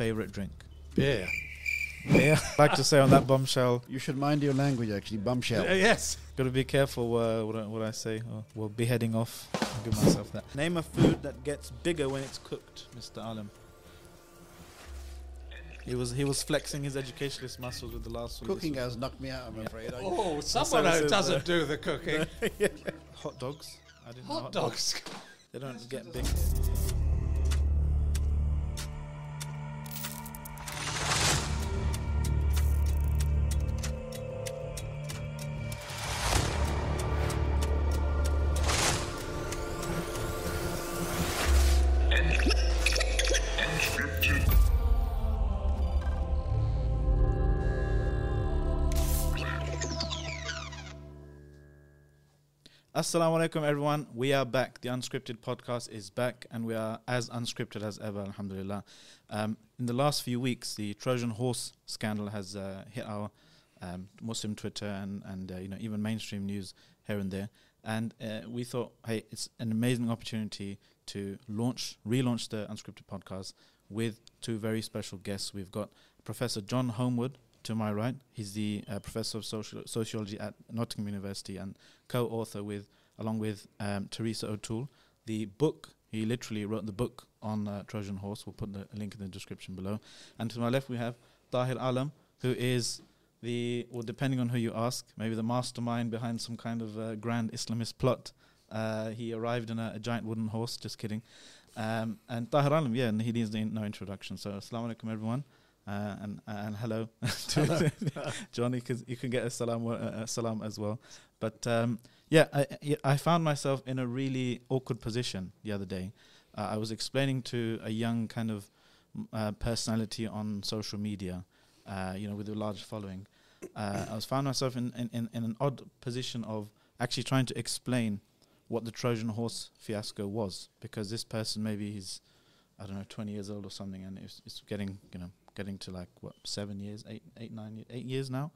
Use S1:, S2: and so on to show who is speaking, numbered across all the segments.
S1: favorite drink?
S2: Beer.
S1: Yeah, I'd like to say on that bombshell,
S2: You should mind your language, actually. Bombshell.
S3: Uh, yes.
S1: got to be careful uh, what, I, what I say. Or we'll be heading off. I'll give myself that. Name a food that gets bigger when it's cooked, Mr. Alam. He was he was flexing his educationalist muscles with the last one.
S2: Cooking has knocked me out, I'm afraid. I-
S3: Oh, someone
S1: someone
S3: who doesn't do the cooking.
S1: Hot dogs. I didn't know
S3: Hot dogs.
S1: They don't get big. Assalamu alaikum, everyone. We are back. The Unscripted podcast is back, and we are as unscripted as ever, alhamdulillah. Um, in the last few weeks, the Trojan horse scandal has uh, hit our um, Muslim Twitter and, and uh, you know even mainstream news here and there. And uh, we thought, hey, it's an amazing opportunity to launch, relaunch the Unscripted podcast with two very special guests. We've got Professor John Holmwood to my right. He's the uh, professor of social, sociology at Nottingham University and co-author with, along with um, Teresa O'Toole, the book. He literally wrote the book on uh, Trojan Horse. We'll put the link in the description below. And to my left, we have Tahir Alam, who is the, well, depending on who you ask, maybe the mastermind behind some kind of uh, grand Islamist plot. Uh, he arrived in a, a giant wooden horse. Just kidding. Um, and Tahir Alam, yeah, and he needs the, no introduction. So, assalamu alaikum, everyone. Uh, and and hello, to John. You can you can get a salam uh, a salam as well. But um, yeah, I I- found myself in a really awkward position the other day. Uh, I was explaining to a young kind of uh, personality on social media, uh, you know, with a large following. Uh, I was found myself in, in, in, an odd position of actually trying to explain what the Trojan horse fiasco was, because this person maybe he's I don't know, 20 years old or something, and it's, it's getting, you know, getting to like what seven years, eight, eight, nine, eight years now.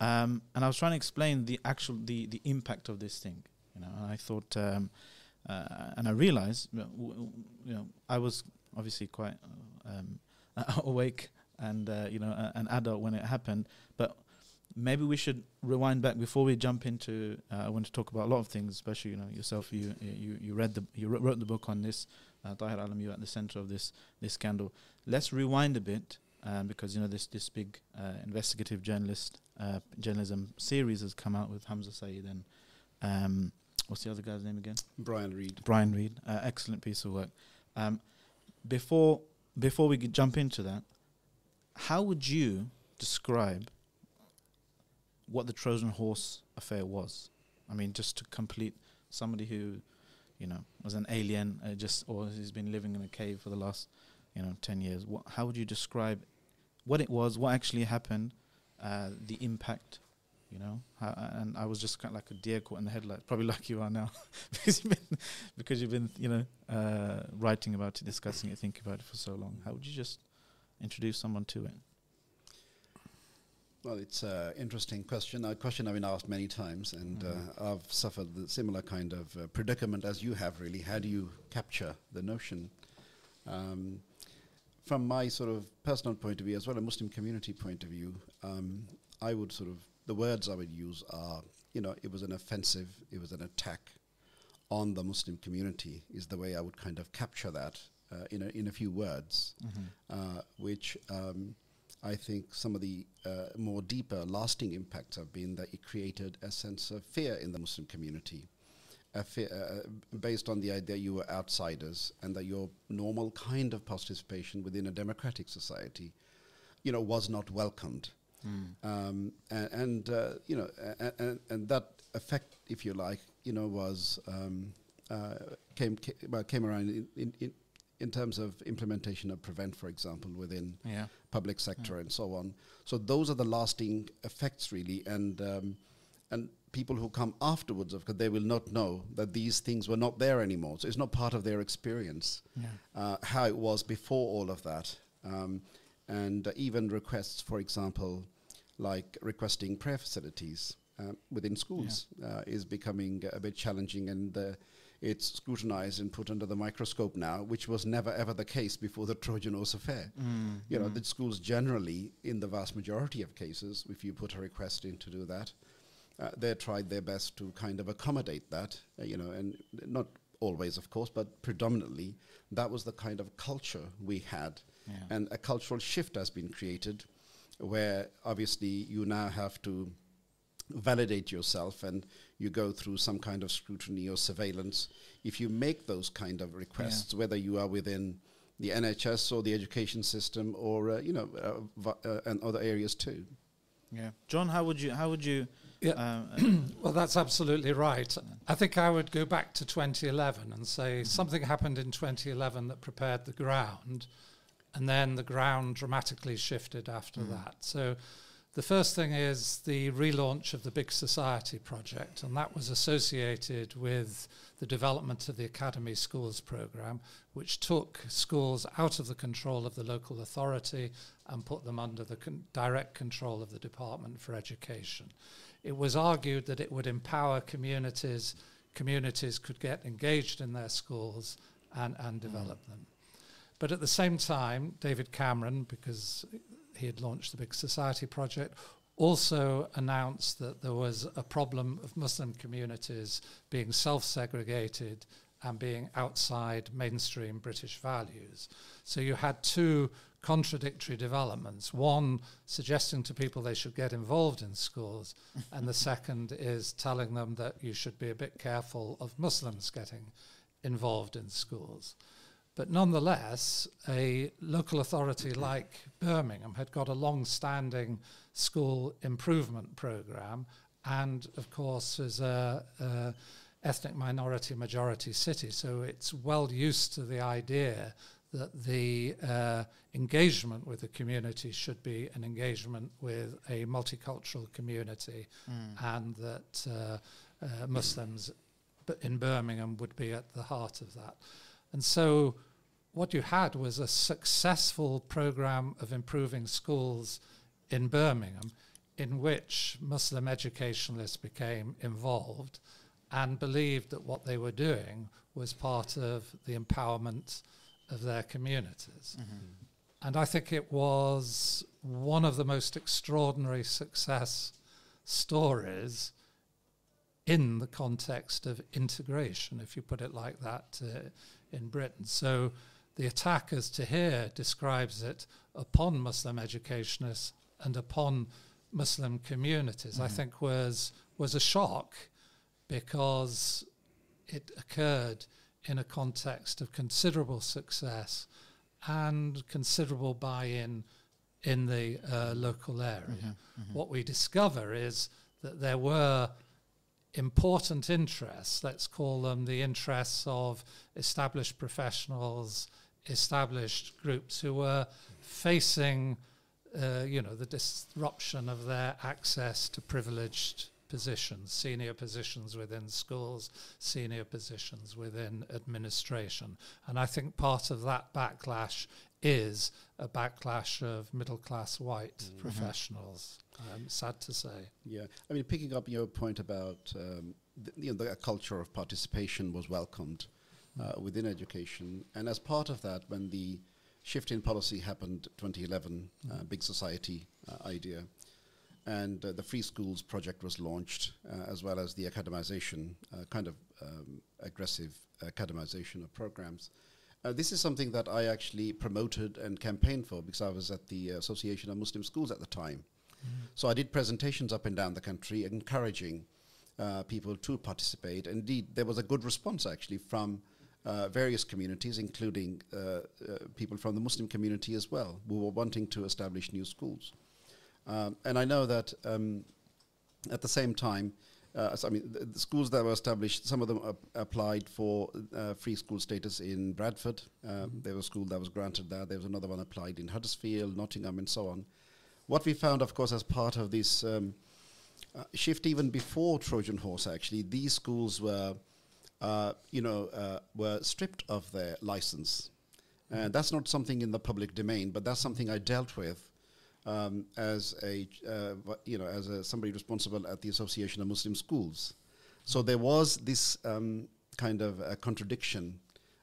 S1: Um, and I was trying to explain the actual the the impact of this thing, you know. And I thought, um, uh, and I realized, you know, you I was obviously quite um, awake and uh, you know an adult when it happened, but maybe we should rewind back before we jump into. Uh, I want to talk about a lot of things, especially you know yourself. You you you read the you wrote- the book on this. Uh, Tahir Alam, you're at the center of this this scandal. Let's rewind a bit um, because you know this this big uh, investigative journalist uh, journalism series has come out with Hamza Syed and um, what's the other guy's name again?
S2: Brian Reed.
S1: Brian Reed. Uh, excellent piece of work. Um, before before we jump into that, how would you describe what the Trojan horse affair was? I mean, just to complete somebody who, you know, was an alien, uh, just or has been living in a cave for the last, you know, ten years. What, how would you describe what it was? What actually happened? Uh, the impact. You know, how, and I was just kind of like a deer caught in the headlights, probably like you are now, because you've been, because you've been, you know, uh, writing about it, discussing it, thinking about it for so long. How would you just introduce someone to it?
S2: Well, it's an interesting question. A question I've been asked many times, and
S1: Mhm.
S2: uh, I've suffered the similar kind of uh, predicament as you have. Really, how do you capture the notion? Um, from my sort of personal point of view, as well a Muslim community point of view, um, I would sort of the words I would use are, you know, it was an offensive, it was an attack on the Muslim community. Is the way I would kind of capture that uh, in a, in a few words uh, which um, I think some of the uh, more deeper, lasting impacts have been that it created a sense of fear in the Muslim community, based on the idea you were outsiders and that your normal kind of participation within a democratic society, you know, was not welcomed. Um, and, and uh, you know, and, and, and that effect, if you like, you know, was um, uh, came ca- well, came around in, in, in, in terms of implementation of prevent, for example, within
S1: Yeah.
S2: public sector and so on. So those are the lasting effects, really, and um, and people who come afterwards, of course, they will not know that these things were not there anymore. So it's not part of their experience
S1: Yeah.
S2: uh, how it was before all of that. Um, and uh, even requests, for example, like requesting prayer facilities uh, within schools uh, is becoming a bit challenging. And uh, it's scrutinized and put under the microscope now, which was never ever the case before the Trojan horse affair.
S1: Mm,
S2: You know,
S1: mm.
S2: the schools generally, in the vast majority of cases, if you put a request in to do that, uh, they tried their best to kind of accommodate that, uh, you know, and not always, of course, but predominantly, that was the kind of culture we had.
S1: Yeah.
S2: And a cultural shift has been created where obviously you now have to validate yourself and you go through some kind of scrutiny or surveillance. If you make those kind of requests, whether you are within the NHS or the education system or, uh, you know, uh, v- uh, and other areas too.
S1: yeah. John, how would you how would you
S3: Yeah.
S1: uh,
S3: Well, that's absolutely right. I think I would go back to 2011 and say
S1: Mm-hmm.
S3: something happened in 2011 that prepared the ground, and then the ground dramatically shifted after
S1: Mm.
S3: that. So, the first thing is the relaunch of the Big Society project, and that was associated with the development of the Academy Schools program, which took schools out of the control of the local authority and put them under the con- direct control of the Department for Education it was argued that it would empower communities, communities could get engaged in their schools and, and hmm. develop them. But at the same time, David Cameron, because he had launched the Big Society Project, also announced that there was a problem of Muslim communities being self segregated and being outside mainstream British values. So you had two contradictory developments one suggesting to people they should get involved in schools, and the second is telling them that you should be a bit careful of Muslims getting involved in schools. But nonetheless, a local authority like Birmingham had got a long standing school improvement program, and of course, is a, a ethnic minority majority city, so it's well used to the idea that the uh, engagement with the community should be an engagement with a multicultural community,
S1: mm.
S3: and that uh, uh, Muslims in Birmingham would be at the heart of that. And so, what you had was a successful program of improving schools in Birmingham, in which Muslim educationalists became involved and believed that what they were doing was part of the empowerment of their communities.
S1: Mm-hmm.
S3: And I think it was one of the most extraordinary success stories in the context of integration, if you put it like that, uh, in Britain. So the attack, as Tahir describes it, upon Muslim educationists and upon Muslim communities, I
S1: Mhm.
S3: think was was a shock because it occurred in a context of considerable success and considerable buy-in in the uh, local area.
S1: Mhm.
S3: What we discover is that there were important interests, let's call them the interests of established professionals, established groups who were facing, uh, you know, the disruption of their access to privileged positions, senior positions within schools, senior positions within administration. And I think part of that backlash is a backlash of middle class white
S2: Mhm.
S3: professionals. Sad to say.
S2: Yeah, I mean, picking up your point about um, the, you know, the culture of participation was welcomed uh, within education, and as part of that, when the shift in policy happened, 2011, uh,
S3: Mhm.
S2: big society uh, idea, and uh, the free schools project was launched, uh, as well as the academization, uh, kind of um, aggressive academization of programs. Uh, this is something that I actually promoted and campaigned for because I was at the Association of Muslim Schools at the time. So I did presentations up and down the country encouraging uh, people to participate. Indeed, there was a good response actually from uh, various communities, including uh, uh, people from the Muslim community as well, who were wanting to establish new schools. Um, and I know that um, at the same time, uh, so I mean, the, the schools that were established, some of them ap- applied for uh, free school status in Bradford. Um, There was a school that was granted that. There was another one applied in Huddersfield, Nottingham, and so on. What we found, of course, as part of this um, uh, shift, even before Trojan Horse, actually, these schools were, uh, you know, uh, were stripped of their license, and that's not something in the public domain, but that's something I dealt with um, as a, uh, you know, as a, somebody responsible at the Association of Muslim Schools. So there was this um, kind of a contradiction,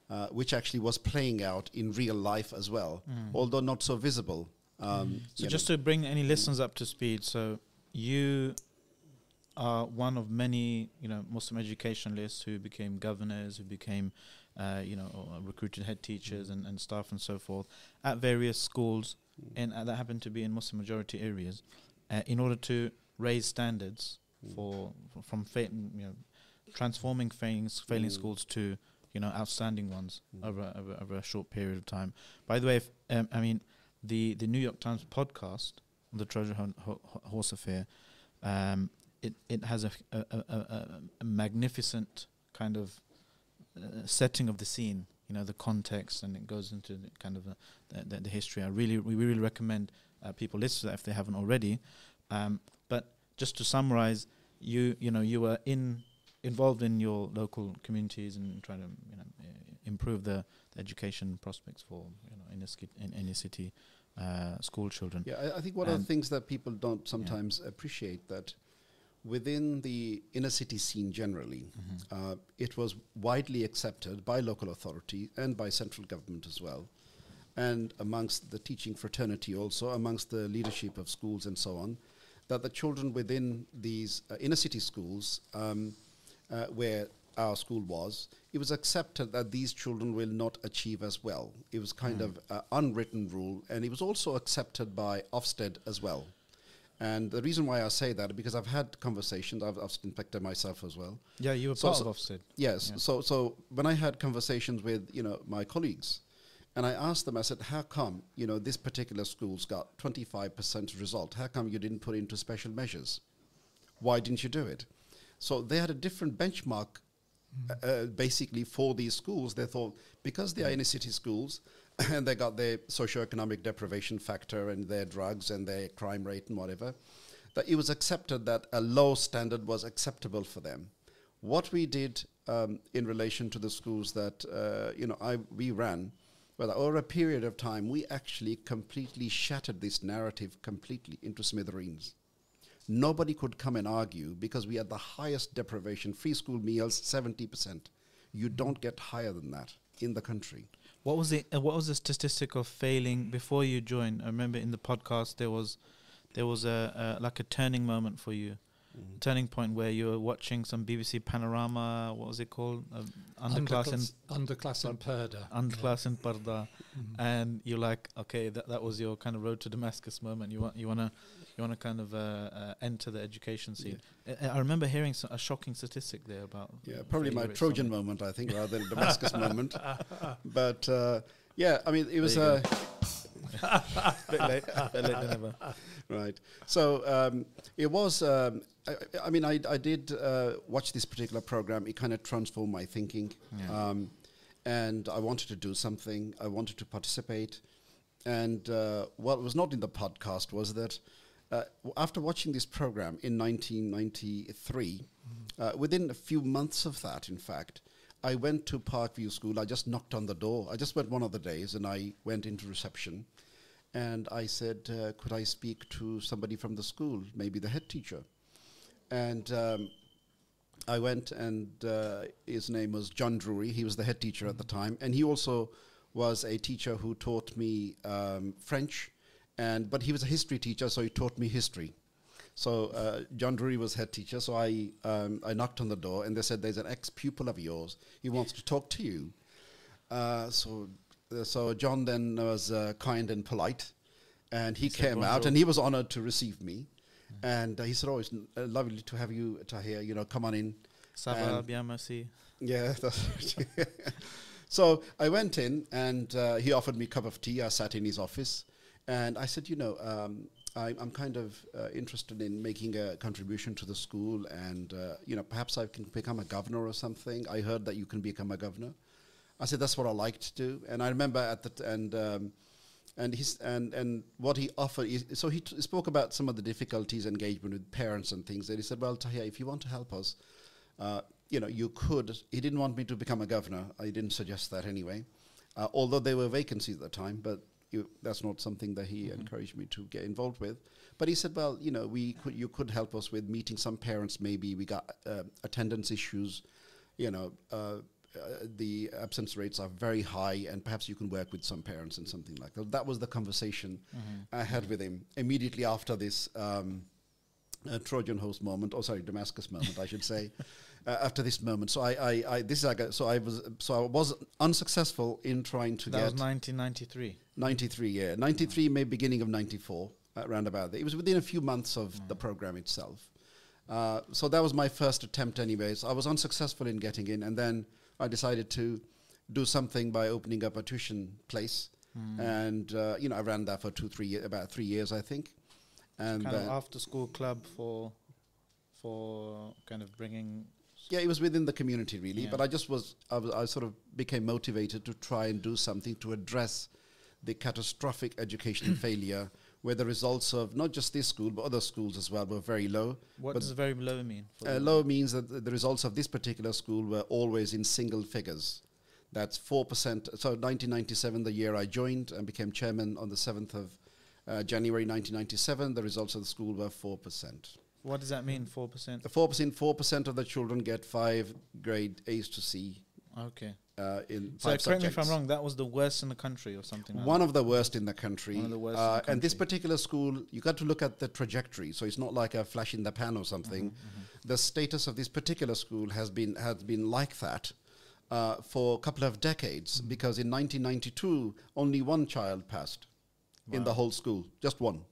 S2: uh, which actually was playing out in real life as well, although not so visible. Um,
S1: So just
S2: know.
S1: to bring any listeners up to speed, so you are one of many, you know, Muslim educationalists who became governors, who became, uh, you know, recruited head teachers and, and staff and so forth at various schools, and uh, that happened to be in Muslim majority areas, uh, in order to raise standards for, for from fa- you know, transforming failing failing
S2: Mm.
S1: schools to you know outstanding ones
S2: Mm.
S1: over, over over a short period of time. By the way, if, um, I mean the the New York Times podcast, the Trojan Ho- Ho- Ho- Horse Affair, um, it it has a, a, a, a, a magnificent kind of uh, setting of the scene. You know the context, and it goes into the kind of the, the, the, history. I really we really recommend uh, people listen to that if they haven't already. Um, but just to summarize, you you know you were in involved in your local communities and trying to you know improve the, the education prospects for you know inner, ski- in inner city uh, school children.
S2: Yeah, I, I think one of the things that people don't sometimes appreciate that within the inner city scene generally, uh, it was widely accepted by local authority and by central government as well, and amongst the teaching fraternity also, amongst the leadership of schools and so on, that the children within these uh, inner city schools, um, uh, where our school was, it was accepted that these children will not achieve as well. It was kind
S1: Mm.
S2: of uh, unwritten rule, and it was also accepted by Ofsted as well. And the reason why I say that because I've had conversations, I've, I've inspected myself as well.
S1: Yeah, you were
S2: So-
S1: part
S2: so-
S1: of Ofsted.
S2: Yes.
S1: Yeah.
S2: So so when I had conversations with you know my colleagues, and I asked them, I said, how come you know this particular school's got twenty five percent result? How come you didn't put into special measures? Why didn't you do it? So they had a different benchmark. Uh, uh, basically, for these schools, they thought because they are inner city schools and they got their socioeconomic deprivation factor and their drugs and their crime rate and whatever, that it was accepted that a low standard was acceptable for them. What we did um, in relation to the schools that uh, you know I we ran, well, over a period of time, we actually completely shattered this narrative completely into smithereens. Nobody could come and argue because we had the highest deprivation, free school meals, seventy percent. You don't get higher than that in the country.
S1: What was the uh, what was the statistic of failing before you joined? I remember in the podcast there was there was a, a like a turning moment for you, turning point where you were watching some BBC Panorama. What was it called? Um, underclass in
S3: underclass in Purdah.
S1: underclass in Purdah, and you're like, okay, that that was your kind of road to Damascus moment. You want you wanna you wanna kind of uh, uh, enter the education scene. I, I remember hearing so, a shocking statistic there about
S2: Yeah, probably my Trojan
S1: something.
S2: moment, I think, rather than Damascus moment. But uh, yeah, I mean, it was
S1: a.
S2: uh,
S1: bit late, bit late than ever.
S2: right. So um, it was. Um, I, I mean, I, I did uh, watch this particular program. It kind of transformed my thinking,
S1: Yeah.
S2: um, and I wanted to do something. I wanted to participate, and uh, what was not in the podcast was that. Uh, after watching this program in 1993, uh, within a few months of that, in fact, I went to Parkview School. I just knocked on the door. I just went one of the days and I went into reception and I said, uh, Could I speak to somebody from the school, maybe the head teacher? And um, I went, and uh, his name was John Drury. He was the head teacher at the time, and he also was a teacher who taught me um, French. And but he was a history teacher, so he taught me history. So uh, John Drury was head teacher. So I um, I knocked on the door, and they said, "There's an ex pupil of yours. He wants to talk to you." Uh, so uh, so John then was uh, kind and polite, and he,
S1: He said
S2: came out, and he was honored to receive me. And uh, he said, "Oh, it's uh, lovely to have you, Tahir. You know, come on in."
S1: Ça va,
S2: And-
S1: bien, merci.
S2: Yeah, that's right. so I went in and uh, he offered me a cup of tea. I sat in his office and I said, you know, um, I, I'm kind of uh, interested in making a contribution to the school and, uh, you know, perhaps I can become a governor or something. I heard that you can become a governor. I said, that's what I like to do. And I remember at the, t- and, um, and he's and and what he offered is so he t- spoke about some of the difficulties engagement with parents and things and he said well Tahir if you want to help us uh, you know you could he didn't want me to become a governor I didn't suggest that anyway uh, although there were vacancies at the time but you, that's not something that he encouraged me to get involved with but he said well you know we could you could help us with meeting some parents maybe we got uh, attendance issues you know, uh, uh, the absence rates are very high, and perhaps you can work with some parents and something like that. That was the conversation I had with him immediately after this um, uh, Trojan horse moment, or sorry, Damascus moment, I should say. Uh, after this moment, so I, I, I, this is like a, so I was, so I was unsuccessful in trying to
S1: That
S2: get
S1: was 1993.
S2: 93, yeah. 93, maybe beginning of 94, uh, around about there. It was within a few months of the program itself. Uh, so that was my first attempt, anyways. I was unsuccessful in getting in, and then I decided to do something by opening up a tuition place. And, uh, you know, I ran that for two, three years, about three years, I think. And
S1: kind of after school club for for kind of bringing
S2: Yeah, it was within the community really,
S1: Yeah.
S2: but I just was I, was I sort of became motivated to try and do something to address the catastrophic educational failure where the results of not just this school but other schools as well were very low.
S1: what does very low mean? for
S2: Uh, low means that the the results of this particular school were always in single figures. That's 4%. So 1997, the year I joined and became chairman on the 7th of uh, January 1997, the results of the school were 4%.
S1: What does that mean? Four percent.
S2: The 4%, 4% of the children get five grade A's to C
S1: Okay.
S2: uh, in
S1: So correct me if I'm wrong. That was the worst in the country, or something. Like
S2: One of the worst in the country.
S1: One of the worst
S2: uh,
S1: the
S2: And this particular school, you got to look at the trajectory. So it's not like a flash in the pan or something.
S1: Mm-hmm,
S2: The status of this particular school has been has been like that uh, for a couple of decades.
S1: Mm-hmm.
S2: Because in 1992, only one child passed in the whole school, just one.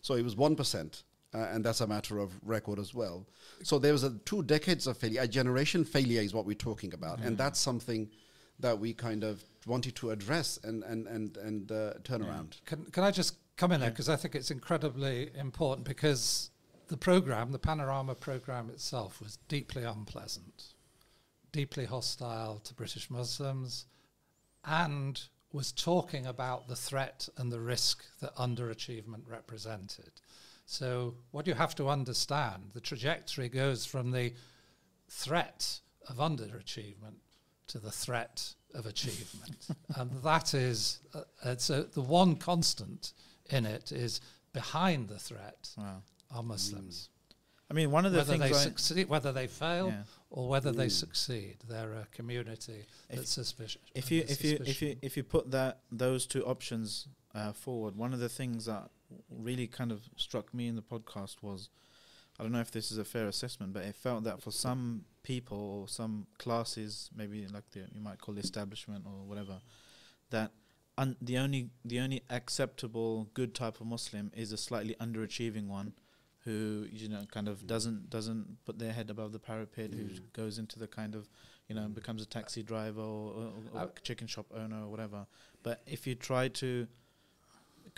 S2: So it was one percent. Uh, and that's a matter of record as well. So there was a two decades of failure. A generation failure is what we're talking about,
S1: Mm-hmm.
S2: and that's something that we kind of wanted to address and and and and uh, turn around.
S3: Can, can I just come in there? Because I think it's incredibly important because the program, the Panorama program itself, was deeply unpleasant, deeply hostile to British Muslims, and was talking about the threat and the risk that underachievement represented. So, what you have to understand, the trajectory goes from the threat of underachievement to the threat of achievement. and that is, uh, uh, so the one constant in it is behind the threat
S1: Wow.
S3: are Muslims.
S1: I mean, one of the
S3: Whether
S1: things
S3: they succeed, whether they fail,
S1: Yeah.
S3: or whether they succeed, they're a community
S1: If-
S3: that's suspicious.
S1: if you if you if you if you put that those two options uh, forward, one of the things that really kind of struck me in the podcast was, I don't know if this is a fair assessment, but it felt that for some people or some classes, maybe like the you might call the establishment or whatever, that un- the only the only acceptable good type of Muslim is a slightly underachieving one. Who you know kind of doesn't doesn't put their head above the parapet, who mm. goes into the kind of you know mm. becomes a taxi driver or, or, or chicken shop owner or whatever. But if you try to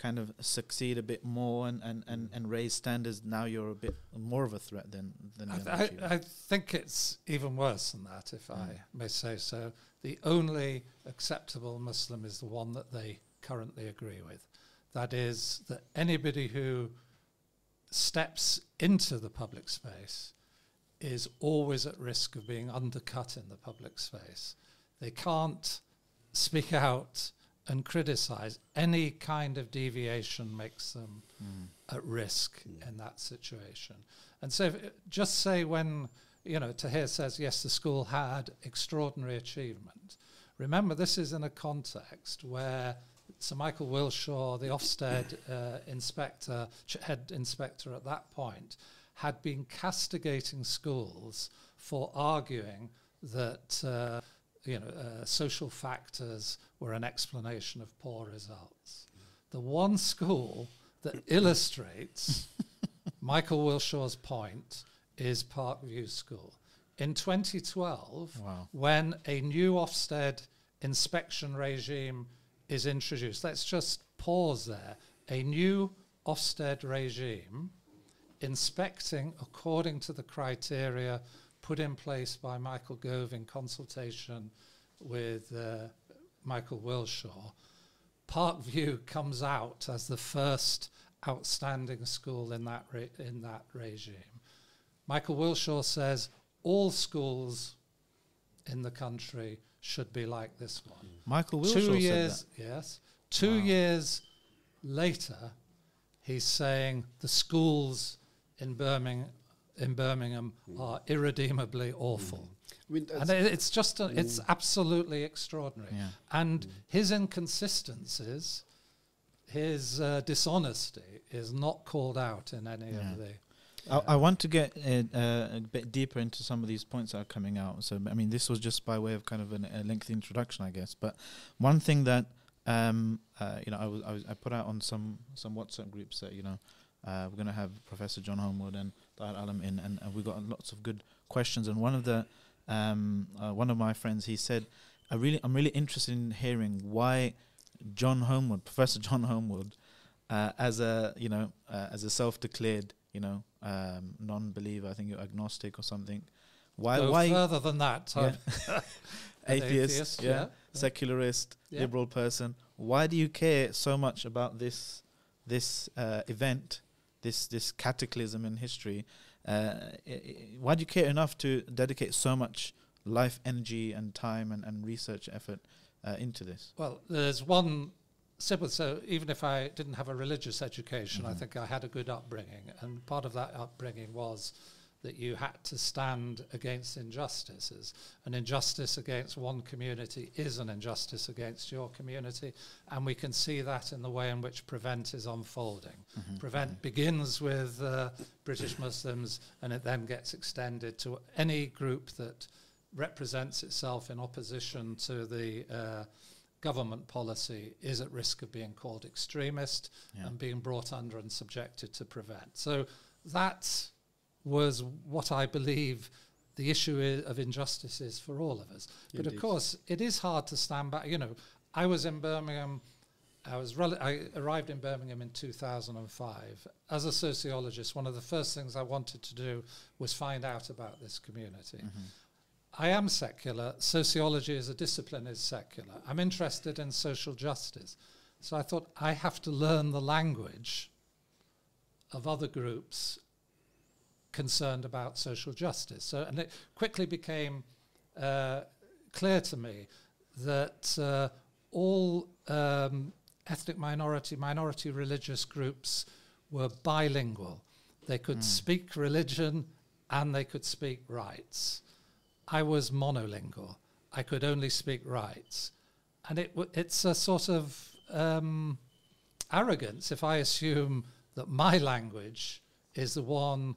S1: kind of succeed a bit more and, and, and, mm. and raise standards, now you're a bit more of a threat than than
S3: I,
S1: the
S3: I. I think it's even worse than that, if I mm. may say so. The only acceptable Muslim is the one that they currently agree with. That is, that anybody who steps into the public space is always at risk of being undercut in the public space. They can't speak out and criticize. Any kind of deviation makes them at risk in that situation. And so, if, just say when, you know, Tahir says, yes, the school had extraordinary achievement. Remember, this is in a context where Sir Michael Wilshaw, the Ofsted uh, inspector, head inspector at that point, had been castigating schools for arguing that uh, you know uh, social factors were an explanation of poor results. The one school that illustrates Michael Wilshaw's point is Parkview School. In 2012,
S1: Wow.
S3: when a new Ofsted inspection regime is introduced, let's just pause there. A new Ofsted regime inspecting according to the criteria put in place by Michael Gove in consultation with uh, Michael Wilshaw, Parkview comes out as the first outstanding school in that re- in that regime. Michael Wilshaw says all schools in the country should be like this one.
S1: Michael Wilshaw
S3: Two years, yes. Two
S1: Wow.
S3: years later, he's saying the schools in Birmingham in Birmingham are irredeemably awful.
S2: I mean,
S3: And it's just, a, it's absolutely extraordinary.
S1: Yeah.
S3: And his inconsistencies, his uh, dishonesty is not called out in any
S1: Yeah.
S3: of the.
S1: I, I want to get uh, uh, a bit deeper into some of these points that are coming out. So, I mean, this was just by way of kind of an, a lengthy introduction, I guess. But one thing that um, uh, you know, I was, I was I put out on some some WhatsApp groups that you know uh, we're going to have Professor John Holmwood and Tahir Alam in, and, and we got lots of good questions. And one of the um, uh, one of my friends, he said, I really I'm really interested in hearing why John Holmwood, Professor John Holmwood, uh, as a you know uh, as a self-declared you know um, non-believer, I think you're agnostic or something. Why
S3: Go
S1: why
S3: further than that?
S1: Yeah.
S3: an
S1: atheist, yeah, secularist,
S3: Yeah.
S1: liberal person. Why do you care so much about this this uh, event, this this cataclysm in history? Uh, i- i- why do you care enough to dedicate so much life, energy, and time and, and research effort uh, into this?
S3: Well, there's one simple. So even if I didn't have a religious education, I
S1: Mhm.
S3: think I had a good upbringing, and part of that upbringing was that you had to stand against injustices. An injustice against one community is an injustice against your community, and we can see that in the way in which Prevent is unfolding. Prevent begins with uh, British Muslims, and it then gets extended to any group that represents itself in opposition to the uh, government policy is at risk of being called extremist
S1: Yeah.
S3: and being brought under and subjected to prevent. So that was what I believe the issue of injustice is for all of us. But of course, it is hard to stand back. You know, I was in Birmingham. I was rel- I arrived in Birmingham in 2005. As a sociologist, one of the first things I wanted to do was find out about this community.
S1: Mm-hmm.
S3: I am secular. Sociology as a discipline is secular. I'm interested in social justice. So I thought I have to learn the language of other groups concerned about social justice. So, and it quickly became uh, clear to me that uh, all um, ethnic minority, minority religious groups were bilingual. They could speak religion and they could speak rights. I was monolingual. I could only speak rights. And it w- it's a sort of um, arrogance if I assume that my language is the one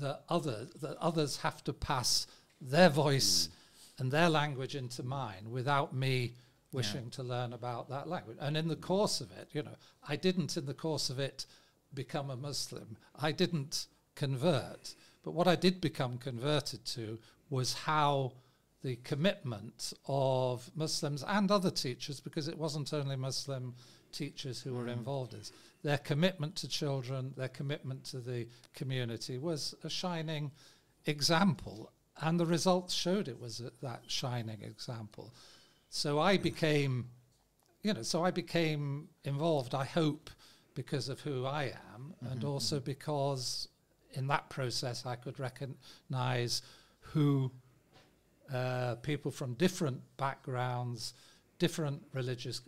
S3: that other that others have to pass their voice hmm. and their language into mine without me wishing to learn about that language. And in the course of it, you know, I didn't in the course of it become a Muslim. I didn't convert. But what I did become converted to was how the commitment of Muslims and other teachers, because it wasn't only Muslim teachers who were hmm. involved in this, their commitment to children, their commitment to the community was a shining example. And the results showed it was a, that shining example. So I became, you know, so I became involved, I hope, because of who I am, and also because in that process I could recognize who uh, people from different backgrounds, different religious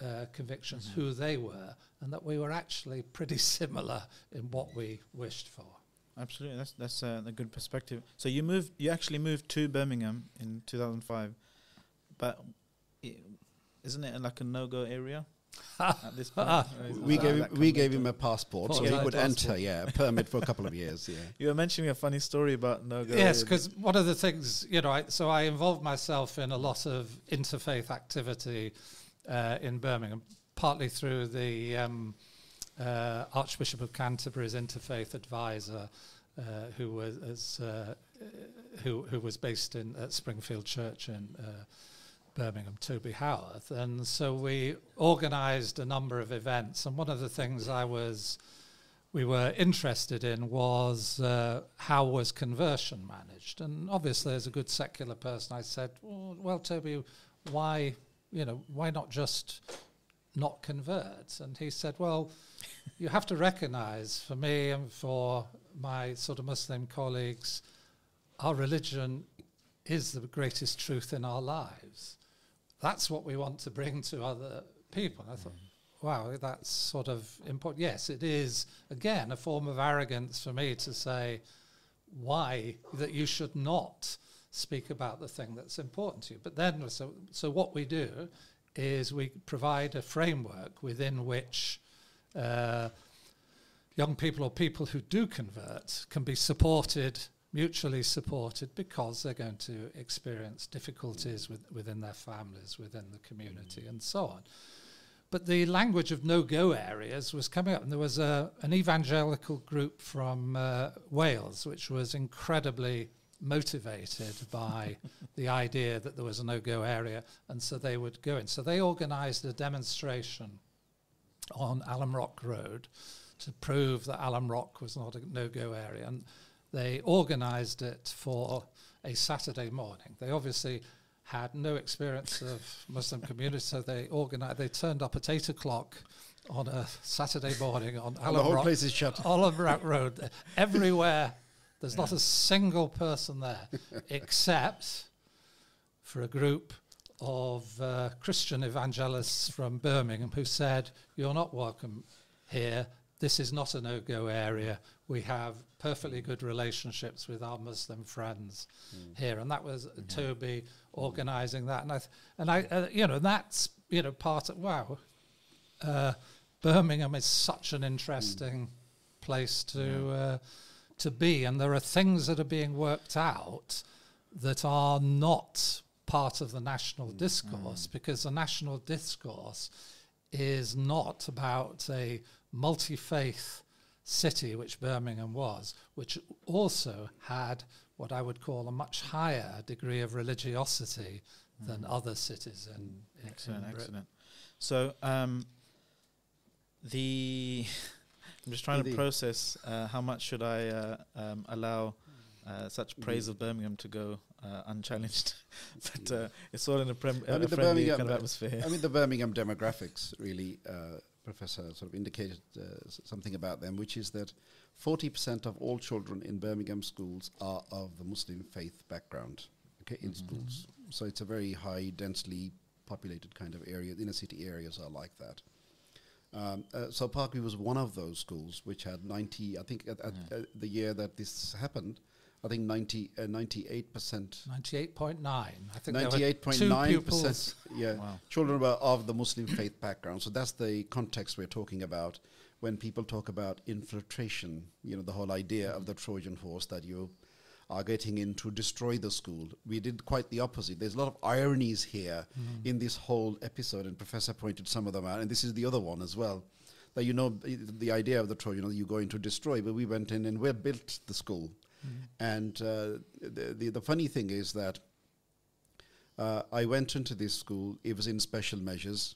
S3: uh, convictions, who they were, and that we were actually pretty similar in what we wished for.
S1: Absolutely, that's that's uh, a good perspective. So you moved, you actually moved to Birmingham in 2005, but i- isn't it like a no-go area at this point? Or
S2: we gave him, we gave him a passport, so he could
S3: Passport.
S2: enter. Yeah, a permit for a couple of years. Yeah.
S1: You were mentioning a funny story about no-go.
S3: Yes, because one of the things, you know, I, so I involved myself in a lot of interfaith activity uh, in Birmingham, partly through the um, uh, Archbishop of Canterbury's interfaith advisor, uh, who was as, uh, who who was based in at Springfield Church in. Uh, Birmingham, Toby Howarth. And so we organised a number of events. And one of the things I was we were interested in was uh, how was conversion managed. And obviously, as a good secular person, I said, well, well, Toby, why, you know, why not just not convert? And he said, well, you have to recognise for me and for my sort of Muslim colleagues, our religion is the greatest truth in our lives. That's what we want to bring to other people. And I thought, mm. wow, that's sort of important. Yes, it is, again, a form of arrogance for me to say, why that you should not speak about the thing that's important to you. But then, so, so what we do is we provide a framework within which uh, young people or people who do convert can be supported, mutually supported, because they're going to experience difficulties with, within their families, within the community, and so on. But the language of no-go areas was coming up, and there was a, an evangelical group from uh, Wales, which was incredibly motivated by the idea that there was a no-go area, and so they would go in. So they organised a demonstration on Alum Rock Road to prove that Alum Rock was not a no-go area, and they organised it for a Saturday morning. They obviously had no experience of Muslim community, so they organized. They turned up at eight o'clock on a Saturday morning on
S2: And the whole
S3: Rock,
S2: place is shut.
S3: Alum Rock Road. Everywhere, there's not a single person there, except for a group of uh, Christian evangelists from Birmingham who said, "You're not welcome here. This is not a no-go area. We have perfectly good relationships with our Muslim friends here." And that was Toby organising that, and I, th- and I, uh, you know, that's you know part of wow. Uh, Birmingham is such an interesting place to uh, to be, and there are things that are being worked out that are not part of the national mm, discourse mm. because the national discourse is not about a multi faith city, which Birmingham was, which also had what I would call a much higher degree of religiosity mm. than other cities in, in,
S1: Excellent,
S3: in Britain.
S1: excellent. So um, the I'm just trying to process uh, how much should I uh, um, allow uh, such praise of Birmingham to go uh, unchallenged, but uh, it's all in a, prem-
S2: I
S1: a
S2: mean, the
S1: friendly
S2: Birmingham-
S1: kind of atmosphere.
S2: I mean, the Birmingham demographics really, uh, Professor sort of indicated uh, something about them, which is that 40% of all children in Birmingham schools are of the Muslim faith background, okay, in schools. So it's a very high, densely populated kind of area. Inner city areas are like that. Um, uh, so Parkview was one of those schools which had 90, I think at, at uh, the year that this happened, I think 90, uh, 98%.
S3: 98.9. I think there were two
S2: 98.9
S3: pupils.
S2: percent. Yeah,
S1: Wow.
S2: children were of the Muslim faith background. So that's the context we're talking about when people talk about infiltration. You know, the whole idea of the Trojan horse that you are getting in to destroy the school. We did quite the opposite. There's a lot of ironies here in this whole episode, and Professor pointed some of them out, and this is the other one as well. That you know the idea of the that you go in to destroy, but we went in and we built the school. And uh, the, the the funny thing is that uh, I went into this school. It was in special measures,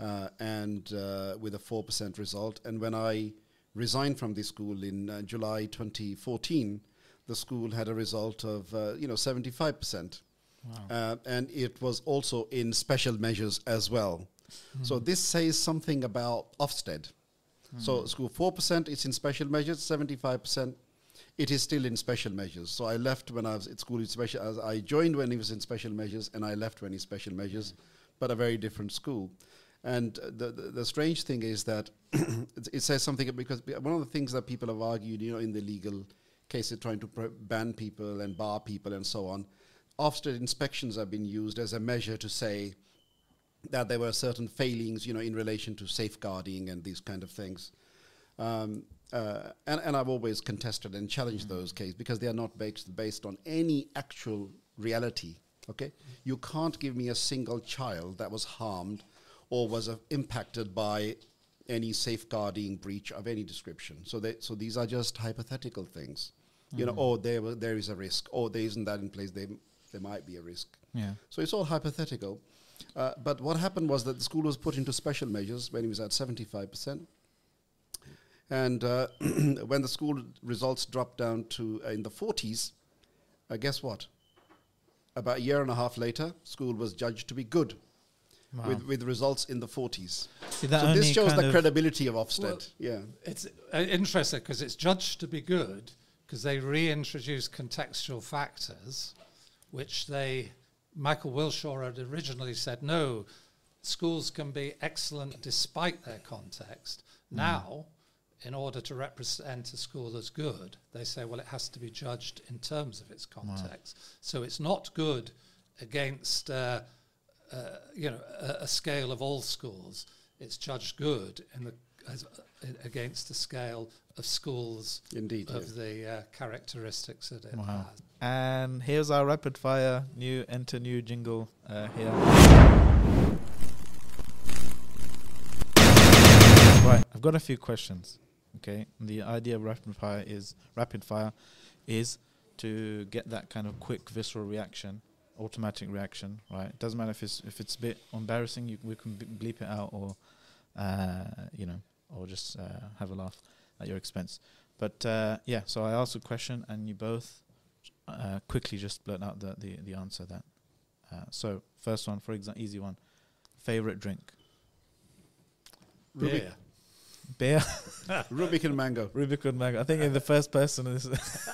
S2: uh, and uh, with a four percent result. And when I resigned from this school in uh, July 2014, the school had a result of uh, you know 75 percent, uh, and it was also in special measures as well. So this says something about Ofsted. So school four percent, it's in special measures. Seventy-five percent, it is still in special measures. So I left when I was at school in special. I joined when he was in special measures, and I left when he's special measures, but a very different school. And the, the the strange thing is that it, it says something because one of the things that people have argued, you know, in the legal cases trying to ban people and bar people and so on, Ofsted inspections have been used as a measure to say that there were certain failings, you know, in relation to safeguarding and these kind of things. Um, uh, and, and I've always contested and challenged those cases because they are not based, based on any actual reality. Okay, you can't give me a single child that was harmed or was uh, impacted by any safeguarding breach of any description. So, they, so these are just hypothetical things. You know, oh, there there is a risk. Oh, there isn't that in place. There, there might be a risk.
S1: yeah.
S2: So it's all hypothetical. Uh, but what happened was that the school was put into special measures when it was at 75%. And uh, when the school results dropped down to uh, in the 40s, uh, guess what? About a year and a half later, school was judged to be good
S1: Wow.
S2: with, with results in the 40s.
S1: Did that
S2: so this shows the
S1: of-
S2: credibility of Ofsted.
S3: Well,
S2: yeah.
S3: It's uh, interesting because it's judged to be good because they reintroduce contextual factors, which they, Michael Wilshaw had originally said, no, schools can be excellent despite their context. Now, in order to represent a school as good, they say, well, it has to be judged in terms of its context. So it's not good against, uh, uh, you know, a, a, scale of all schools. It's judged good in the as, uh, against a scale of schools
S2: Indeed,
S3: of
S2: yeah.
S3: the uh, characteristics that it
S1: Wow.
S3: has.
S1: And here's our rapid fire new enter new jingle uh, here. Right, I've got a few questions. Okay, the idea of rapid fire is rapid fire is to get that kind of quick visceral reaction, automatic reaction. Right, it doesn't matter if it's if it's a bit embarrassing, you, we can bleep it out, or uh, you know, or just uh, have a laugh at your expense. But uh, yeah, so I asked a question, and you both uh, quickly just blurt out the, the, the answer that. Uh, so first one, for example, easy one. Favorite drink?
S2: Rubik,
S3: Beer.
S1: Beer,
S2: Rubicon mango.
S1: Rubicon mango. I think you're the first person. Is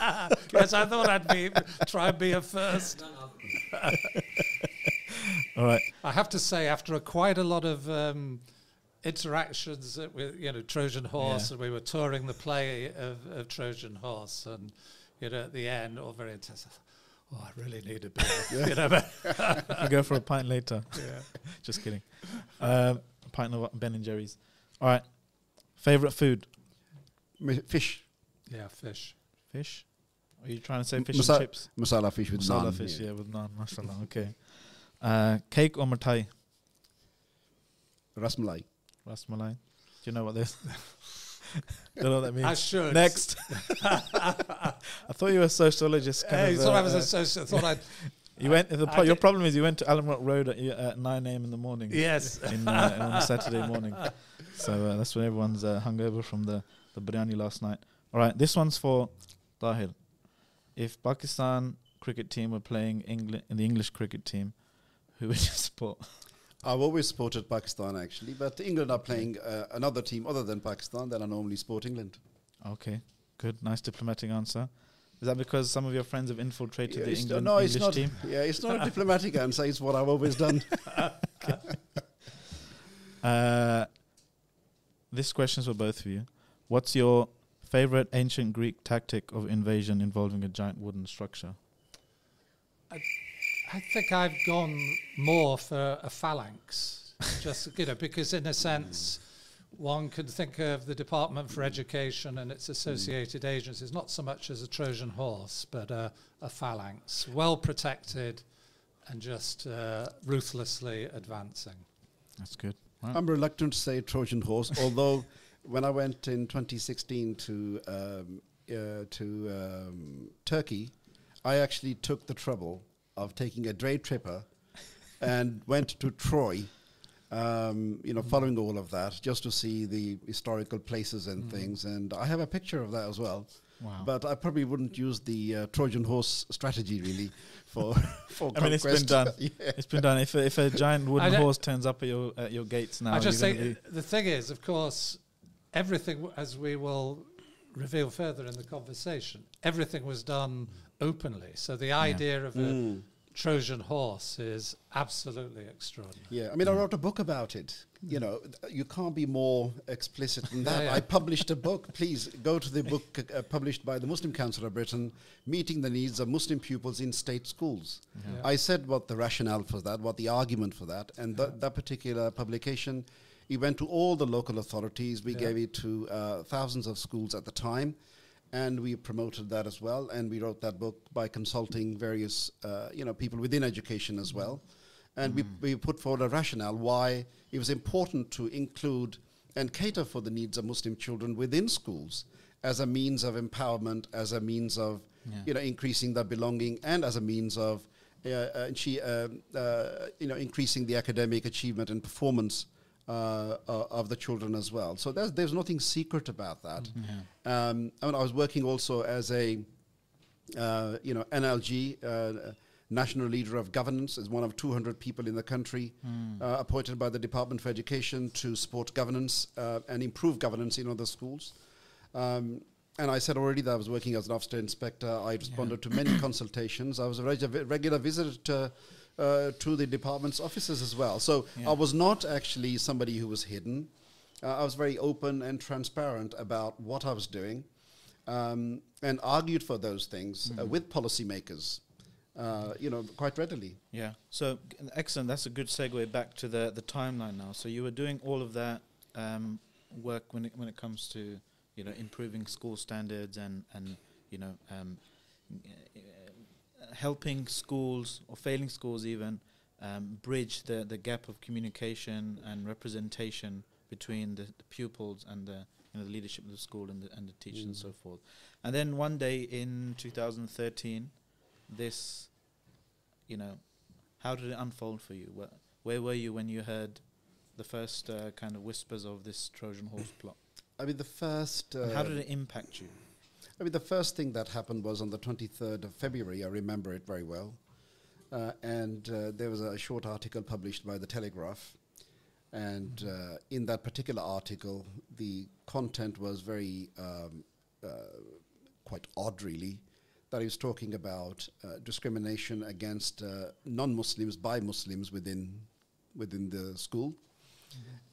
S3: yes, I thought I'd be try and be a first.
S1: all right.
S3: I have to say, after a, quite a lot of um, interactions with you know Trojan Horse,
S1: Yeah.
S3: and we were touring the play of, of Trojan Horse, and you know at the end, all very intense. Oh, I really need a beer. you know, but,
S1: We'll go for a pint later.
S3: yeah.
S1: Just kidding. Um, a pint of Ben and Jerry's. All right. Favorite food?
S2: Fish,
S3: yeah, fish.
S1: Fish. Are you trying to say fish
S2: masa-
S1: and chips?
S2: masala fish with naan.
S1: Masala
S2: naan.
S1: fish,
S2: yeah.
S1: yeah, with naan. Mashallah. Okay. Uh, cake or mitai?
S2: Rasmalai.
S1: Rasmalai. Do you know what this? Don't know what that means.
S3: I should.
S1: Next. I thought you were a sociologist. Kind
S3: Hey,
S1: of,
S3: thought I
S1: uh,
S3: was
S1: uh,
S3: a social. Thought I'd.
S1: you went. The pro- your problem is you went to Alum Rock Road at, at 9 a.m. in the morning.
S3: Yes.
S1: In, uh, on a Saturday morning. So uh, that's when everyone's uh, hungover from the, the biryani last night. All right, this one's for Tahir. If Pakistan cricket team were playing England in the English cricket team, who would you support?
S2: I've always supported Pakistan actually, but England are playing uh, another team other than Pakistan. Then I normally support England.
S1: Okay, good, nice diplomatic answer. Is that because some of your friends have infiltrated
S2: Yeah,
S1: the England
S2: no,
S1: English
S2: it's not.
S1: team?
S2: Yeah, it's not a diplomatic answer. It's what I've always done.
S1: Uh, this question's for both of you. What's your favorite ancient Greek tactic of invasion involving a giant wooden structure?
S3: I think I've gone more for a phalanx, just you know, because in a sense, one could think of the Department for Education and its associated agencies not so much as a Trojan horse, but a, a phalanx, well protected, and just uh, ruthlessly advancing.
S1: That's good. Right.
S2: I'm reluctant to say Trojan horse, although when I went in 2016 to um, uh, to um, Turkey, I actually took the trouble of taking a day tripper and went to Troy. Um, you know, following all of that, just to see the historical places and things, and I have a picture of that as well.
S1: Wow.
S2: But I probably wouldn't use the uh, Trojan horse strategy really for for
S1: I mean, it's been
S2: conquest.
S1: done.
S2: yeah.
S1: It's been done. If a, if a giant wooden horse turns up at your at your gates now,
S3: I just
S1: you're
S3: think
S1: gonna be-
S3: the thing is, of course, everything, w- as we will reveal further in the conversation, everything was done openly. So the idea of a
S2: Mm.
S3: Trojan horse is absolutely extraordinary.
S2: Yeah, I mean, I wrote a book about it. You know, you can't be more explicit than that.
S3: Yeah, yeah.
S2: I published a book. Please go to the book uh, published by the Muslim Council of Britain, Meeting the Needs of Muslim Pupils in State Schools.
S3: Yeah.
S2: I said what the rationale for that, what the argument for that, and that that particular publication, it went to all the local authorities. We
S3: Yeah.
S2: gave it to uh, thousands of schools at the time, and we promoted that as well. And we wrote that book by consulting various, uh, you know, people within education as well. And we, we put forward a rationale why it was important to include and cater for the needs of Muslim children within schools as a means of empowerment, as a means of
S1: Yeah.
S2: you know increasing their belonging, and as a means of uh, uh, um, uh, you know increasing the academic achievement and performance uh, uh, of the children as well. So there's there's nothing secret about that.
S1: Yeah.
S2: Um, I mean, I was working also as a, uh, you know, NLG, uh, National Leader of Governance, as one of 200 people in the country
S1: Hmm.
S2: uh, appointed by the Department for Education to support governance uh, and improve governance in other schools. Um, and I said already that I was working as an Ofsted inspector. I responded to many consultations. I was a regu- regular visitor uh, to the department's offices as well. So
S1: Yeah.
S2: I was not actually somebody who was hidden. Uh, I was very open and transparent about what I was doing um, and argued for those things uh,
S1: Mhm.
S2: with policymakers, uh, you know, quite readily.
S1: Yeah. So excellent. That's a good segue back to the the timeline now. So you were doing all of that um, work when it when it comes to you know improving school standards and and you know um, uh, helping schools or failing schools even um, bridge the the gap of communication and representation between the, the pupils and the you know the leadership of the school and the and the teachers and
S2: Mm.
S1: so forth. And then one day in 2013, this you know, how did it unfold for you? Where, where were you when you heard the first uh, kind of whispers of this Trojan horse plot?
S2: I mean, the first. Uh,
S1: how did it impact you?
S2: I mean, the first thing that happened was on the 23rd of February. I remember it very well. Uh, and uh, there was a short article published by the Telegraph. And uh, in that particular article, the content was very um, uh, quite odd, really. That he was talking about uh, discrimination against uh, non-Muslims by Muslims within within the school.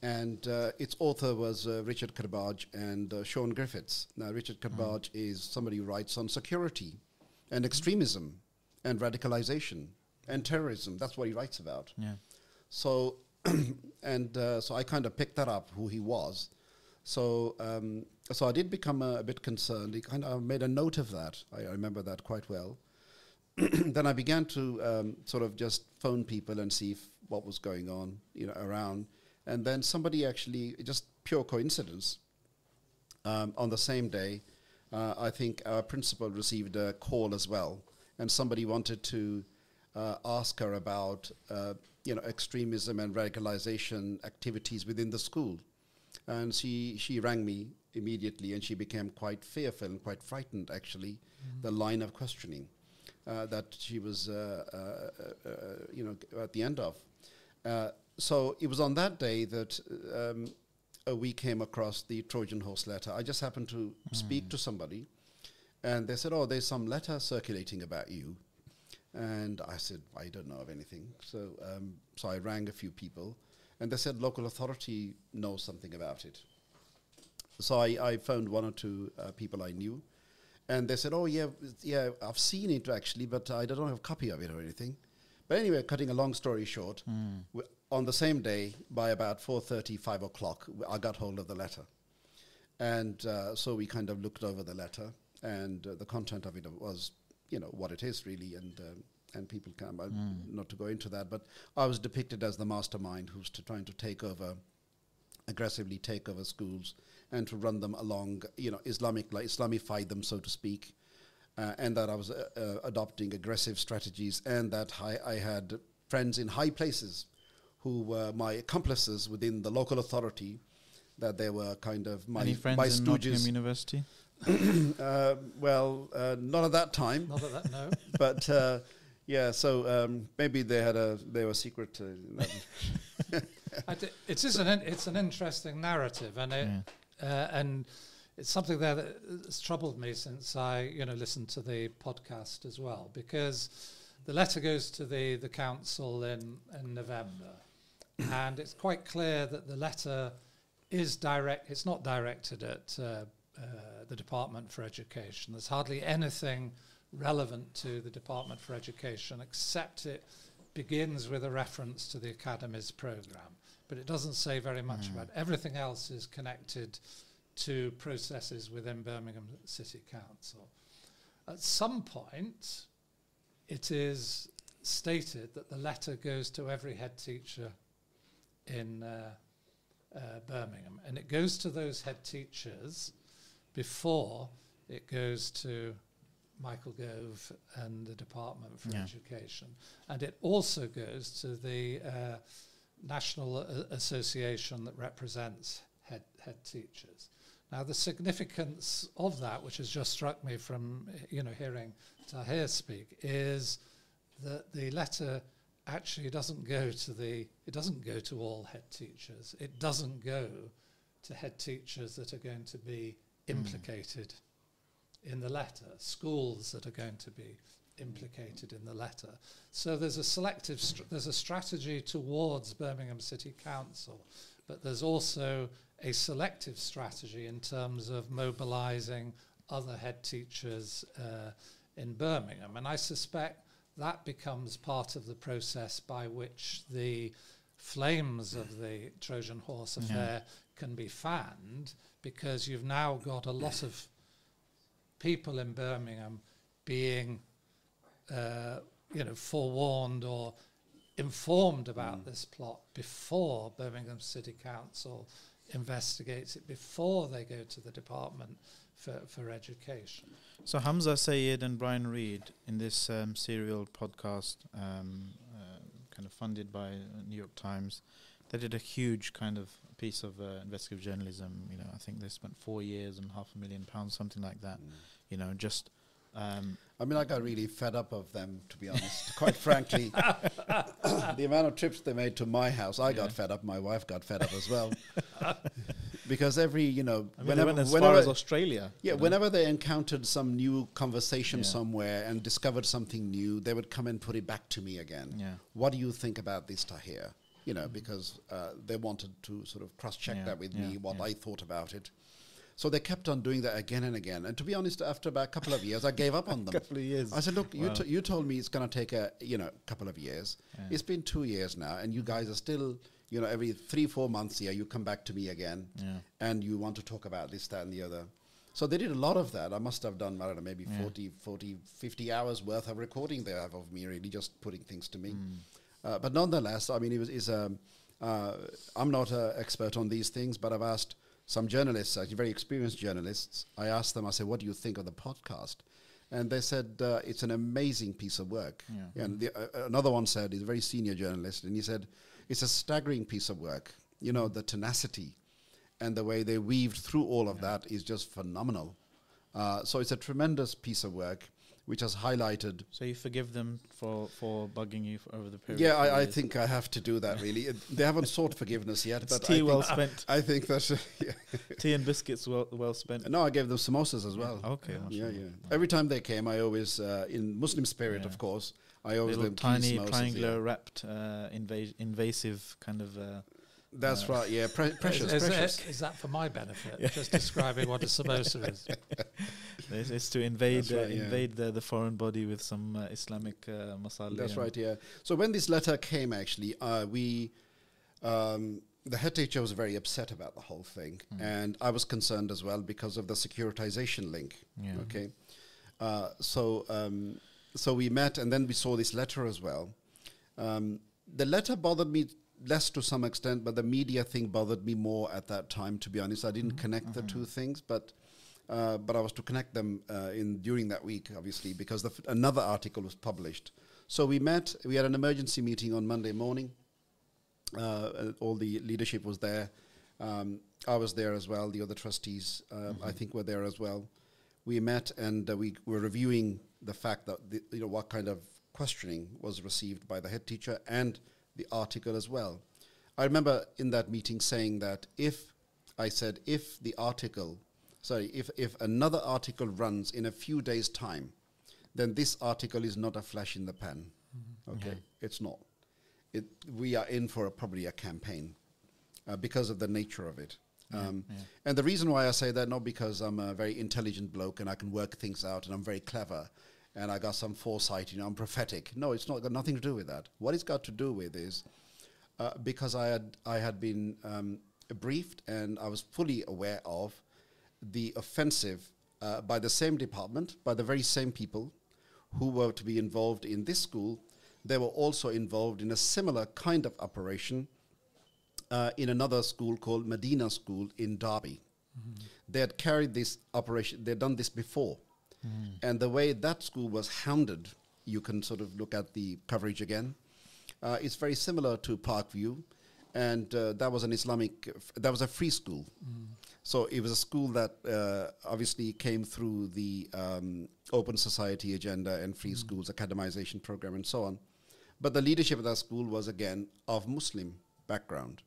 S2: And uh, its author was uh, Richard Kerbaj and uh, Sean Griffiths. Now, Richard Kerbaj is somebody who writes on security and extremism and radicalization and terrorism. That's what he writes about.
S1: Yeah.
S2: So, and uh, so I kind of picked that up who he was. So, um, so I did become a, a bit concerned. He kind of made a note of that. I, I remember that quite well. then I began to um, sort of just phone people and see if, what was going on, you know, around. And then somebody actually, just pure coincidence, um, on the same day, uh, I think our principal received a call as well, and somebody wanted to uh, ask her about, uh, you know, extremism and radicalization activities within the school, and she she rang me immediately, and she became quite fearful and quite frightened. Actually, the line of questioning uh, that she was, uh, uh, uh, uh, you know, at the end of. So it was on that day that um, uh, we came across the Trojan horse letter. I just happened to speak to somebody, and they said, "Oh, there's some letter circulating about you." And I said, "I don't know of anything." So, um, so I rang a few people, and they said local authority knows something about it. So I, I phoned one or two uh, people I knew, and they said, "Oh yeah, yeah, I've seen it actually, but I don't have a copy of it or anything." But anyway, cutting a long story short,
S1: Mm.
S2: On the same day, by about 4.30, 5 o'clock, I got hold of the letter. And uh, so we kind of looked over the letter, and uh, the content of it was, you know, what it is really, and um, and people can, uh,
S1: Mm.
S2: not to go into that, but I was depicted as the mastermind who's to trying to take over, aggressively take over schools and to run them along, you know, Islamic, like Islamify them, so to speak, uh, and that I was uh, uh, adopting aggressive strategies, and that I, I had friends in high places who were my accomplices within the local authority, that they were kind of my,
S1: Any friends
S2: my
S1: in Nottingham. University?
S2: uh, well, uh, not at that time,
S3: Not that, that no.
S2: but uh, yeah. So um, maybe they had a they were secret. Uh,
S3: I d- it is an in- it's an interesting narrative, and it,
S1: Yeah.
S3: uh, and it's something there that has troubled me since I you know listened to the podcast as well because the letter goes to the the council in in November, and it's quite clear that the letter is direct. It's not directed at uh, uh, the Department for Education. There's hardly anything relevant to the Department for Education except it begins with a reference to the Academy's program, but it doesn't say very much
S1: Mm.
S3: about it. everything else is connected to processes within Birmingham City Council. At some point, it is stated that the letter goes to every head teacher in uh, uh, Birmingham, and it goes to those head teachers before it goes to Michael Gove and the Department for
S1: Yeah.
S3: Education, and it also goes to the uh, National uh, Association that represents head head teachers. Now, the significance of that, which has just struck me from you know hearing Tahir speak, is that the letter actually doesn't go to the it doesn't go to all head teachers. It doesn't go to head teachers that are going to be
S1: Mm.
S3: implicated in the letter, schools that are going to be implicated in the letter. So there's a selective str- there's a strategy towards Birmingham City Council, but there's also a selective strategy in terms of mobilizing other head teachers uh, in Birmingham. And I suspect that becomes part of the process by which the flames of the Trojan horse
S1: Yeah.
S3: affair can be fanned because you've now got a lot of people in Birmingham being, uh, you know, forewarned or informed about
S2: Mm.
S3: this plot before Birmingham City Council investigates it, before they go to the Department for, for Education.
S1: So Hamza Syed and Brian Reed in this um, serial podcast, um, uh, kind of funded by New York Times, they did a huge kind of piece of uh, investigative journalism. You know, I think they spent four years and half a million pounds, something like that.
S2: Mm.
S1: You know, just um,
S2: I mean, I got really fed up of them, to be honest. Quite frankly, the amount of trips they made to my house, I got fed up. My wife got fed up as well, because every you know,
S1: I mean,
S2: whenever,
S1: as
S2: whenever
S1: far as Australia.
S2: yeah,
S1: you know.
S2: whenever they encountered some new conversation
S1: Yeah.
S2: somewhere and discovered something new, they would come and put it back to me again.
S1: Yeah.
S2: What do you think about this, Tahir? You know, because uh, they wanted to sort of cross-check
S1: Yeah,
S2: that with
S1: yeah,
S2: me, what
S1: yeah.
S2: I thought about it. So they kept on doing that again and again. And to be honest, after about a couple of years, I gave up on them.
S1: couple of years.
S2: I said, look, you, t- you told me it's going to take a you know couple of years.
S1: Yeah.
S2: It's been two years now, and you guys are still you know every three four months here you come back to me again,
S1: Yeah.
S2: and you want to talk about this that and the other. So they did a lot of that. I must have done I don't know maybe
S1: Yeah.
S2: 40, 40, 50 hours worth of recording they have of me really just putting things to me.
S1: Mm.
S2: Uh, but nonetheless, I mean, it was is um, uh, I'm not an expert on these things, but I've asked some journalists, actually very experienced journalists. I asked them, I said, "What do you think of the podcast?" And they said uh, it's an amazing piece of work.
S1: Yeah.
S2: And the, uh, another one said, he's a very senior journalist, and he said it's a staggering piece of work. You know, the tenacity and the way they weaved through all of that is just phenomenal. Uh, so it's a tremendous piece of work, which has highlighted
S1: So you forgive them for, for bugging you for over the period.
S2: yeah, I, I think I have to do that. Really, they haven't sought forgiveness yet,
S1: it's
S2: but
S1: tea
S2: I
S1: well
S2: think,
S1: spent.
S2: I think that. yeah.
S1: tea and biscuits well well spent.
S2: No, I gave them samosas as well.
S1: Okay.
S2: Yeah,
S1: mashallah.
S2: yeah. Every time they came, I always, uh, in Muslim spirit,
S1: Yeah.
S2: of course, I always
S1: Little tiny
S2: samosas,
S1: triangular wrapped uh, inva- invasive kind of. Uh,
S2: That's
S1: uh,
S2: right. Yeah, pre- precious,
S3: is, is
S2: precious.
S3: it- is that for my benefit? Just describing what a samosa is.
S1: it's, it's to invade
S2: That's
S1: uh,
S2: right, yeah.
S1: invade the, the foreign body with some uh, Islamic uh, masala.
S2: That's right. Yeah. So when this letter came, actually, uh, we, um, the head teacher was very upset about the whole thing,
S1: Mm.
S2: and I was concerned as well because of the securitization link.
S1: Yeah.
S2: Okay. Uh, so um, so we met, and then we saw this letter as well. Um, the letter bothered me less to some extent, but the media thing bothered me more at that time. To be honest, I didn't connect the two things, but. Uh, but I was to connect them uh, in during that week, obviously, because the f- another article was published. So we met. We had an emergency meeting on Monday morning. Uh, uh, all the leadership was there. Um, I was there as well. The other trustees, uh, I think, were there as well. We met and uh, we were reviewing the fact that the, you know what kind of questioning was received by the head teacher and the article as well. I remember in that meeting saying that if I said if the article, sorry, if if another article runs in a few days' time, then this article is not a flash in the pan. Okay, it's not. It, we are in for a, probably a campaign uh, because of the nature of it. Um,
S1: yeah.
S2: And the reason why I say that, not because I'm a very intelligent bloke and I can work things out and I'm very clever and I got some foresight, you know, I'm prophetic. No, it's not got nothing to do with that. What it's got to do with is uh, because I had I had been um, briefed and I was fully aware of the offensive uh, by the same department, by the very same people who were to be involved in this school. They were also involved in a similar kind of operation uh, in another school called Medina School in Derby. They had carried this operation, they'd done this before. And the way that school was hounded, you can sort of look at the coverage again. Uh, it's very similar to Parkview, and uh, that was an Islamic, f- that was a free school. So it was a school that uh, obviously came through the um, Open Society agenda and free schools academization program and so on. But the leadership of that school was again of Muslim background,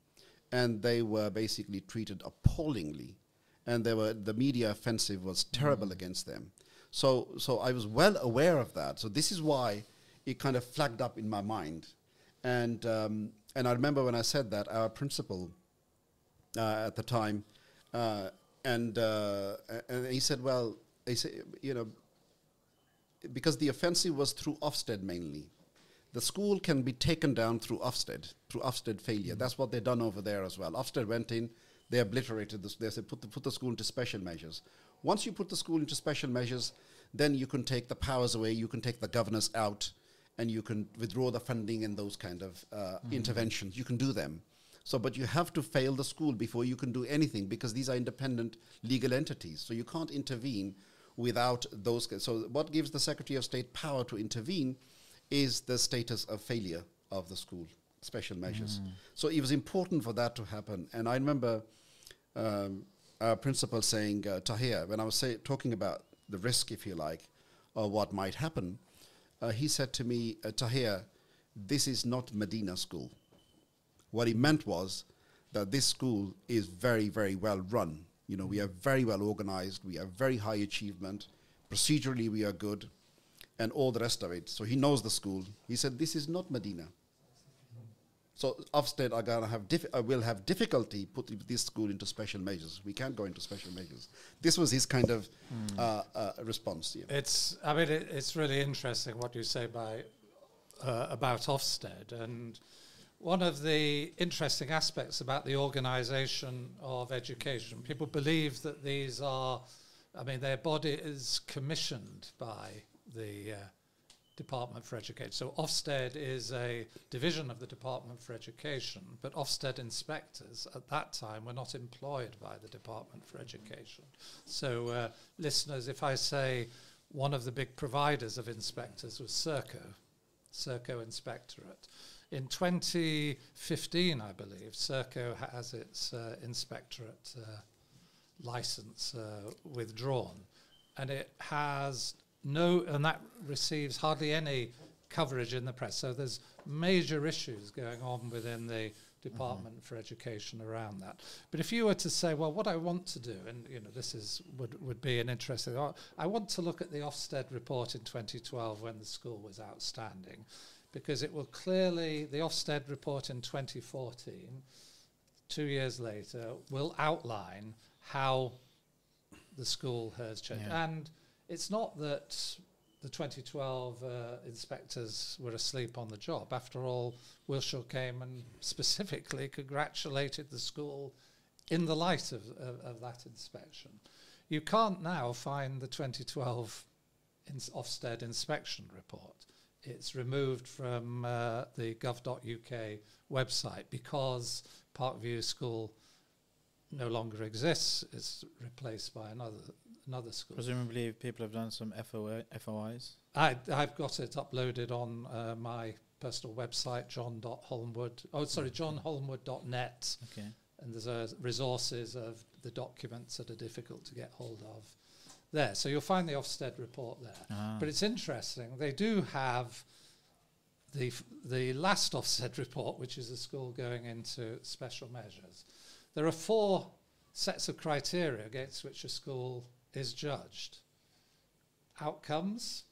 S2: and they were basically treated appallingly, and they were the media offensive was terrible against them. So, so I was well aware of that. So this is why it kind of flagged up in my mind, and um, and I remember when I said that our principal uh, at the time, uh, and uh, and he said, well, he said, you know, because the offensive was through Ofsted mainly. The school can be taken down through Ofsted, through Ofsted failure. That's what they've done over there as well. Ofsted went in, they obliterated this. They said put the, put the school into special measures. Once you put the school into special measures, then you can take the powers away, you can take the governors out, and you can withdraw the funding and those kind of uh, interventions. You can do them. So, but you have to fail the school before you can do anything because these are independent legal entities. So you can't intervene without those. So, what gives the Secretary of State power to intervene is the status of failure of the school, special measures. So, it was important for that to happen. And I remember um, our principal saying, uh, Tahir, when I was say, talking about the risk, if you like, of what might happen, uh, he said to me, uh, Tahir, this is not Medina School. What he meant was that this school is very, very well run. You know, we are very well organized, we have very high achievement, procedurally we are good, and all the rest of it. So he knows the school. He said, This is not Medina. So Ofsted are gonna have diffi- uh, will have difficulty putting this school into special measures. We can't go into special measures. This was his kind of uh, uh, response. Yeah.
S3: It's, I mean, it, it's really interesting what you say by, uh, about Ofsted. And one of the interesting aspects about the organisation of education, people believe that these are, I mean, their body is commissioned by the uh, Department for Education. So Ofsted is a division of the Department for Education, but Ofsted inspectors at that time were not employed by the Department for Education. So, uh, listeners, if I say one of the big providers of inspectors was Serco, Serco Inspectorate. In 2015, I believe, Serco has its uh, inspectorate uh, license uh, withdrawn, and it has no, and that receives hardly any coverage in the press. So there's major issues going on within the Department mm-hmm. for Education around that. But if you were to say, well, what I want to do, and you know, this is would would be an interesting. I- I want to look at the Ofsted report in 2012 when the school was outstanding, because it will clearly the Ofsted report in 2014, two years later, will outline how the school has changed.
S1: Yeah.
S3: And it's not that the 2012 uh, inspectors were asleep on the job. After all, Wilshaw came and specifically congratulated the school in the light of, of, of that inspection. You can't now find the 2012 ins- Ofsted inspection report. It's removed from uh, the gov.uk website because Parkview School no longer exists. It's replaced by another another school.
S1: Presumably, people have done some FOI, FOIs.
S3: I, I've got it uploaded on uh, my personal website, john.holmwood. Oh, sorry, johnholmwood.net.
S1: Okay.
S3: And there's uh, resources of the documents that are difficult to get hold of there. So you'll find the Ofsted report there.
S1: Ah.
S3: But it's interesting. They do have the f- the last Ofsted report, which is a school going into special measures. There are four sets of criteria against which a school is judged: outcomes,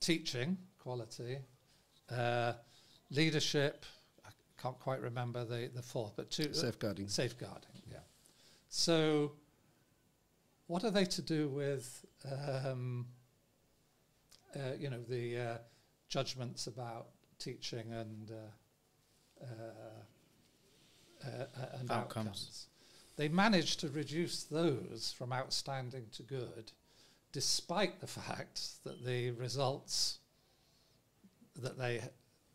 S3: teaching quality, uh, leadership. I can't quite remember the the fourth, but two
S2: Safeguarding.
S3: Safeguarding, yeah. So, what are they to do with, um, uh, you know, the uh, judgments about teaching and uh, uh, uh, and
S1: Outcomes.
S3: outcomes? They managed to reduce those from outstanding to good, despite the fact that the results that they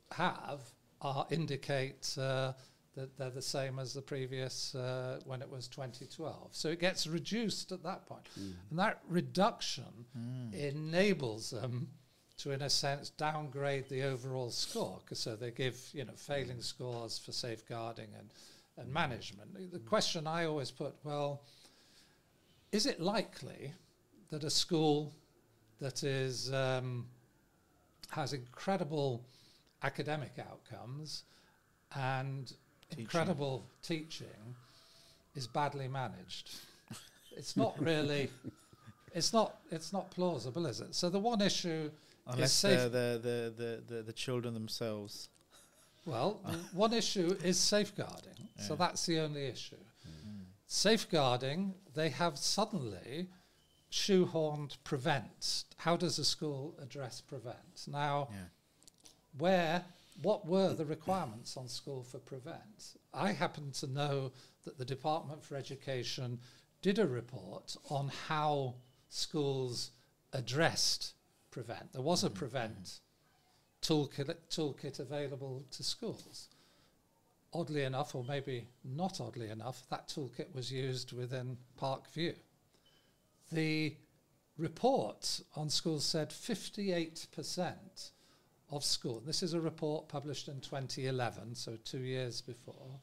S3: have are indicate uh, that they're the same as the previous uh, when it was 2012. So it gets reduced at that point. And that reduction enables them to, in a sense, downgrade the overall score. so they give, you know, failing scores for safeguarding and, and management. The question I always put, well, is it likely that a school that is um, has incredible academic outcomes and
S1: Teaching.
S3: incredible teaching is badly managed. It's not really. It's not. It's not plausible, is it? So the one issue
S1: Unless
S3: safe-
S1: the, the, the, the, the, the children themselves
S3: Well, one issue is safeguarding. So that's the only issue. Mm-hmm. Safeguarding, they have suddenly shoehorned prevent. How does a school address prevent? Now,
S1: Yeah.
S3: where what were the requirements on school for prevent i happen to know that the department for education did a report on how schools addressed prevent there was a mm-hmm. prevent toolkit, toolkit available to schools oddly enough or maybe not oddly enough that toolkit was used within park view the report on schools said 58% of school. This is a report published in 2011, so two years before.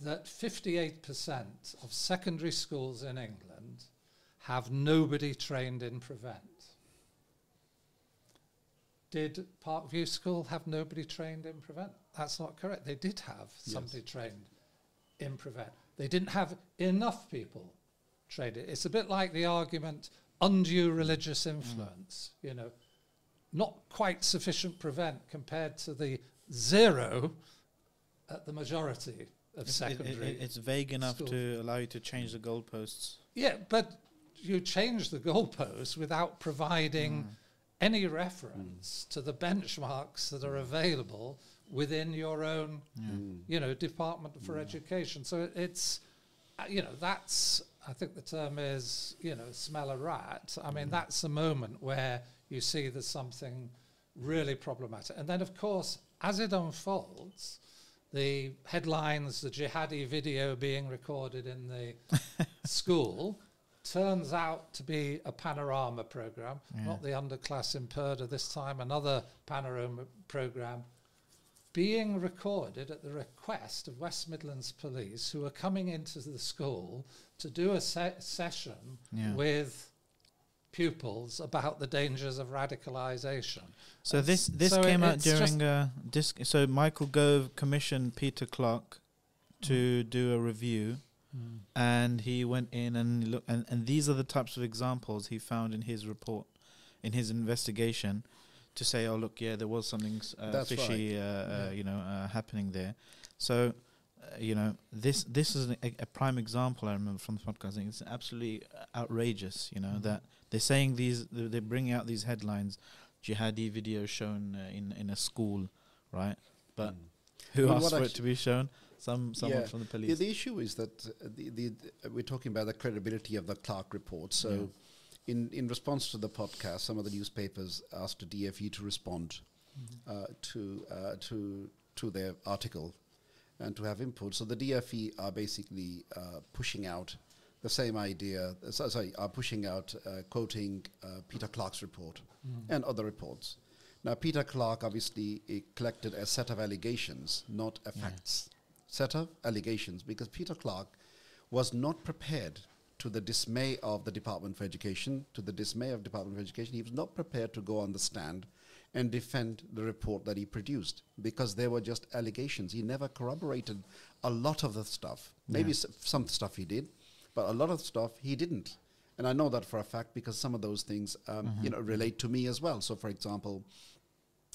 S3: That 58% of secondary schools in England have nobody trained in prevent. Did Parkview School have nobody trained in prevent? That's not correct. They did have somebody trained in prevent. They didn't have enough people trained. in- It's a bit like the argument undue religious influence. You know, not quite sufficient prevent compared to the zero at the majority of
S1: It's, it- it-
S3: secondary.
S1: it- it's vague enough
S3: schools.
S1: to allow you to change the goalposts.
S3: yeah, but you change the goalposts without providing
S1: Mm.
S3: Any reference to the benchmarks that are available within your own
S2: Mm.
S3: you know, Department for Education. So it- it's, uh, you know, that's, I think the term is, you know, smell a rat. I mean, that's the moment where you see there's something really problematic. And then, of course, as it unfolds, the headlines, the jihadi video being recorded in the school turns out to be a panorama program,
S1: Yeah.
S3: not the underclass in Purdah this time, another panorama program being recorded at the request of West Midlands Police, who are coming into the school to do a se- session
S1: Yeah.
S3: with pupils about the dangers of radicalisation.
S1: So this this
S3: So
S1: came out during a this. So Michael Gove commissioned Peter Clarke to mm. do a review, and he went in and look, and, and these are the types of examples he found in his report, in his investigation, to say, oh look, yeah, there was something uh, fishy, uh, uh, you know, uh, happening there. So. Uh, you know this. This is a, a prime example. I remember from the podcast. It's absolutely outrageous. You know
S3: Mhm.
S1: that they're saying these. They're they're bringing out these headlines jihadi video shown uh, in in a school, right? But
S2: Mm.
S1: who
S2: Well,
S1: asked for it to be shown? Some someone
S2: Yeah.
S1: from the
S2: Yeah,
S1: police.
S2: the issue is that uh, the, the, uh, we're talking about the credibility of the Clarke report. So,
S1: Yeah.
S2: in, in response to the podcast, some of the newspapers asked the DFE to respond uh, to uh, to to their article and to have input. So the DFE are basically uh, pushing out the same idea. uh, so- sorry, are pushing out uh, quoting uh, Peter Clarke's report and other reports. Now, Peter Clarke obviously uh, collected a set of allegations, not a
S1: Yeah.
S2: facts. Set of allegations, because Peter Clarke was not prepared to the dismay of the Department for Education, to the dismay of Department of Education. He was not prepared to go on the stand and defend the report that he produced because they were just allegations. He never corroborated a lot of the stuff. Maybe s- some stuff he did, but a lot of stuff he didn't. And I know that for a fact because some of those things, um, you know, relate to me as well. So, for example,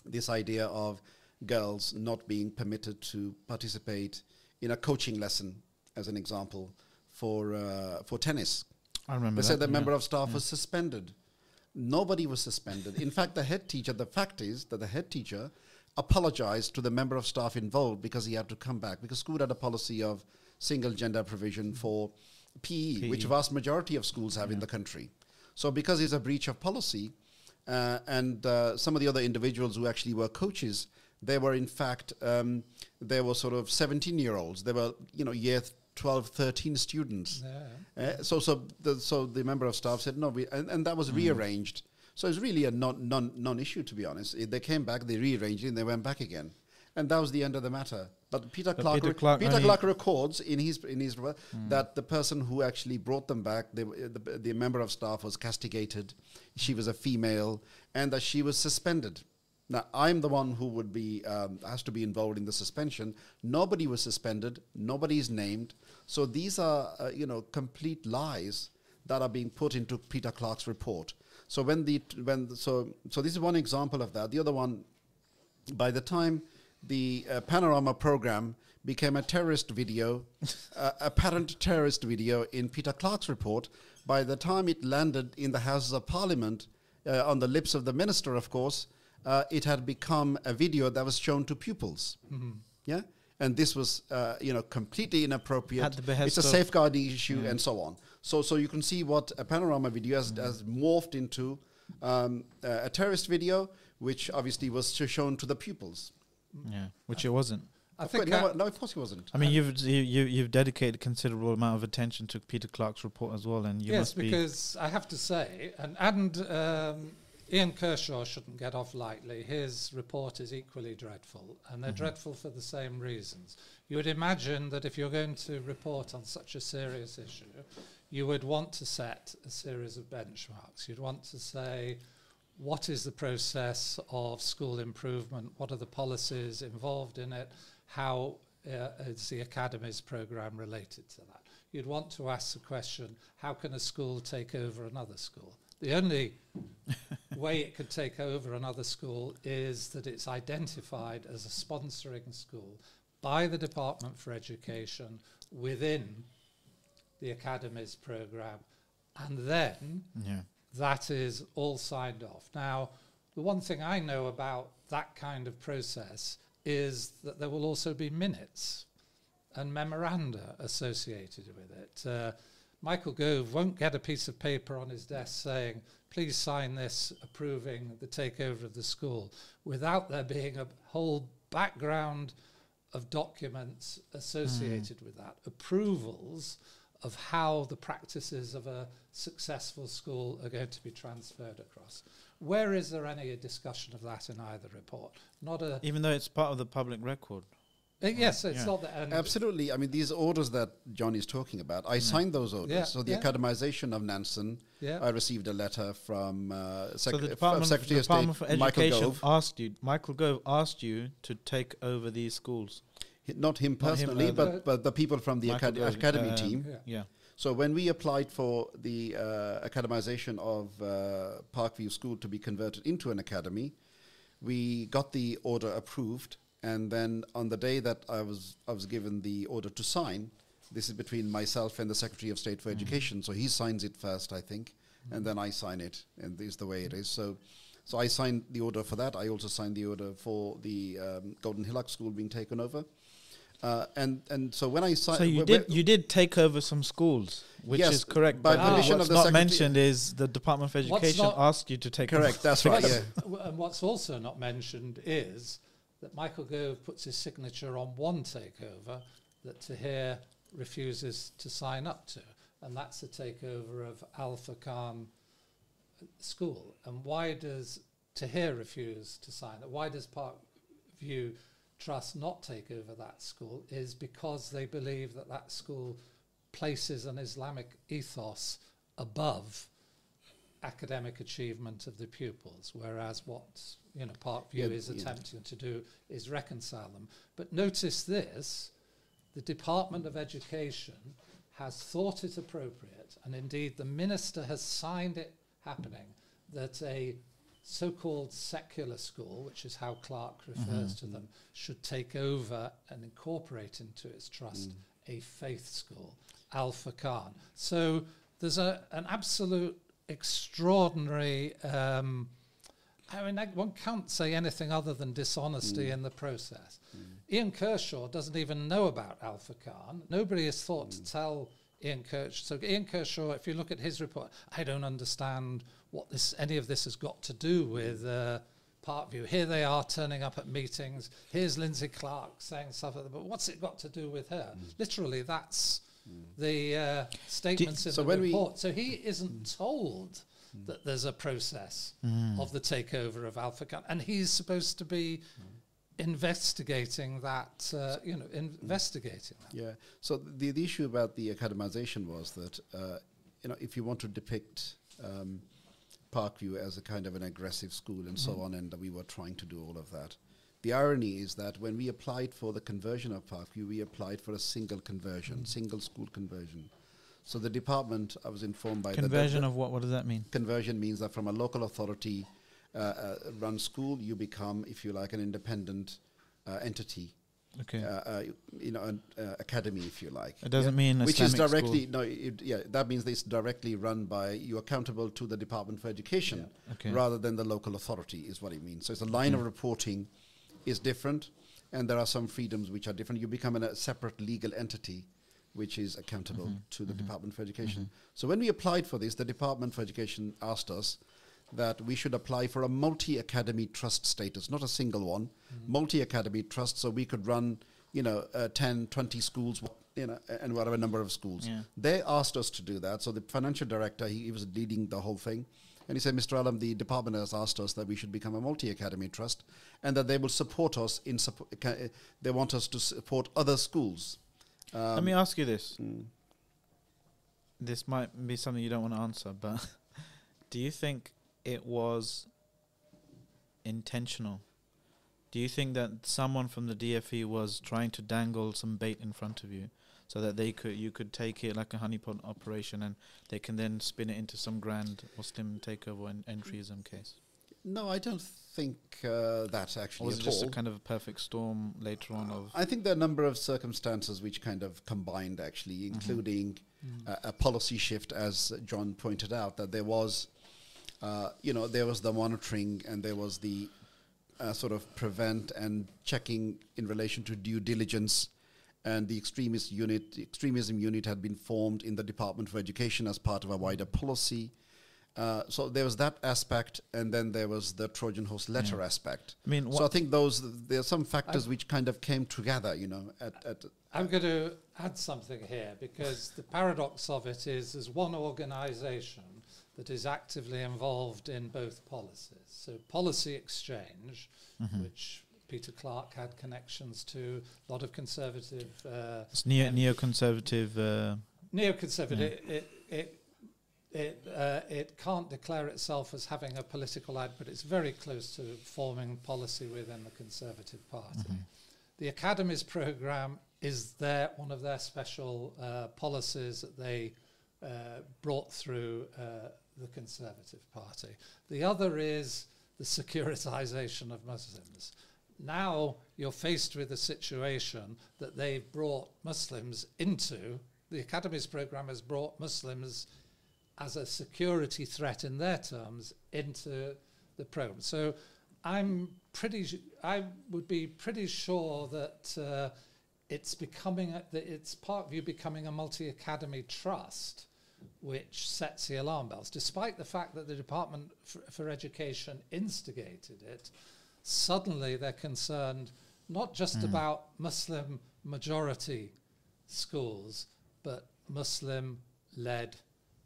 S2: this idea of girls not being permitted to participate in a coaching lesson, as an example, for uh, for tennis.
S1: I remember.
S2: They said
S1: that,
S2: the member of staff
S1: Yeah.
S2: was suspended. Nobody was suspended. In fact, the head teacher, the fact is that the head teacher apologized to the member of staff involved because he had to come back because school had a policy of single gender provision for PE, which
S1: PE.
S2: vast majority of schools have in the country. So because it's a breach of policy, uh, and uh, some of the other individuals who actually were coaches, they were in fact, um, they were sort of 17 year olds. They were, you know, year 12, 13 students.
S3: Yeah.
S2: Uh, so, so the so the member of staff said no, we, and, and that was rearranged. So it's really a non non non issue to be honest. It- they came back, they rearranged it, and they went back again, and that was the end of the matter. But Peter
S1: But
S2: Clarke,
S1: Peter Clarke
S2: Peter Clarke records in his in his report that the person who actually brought them back, they, the, the member of staff was castigated. She was a female, and that she was suspended. Now I'm the one who would be um, has to be involved in the suspension. Nobody was suspended. Nobody is named. So these are uh, you know complete lies that are being put into Peter Clarke's report. So when the when the- so so this is one example of that. The other one, by the time the uh, panorama program became a terrorist video, uh, apparent terrorist video in Peter Clarke's report. By the time it landed in the Houses of Parliament, uh, on the lips of the minister, of course, uh, it had become a video that was shown to pupils. Yeah, and this was, uh, you know, completely inappropriate.
S1: At the
S2: it's a
S1: of-
S2: safeguarding issue and so on. So, so you can see what a panorama video has, has morphed into um, uh, a terrorist video, which obviously was sh- shown to the pupils.
S1: Yeah, which it wasn't.
S3: I
S2: Of course,
S3: think
S2: no, no, of course he wasn't.
S1: I mean, you've you, you you've dedicated considerable amount of attention to Peter Clarke's report as well, and you
S3: yes,
S1: must be.
S3: because I have to say, and, and um, Ian Kershaw shouldn't get off lightly. His report is equally dreadful, and they're dreadful for the same reasons. You would imagine that if you're going to report on such a serious issue, you would want to set a series of benchmarks. You'd want to say, what is the process of school improvement? What are the policies involved in it? How uh, is the academies program related to that? You'd want to ask the question, how can a school take over another school? The only way it could take over another school is that it's identified as a sponsoring school by the Department for Education within the academies program. And then
S1: yeah.
S3: that is all signed off. Now, the one thing I know about that kind of process is that there will also be minutes and memoranda associated with it. Uh, Michael Gove won't get a piece of paper on his desk saying, please sign this approving the takeover of the school without there being a whole background of documents associated hmm. with that, approvals of how the practices of a successful school are going to be transferred across. Where is there any discussion of that in either report? Not a
S1: Even though it's part of the public record.
S3: Uh, yes, it's
S1: Yeah.
S3: not the end.
S2: Absolutely. I mean, these orders that John is talking about, I signed those orders.
S3: Yeah,
S2: So the
S3: yeah.
S2: academization of Nansen,
S3: Yeah.
S2: I received a letter from uh, Sec-
S1: so the
S2: f- Secretary
S1: the
S2: of State
S1: for
S2: Michael Gove.
S1: asked you, Michael Gove asked you to take over these schools.
S2: H- Not him
S1: Not him,
S2: personally,
S1: uh,
S2: but,
S3: the-
S2: but the people from the
S1: Michael
S2: acad-
S1: Gove,
S2: academy
S1: um,
S2: team.
S3: Yeah.
S1: Yeah.
S2: So when we applied for the uh, academization of uh, Parkview School to be converted into an academy, we got the order approved, and then on the day that I was I was given the order to sign, this is between myself and the Secretary of State for Education. So he signs it first, I think, and then I sign it, and this is the way it is. So. So I signed the order for that. I also signed the order for the um, Golden Hillock School being taken over, uh, and and so when I signed,
S1: So you did you did take over some schools, which
S2: Yes,
S1: is correct.
S2: by
S1: but
S3: permission
S1: what's
S2: of the
S1: not
S2: Secretary-
S1: mentioned is the Department of Education asked you to take
S2: correct. That's right. Yeah.
S3: And what's also not mentioned is that Michael Gove puts his signature on one takeover that Tahir refuses to sign up to, and that's the takeover of Al-Furqan School. And why does Tahir refuse to sign it? Why does Parkview Trust not take over that school? Is because they believe that that school places an Islamic ethos above academic achievement of the pupils, whereas what you know Parkview
S2: Yeah,
S3: is
S2: yeah.
S3: attempting to do is reconcile them. But notice this: the Department of Education has thought it appropriate, and indeed the minister has signed it happening, that a so-called secular school, which is how Clarke refers mm-hmm. to them, should take over and incorporate into its trust mm. a faith school, Al-Furqan. So there's a, an absolute extraordinary. Um, I mean, I- one can't say anything other than dishonesty in the process. Ian Kershaw doesn't even know about Al-Furqan. Nobody has thought to tell Ian Kershaw. So Ian Kershaw, if you look at his report, I don't understand what this any of this has got to do with uh, Parkview. Here they are turning up at meetings. Here's Lindsay Clark saying stuff, but what's it got to do with her? Literally, that's the uh, statements in
S2: so
S3: the report. So he isn't told that there's a process of the takeover of Al-Furqan, and he's supposed to be investigating that. Uh, you know, investigating that.
S2: Yeah. So the the issue about the academization was that uh, you know if you want to depict um, Parkview as a kind of an aggressive school and so on, and we were trying to do all of that. The irony is that when we applied for the conversion of Parkview, we applied for a single conversion, single school conversion. So the department, I was informed by
S1: Conversion of what? What does that mean?
S2: conversion means that from a local authority uh, uh, run school, you become, if you like, an independent uh, entity,
S1: Okay.
S2: uh, uh, you know, an uh, academy, if you like.
S1: it doesn't
S2: yeah?
S1: mean
S2: Which is directly
S1: school.
S2: no, it, yeah. That means it's directly run by you're accountable to the Department for Education
S1: Okay.
S2: rather than the local authority, is what it means. So it's a line of reporting is different, and there are some freedoms which are different. You become an, a separate legal entity, which is accountable
S1: Mm-hmm.
S2: to the Department for Education. So when we applied for this, the Department for Education asked us that we should apply for a multi-academy trust status, not a single one, multi-academy trust, so we could run, you know, uh, 10, 20 schools, you know, and whatever number of schools.
S1: Yeah.
S2: They asked us to do that. So the financial director, he, he was leading the whole thing. And he said, Mr. Alam, the department has asked us that we should become a multi-academy trust and that they will support us in support. They want us to support other schools. Um,
S1: Let me ask you this.
S2: mm.
S1: This might be something you don't want to answer, but do you think it was intentional? Do you think that someone from the DFE was trying to dangle some bait in front of you so that they could you could take it like a honeypot operation and they can then spin it into some grand Muslim takeover and entryism case?
S2: No, I don't think uh, that
S1: Or
S2: actually
S1: was it
S2: at
S1: just
S2: all.
S1: a kind of a perfect storm later on of
S2: I think there are a number of circumstances which kind of combined, actually, including a, a policy shift, as John pointed out, that there was, uh, you know, there was the monitoring and there was the uh, sort of prevent and checking in relation to due diligence. And the extremist unit, the extremism unit had been formed in the Department for Education as part of a wider policy. Uh, so there was that aspect, and then there was the Trojan horse letter
S1: Yeah.
S2: aspect.
S1: I mean
S2: So I think those there are some factors which kind of came together, you know. At, at
S3: I'm going to add something here because the paradox of it is there's one organisation that is actively involved in both policies. So, policy exchange,
S1: Mhm.
S3: which Peter Clarke had connections to, a lot of conservative, uh,
S1: it's neo neoconservative uh,
S3: neoconservative. It, it, it, it, uh, it can't declare itself as having a political ad, but it's very close to forming policy within the Conservative Party.
S1: Mm-hmm.
S3: The Academies programme is their one of their special uh, policies that they uh, brought through uh, the Conservative Party. The other is the securitization of Muslims. Now you're faced with a situation that they've brought Muslims into. The Academies programme has brought Muslims as a security threat in their terms into the program. So I'm pretty. I would be pretty sure that uh, it's becoming a, that it's part of you becoming a multi-academy trust, which sets the alarm bells. Despite the fact that the Department for, for Education instigated it, suddenly they're concerned not just about Muslim majority schools, but Muslim-led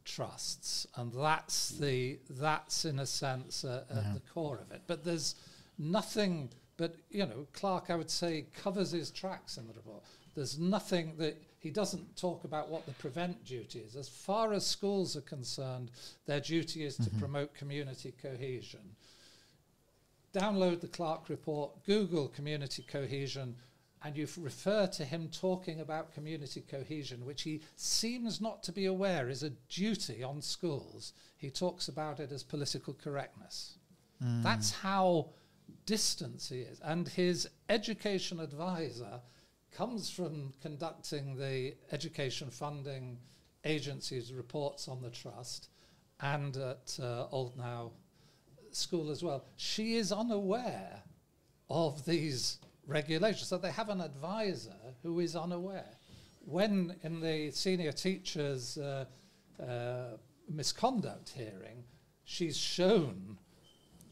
S3: trusts, and that's the that's in a sense uh, at the core of it. But there's nothing. But you know, Clarke, I would say, covers his tracks in the report. There's nothing that he doesn't talk about what the prevent duty is. As far as schools are concerned, their duty is to promote community cohesion. Download the Clarke report, Google community cohesion, and you refer to him talking about community cohesion, which he seems not to be aware is a duty on schools. He talks about it as political correctness. That's how distant he is. And his education advisor comes from conducting the education funding agency's reports on the trust and at uh, Oldknow School as well. She is unaware of these regulations. So they have an advisor who is unaware. When in the senior teacher's uh, uh, misconduct hearing, she's shown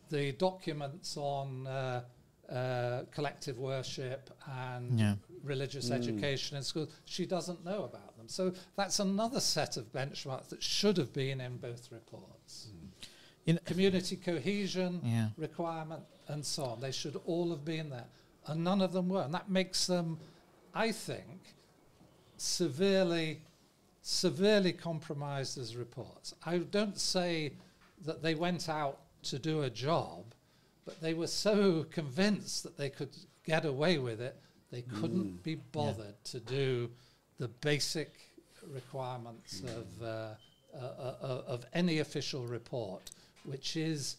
S3: the documents on uh, uh, collective worship and
S1: Yeah.
S3: religious education in schools. She doesn't know about them. So that's another set of benchmarks that should have been in both reports.
S1: In-
S3: Community cohesion
S1: Yeah.
S3: requirement and so on. They should all have been there. And none of them were. And that makes them, I think, severely, severely compromised as reports. I don't say that they went out to do a job, but they were so convinced that they could get away with it, they couldn't be bothered to do the basic requirements of, uh, uh, uh, of any official report, which is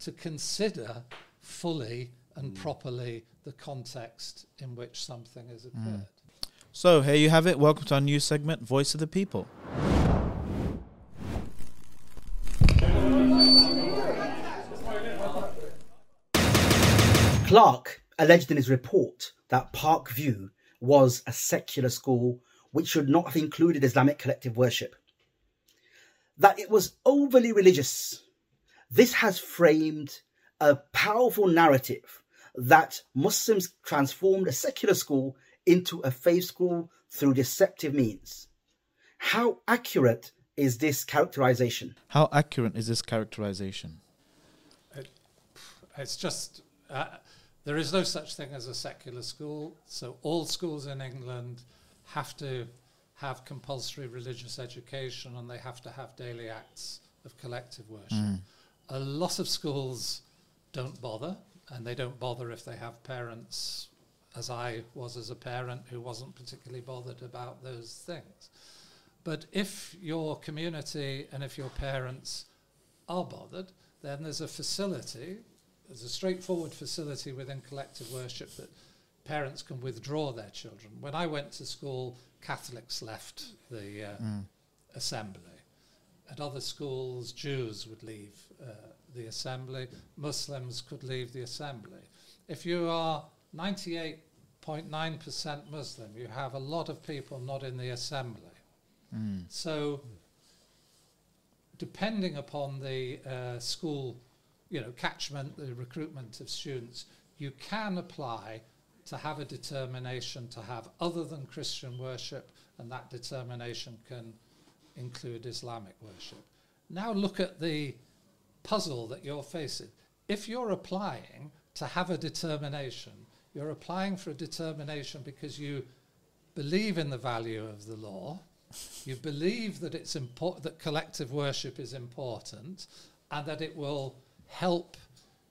S3: to consider fully and
S2: Mm.
S3: properly the context in which something has occurred.
S1: So here you have it. Welcome to our new segment, Voice of the People.
S4: Clarke alleged in his report that Park View was a secular school which should not have included Islamic collective worship. That it was overly religious. This has framed a powerful narrative that Muslims transformed a secular school into a faith school through deceptive means. How accurate is this characterization?
S1: How accurate is this characterization?
S3: It's just uh, there is no such thing as a secular school. So all schools in England have to have compulsory religious education and they have to have daily acts of collective worship. A lot of schools don't bother, and they don't bother if they have parents, as I was as a parent, who wasn't particularly bothered about those things. But if your community and if your parents are bothered, then there's a facility, there's a straightforward facility within collective worship that parents can withdraw their children. When I went to school, Catholics left the uh, assembly. At other schools, Jews would leave the assembly, Muslims could leave the assembly. If you are 98.9% Muslim, you have a lot of people not in the assembly. So, depending upon the uh, school, you know, catchment, the recruitment of students, you can apply to have a determination to have other than Christian worship, and that determination can include Islamic worship. Now look at the puzzle that you're facing. If you're applying to have a determination, you're applying for a determination because you believe in the value of the law, you believe that it's important that collective worship is important, and that it will help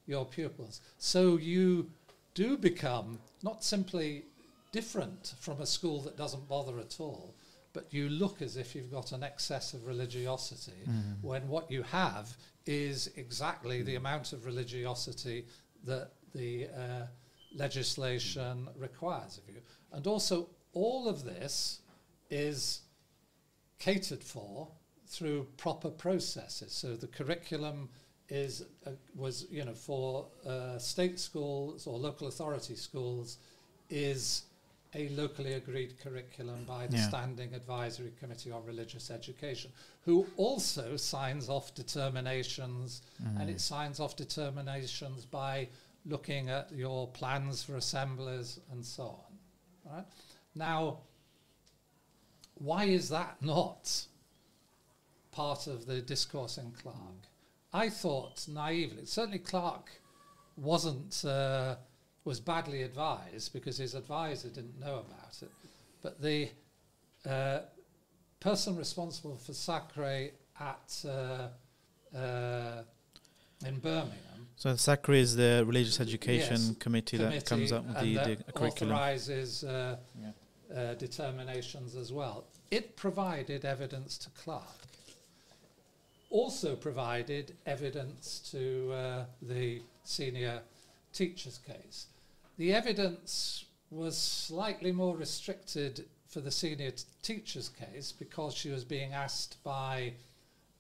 S3: your pupils. So you do become not simply different from a school that doesn't bother at all, but you look as if you've got an excess of religiosity when what you have is exactly the amount of religiosity that the uh, legislation requires of you. And also, all of this is catered for through proper processes. So the curriculum is uh, was you know for uh, state schools or local authority schools is a locally agreed curriculum by the
S1: Yeah.
S3: Standing Advisory Committee on Religious Education, who also signs off determinations, and it signs off determinations by looking at your plans for assemblies and so on. Right now, why is that not part of the discourse in Clarke? I thought naively, certainly Clarke wasn't uh, was badly advised because his advisor didn't know about it, but the uh, person responsible for Sacre at uh, uh, in Birmingham
S1: So Sacre is the Religious Education
S3: Yes,
S1: Committee, that comes up with the, the curriculum.
S3: authorizes uh,
S1: Yeah.
S3: uh, determinations as well. It provided evidence to Clarke. Also provided evidence to uh, the senior teacher's case. The evidence was slightly more restricted for the senior t- teacher's case because she was being asked by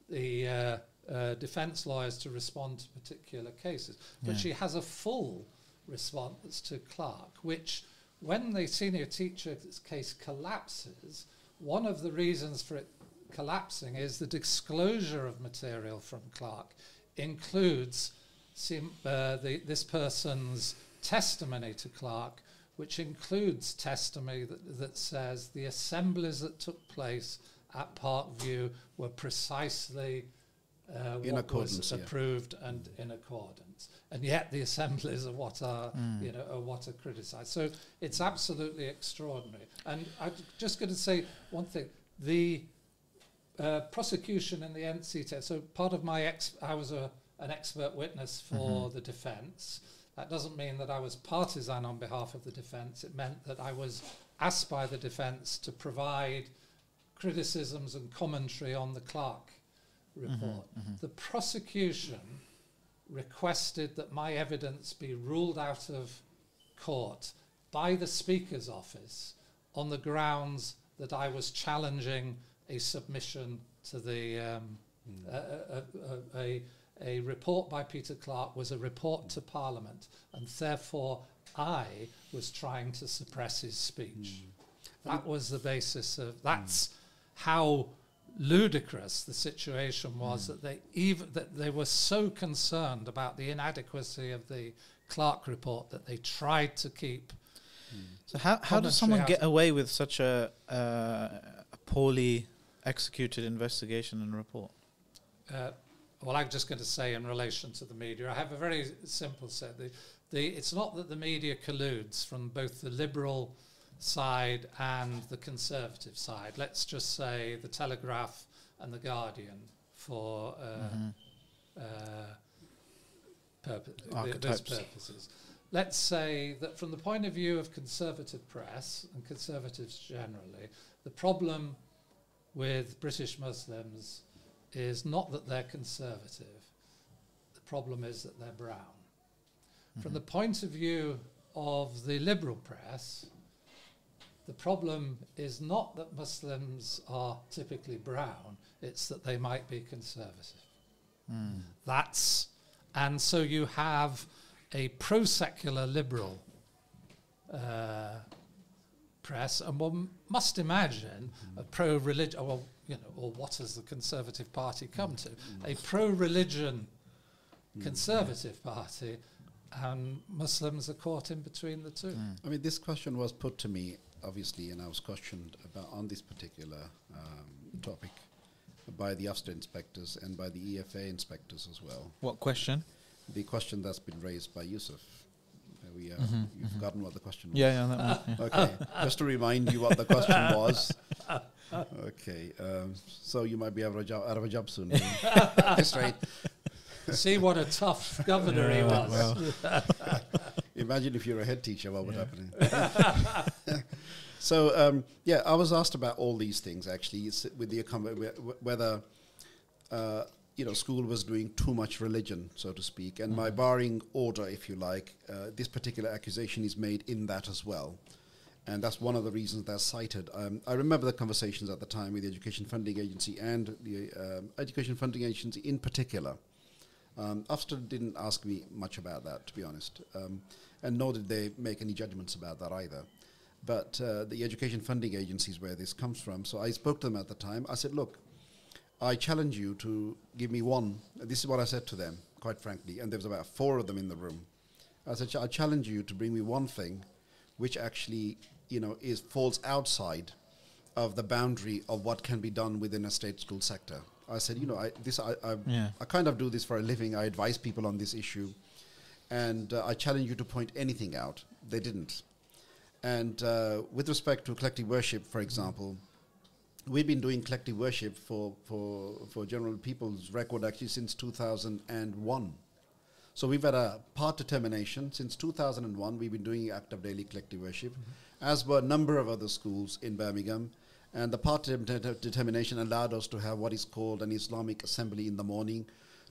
S3: the uh, uh, defence lawyers to respond to particular cases. But
S1: Yeah.
S3: she has a full response to Clarke, which, when the senior teacher's case collapses, one of the reasons for it collapsing is the disclosure of material from Clarke includes sim- uh, the, this person's testimony to Clarke, which includes testimony that, that says the assemblies that took place at Parkview were precisely uh,
S2: In
S3: what was
S2: yeah.
S3: approved and in accordance. And yet the assemblies are what are,
S1: Mm.
S3: you know, are what are criticised. So it's absolutely extraordinary. And I'm just going to say one thing: the uh, prosecution in the NCTL. So part of my ex, I was a, an expert witness for the defence. That doesn't mean that I was partisan on behalf of the defence. It meant that I was asked by the defence to provide criticisms and commentary on the Clarke mm-hmm, report. Mm-hmm. The prosecution requested that my evidence be ruled out of court by the Speaker's office on the grounds that I was challenging a submission to the um, hmm. a, a, a, a, a report by Peter Clarke was a report to Parliament, and therefore I was trying to suppress his speech. That was the basis of that's how ludicrous the situation was that they even that they were so concerned about the inadequacy of the Clarke report that they tried to keep
S1: So how how does someone get away with such a, uh, a poorly executed investigation and report?
S3: Uh, well, I'm just going to say in relation to the media, I have a very simple set. The, the, it's not that the media colludes from both the liberal side and the conservative side. Let's just say the Telegraph and the Guardian for uh,
S1: Mhm.
S3: uh, purpo- those purposes. Let's say that from the point of view of conservative press and conservatives generally, the problem with British Muslims is not that they're conservative. The problem is that they're brown. From the point of view of the liberal press, the problem is not that Muslims are typically brown, it's that they might be conservative.
S1: Mm.
S3: That's and so you have a pro-secular liberal uh, press, and one must imagine a pro religious, Well, you know, or what has the Conservative Party come to? A pro-religion Conservative Party, and Muslims are caught in between the two.
S1: Mm.
S2: I mean, this question was put to me, obviously, and I was questioned about on this particular um, topic by the Ofsted inspectors and by the EFA inspectors as well.
S1: What question?
S2: The question that's been raised by Yusuf. We, uh,
S1: Mhm,
S2: You've
S1: mhm.
S2: forgotten what the question was.
S1: Yeah, yeah, that one. yeah.
S2: Okay, just to remind you what the question was. Okay, um, so you might be out of a job, out of a job soon. That's right.
S3: See what a tough governor he was.
S1: well.
S2: Imagine if you're a head teacher, what would
S1: Yeah.
S2: happen? so um, yeah, I was asked about all these things actually, with the whether uh, you know school was doing too much religion, so to speak, and my barring order, if you like, uh, this particular accusation is made in that as well. And that's one of the reasons that's cited. Um, I remember the conversations at the time with the Education Funding Agency and the um, Education Funding Agency in particular. Um, Ofsted didn't ask me much about that, to be honest, um, and nor did they make any judgments about that either. But uh, the education funding agencies where this comes from, so I spoke to them at the time. I said, "Look, I challenge you to give me one." This is what I said to them, quite frankly, and there was about four of them in the room. I said, "I challenge you to bring me one thing, which actually, you know, is falls outside of the boundary of what can be done within a state school sector." I said, "You know, I, this I, I
S1: Yeah.
S2: I kind of do this for a living. I advise people on this issue, and uh, I challenge you to point anything out. They didn't. And uh, with respect to collective worship, for example, we've been doing collective worship for, for, for General People's Record actually since 2001. So we've had a part determination since 2001. We've been doing act of daily collective worship, mm-hmm. as were a number of other schools in Birmingham. And the part de- de- determination allowed us to have what is called an Islamic assembly in the morning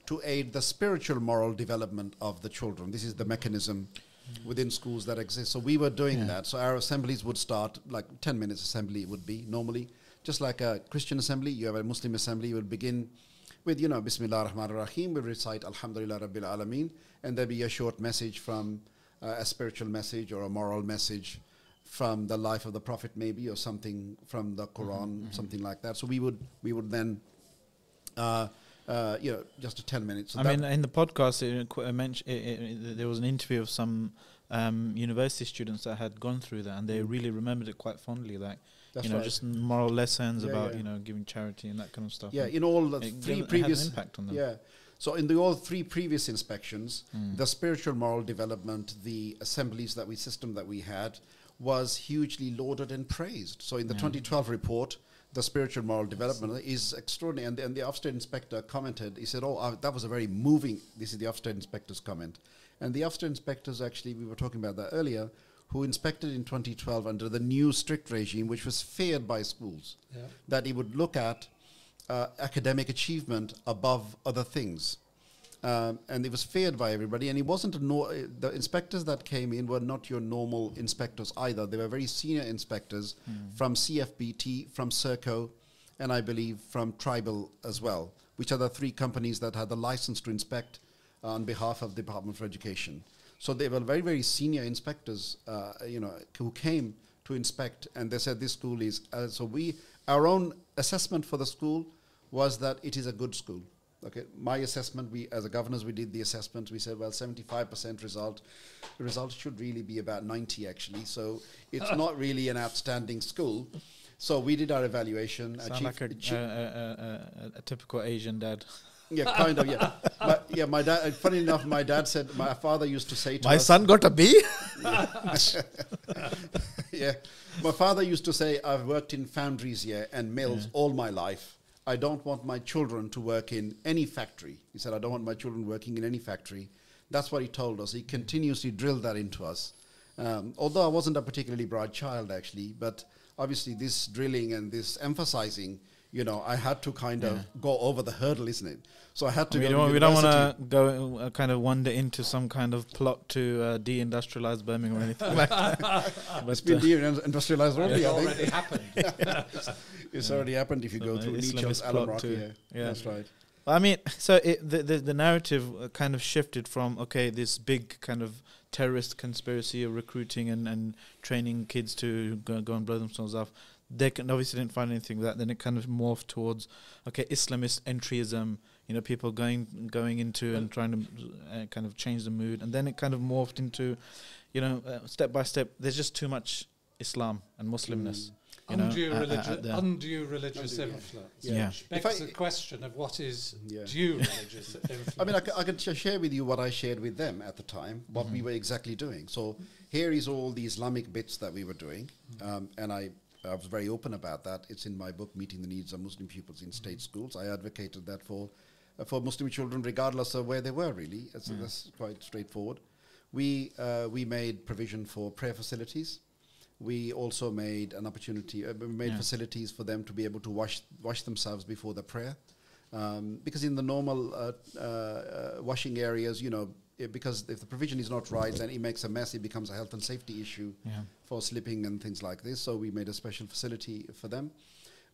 S2: to aid the spiritual moral development of the children. This is the mechanism mm-hmm. within schools that exist. So we were doing
S1: Yeah.
S2: that. So our assemblies would start like 10 minutes assembly would be normally. Just like a Christian assembly, you have a Muslim assembly, you will begin with, you know, Bismillah ar-Rahman ar-Rahim, we recite Alhamdulillah Rabbil Alameen, and there'd be a short message from uh, a spiritual message or a moral message from the life of the Prophet maybe, or something from the Quran, something like that. So we would, we would then, uh, uh, you know, just a 10 minutes. So
S1: I mean, in the podcast, it, it, it, it- there was an interview of some um, university students that had gone through that, and they really remembered it quite fondly. Like,
S2: that's
S1: you know,
S2: right.
S1: just moral lessons
S2: Yeah,
S1: about
S2: yeah.
S1: you know giving charity and that kind of stuff.
S2: yeah,
S1: And
S2: in all the three
S1: gave- it had
S2: previous
S1: impact on them.
S2: Yeah. So in the all three previous inspections,
S1: Mm.
S2: the spiritual moral development, the assemblies that we system that we had was hugely lauded and praised. So in the
S1: Yeah.
S2: 2012 report, the spiritual moral development is extraordinary. And, and the Ofsted inspector commented, he said, "Oh, uh, that was a very moving." This is the Ofsted inspector's comment, and the Ofsted inspectors actually, we were talking about that earlier, who inspected in 2012 under the new strict regime, which was feared by schools
S3: Yeah.
S2: that he would look at uh, academic achievement above other things. Um, and it was feared by everybody. And it wasn't a no, uh, the inspectors that came in were not your normal inspectors either. They were very senior inspectors from CFBT, from Serco, and I believe from Tribal as well, which are the three companies that had the license to inspect on behalf of the Department for Education. So they were very, very senior inspectors, uh, you know, who came to inspect, and they said this school is. Uh, so we, our own assessment for the school was that it is a good school. Okay, my assessment, we as a governors, we did the assessment. We said, well, seventy-five percent result. The result should really be about ninety, actually. So it's not really an outstanding school. So we did our evaluation.
S1: Sound like a, a, a, a typical Asian dad.
S2: yeah, kind of, yeah. my, yeah, my dad. uh, Funny enough, my dad said my father used to say to
S1: My
S2: us,
S1: son got a B.
S2: yeah. My father used to say, I've worked in foundries here and mills all my life. I don't want my children to work in any factory. He said, I don't want my children working in any factory. That's what he told us. He continuously drilled that into us. Um, although I wasn't a particularly bright child, actually, but obviously this drilling and this emphasizing, you know, I had to kind of go over the hurdle, isn't it? So I had to
S1: we
S2: go
S1: don't,
S2: to
S1: we don't want to go uh, kind of wander into some kind of plot to uh, deindustrialize Birmingham or anything like that.
S2: It's been
S1: uh,
S2: de-industrialized already,
S3: It
S2: I think.
S3: already happened.
S2: It's already happened if you
S1: So
S2: go through Nietzsche's
S1: plot
S2: Rock. Yeah,
S1: Yeah.
S2: that's right.
S1: I mean, so it, the, the the narrative uh, kind of shifted from okay, this big kind of terrorist conspiracy of recruiting and, and training kids to go, go and blow themselves off. They can obviously didn't find anything with that. Then it kind of morphed towards okay, Islamist entryism. You know, people going going into and trying to uh, kind of change the mood, and then it kind of morphed into, you know, uh, step by step. There's just too much Islam and Muslimness. You know,
S3: undue,
S1: uh, uh,
S3: religi-
S1: uh, the-
S3: undue religious
S2: Undue,
S3: influence.
S1: Yeah.
S3: Which
S2: If
S3: begs
S2: I-
S3: the question of what is
S2: Yeah.
S3: due religious influence.
S2: I mean, I, c- I can sh- share with you what I shared with them at the time, what
S1: Mm-hmm.
S2: we were exactly doing. So here is all the Islamic bits that we were doing,
S1: Mm-hmm.
S2: um, and I, I was very open about that. It's in my book, Meeting the Needs of Muslim Pupils
S1: Mm-hmm.
S2: in State Schools. I advocated that for for Muslim children, regardless of where they were. Really,
S1: Mm.
S2: so that's quite straightforward. We uh, we made provision for prayer facilities. We also made an opportunity, uh, we made
S1: Yeah.
S2: facilities for them to be able to wash wash themselves before the prayer. Um, because in the normal uh, uh, uh, washing areas, you know, i because if the provision is not right, then it makes a mess. It becomes a health and safety issue
S1: Yeah.
S2: for slipping and things like this. So we made a special facility for them.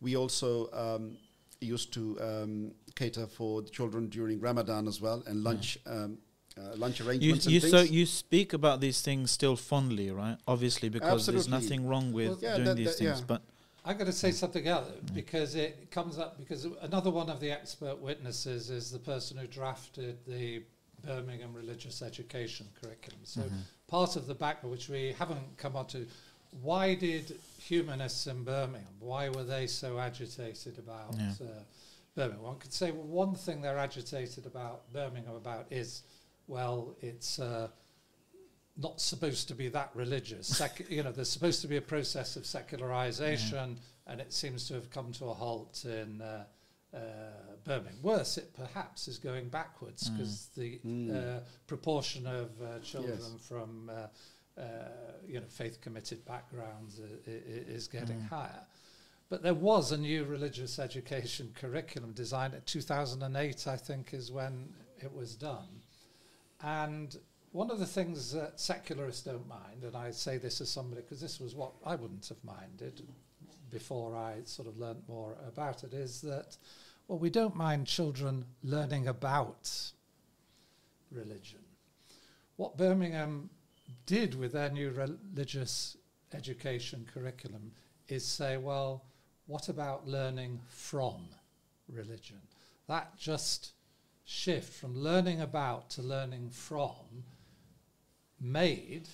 S2: We also um, used to um, cater for the children during Ramadan as well, and lunch um, uh, lunch arrangements
S1: you
S2: and
S1: so
S2: things.
S1: you speak about these things still fondly, right? Obviously, because there's nothing wrong with
S2: Well, yeah,
S1: doing
S2: that-
S1: these
S2: that-
S1: things.
S2: yeah.
S1: But
S3: I'm going to say something else because it comes up because another one of the expert witnesses is the person who drafted the Birmingham religious education curriculum. So
S1: Mm-hmm.
S3: part of the background, which we haven't come on to, why did humanists in Birmingham, why were they so agitated about
S1: Yeah.
S3: uh, Birmingham? One could say, well, one thing they're agitated about Birmingham about is, well, it's uh, not supposed to be that religious. Sec- you know, there's supposed to be a process of secularization, and it seems to have come to a halt in uh, uh, Birmingham. Worse, it perhaps is going backwards because the
S2: Mm.
S3: uh, proportion of uh, children
S2: Yes.
S3: from uh, you know faith committed backgrounds is getting higher. But there was a new religious education curriculum designed in 2008, I think, is when it was done. And one of the things that secularists don't mind, and I say this as somebody because this was what I wouldn't have minded before I sort of learnt more about it, is that, well, we don't mind children learning about religion. What Birmingham did with their new religious education curriculum is say, well, what about learning from religion? That just shift from learning about to learning from made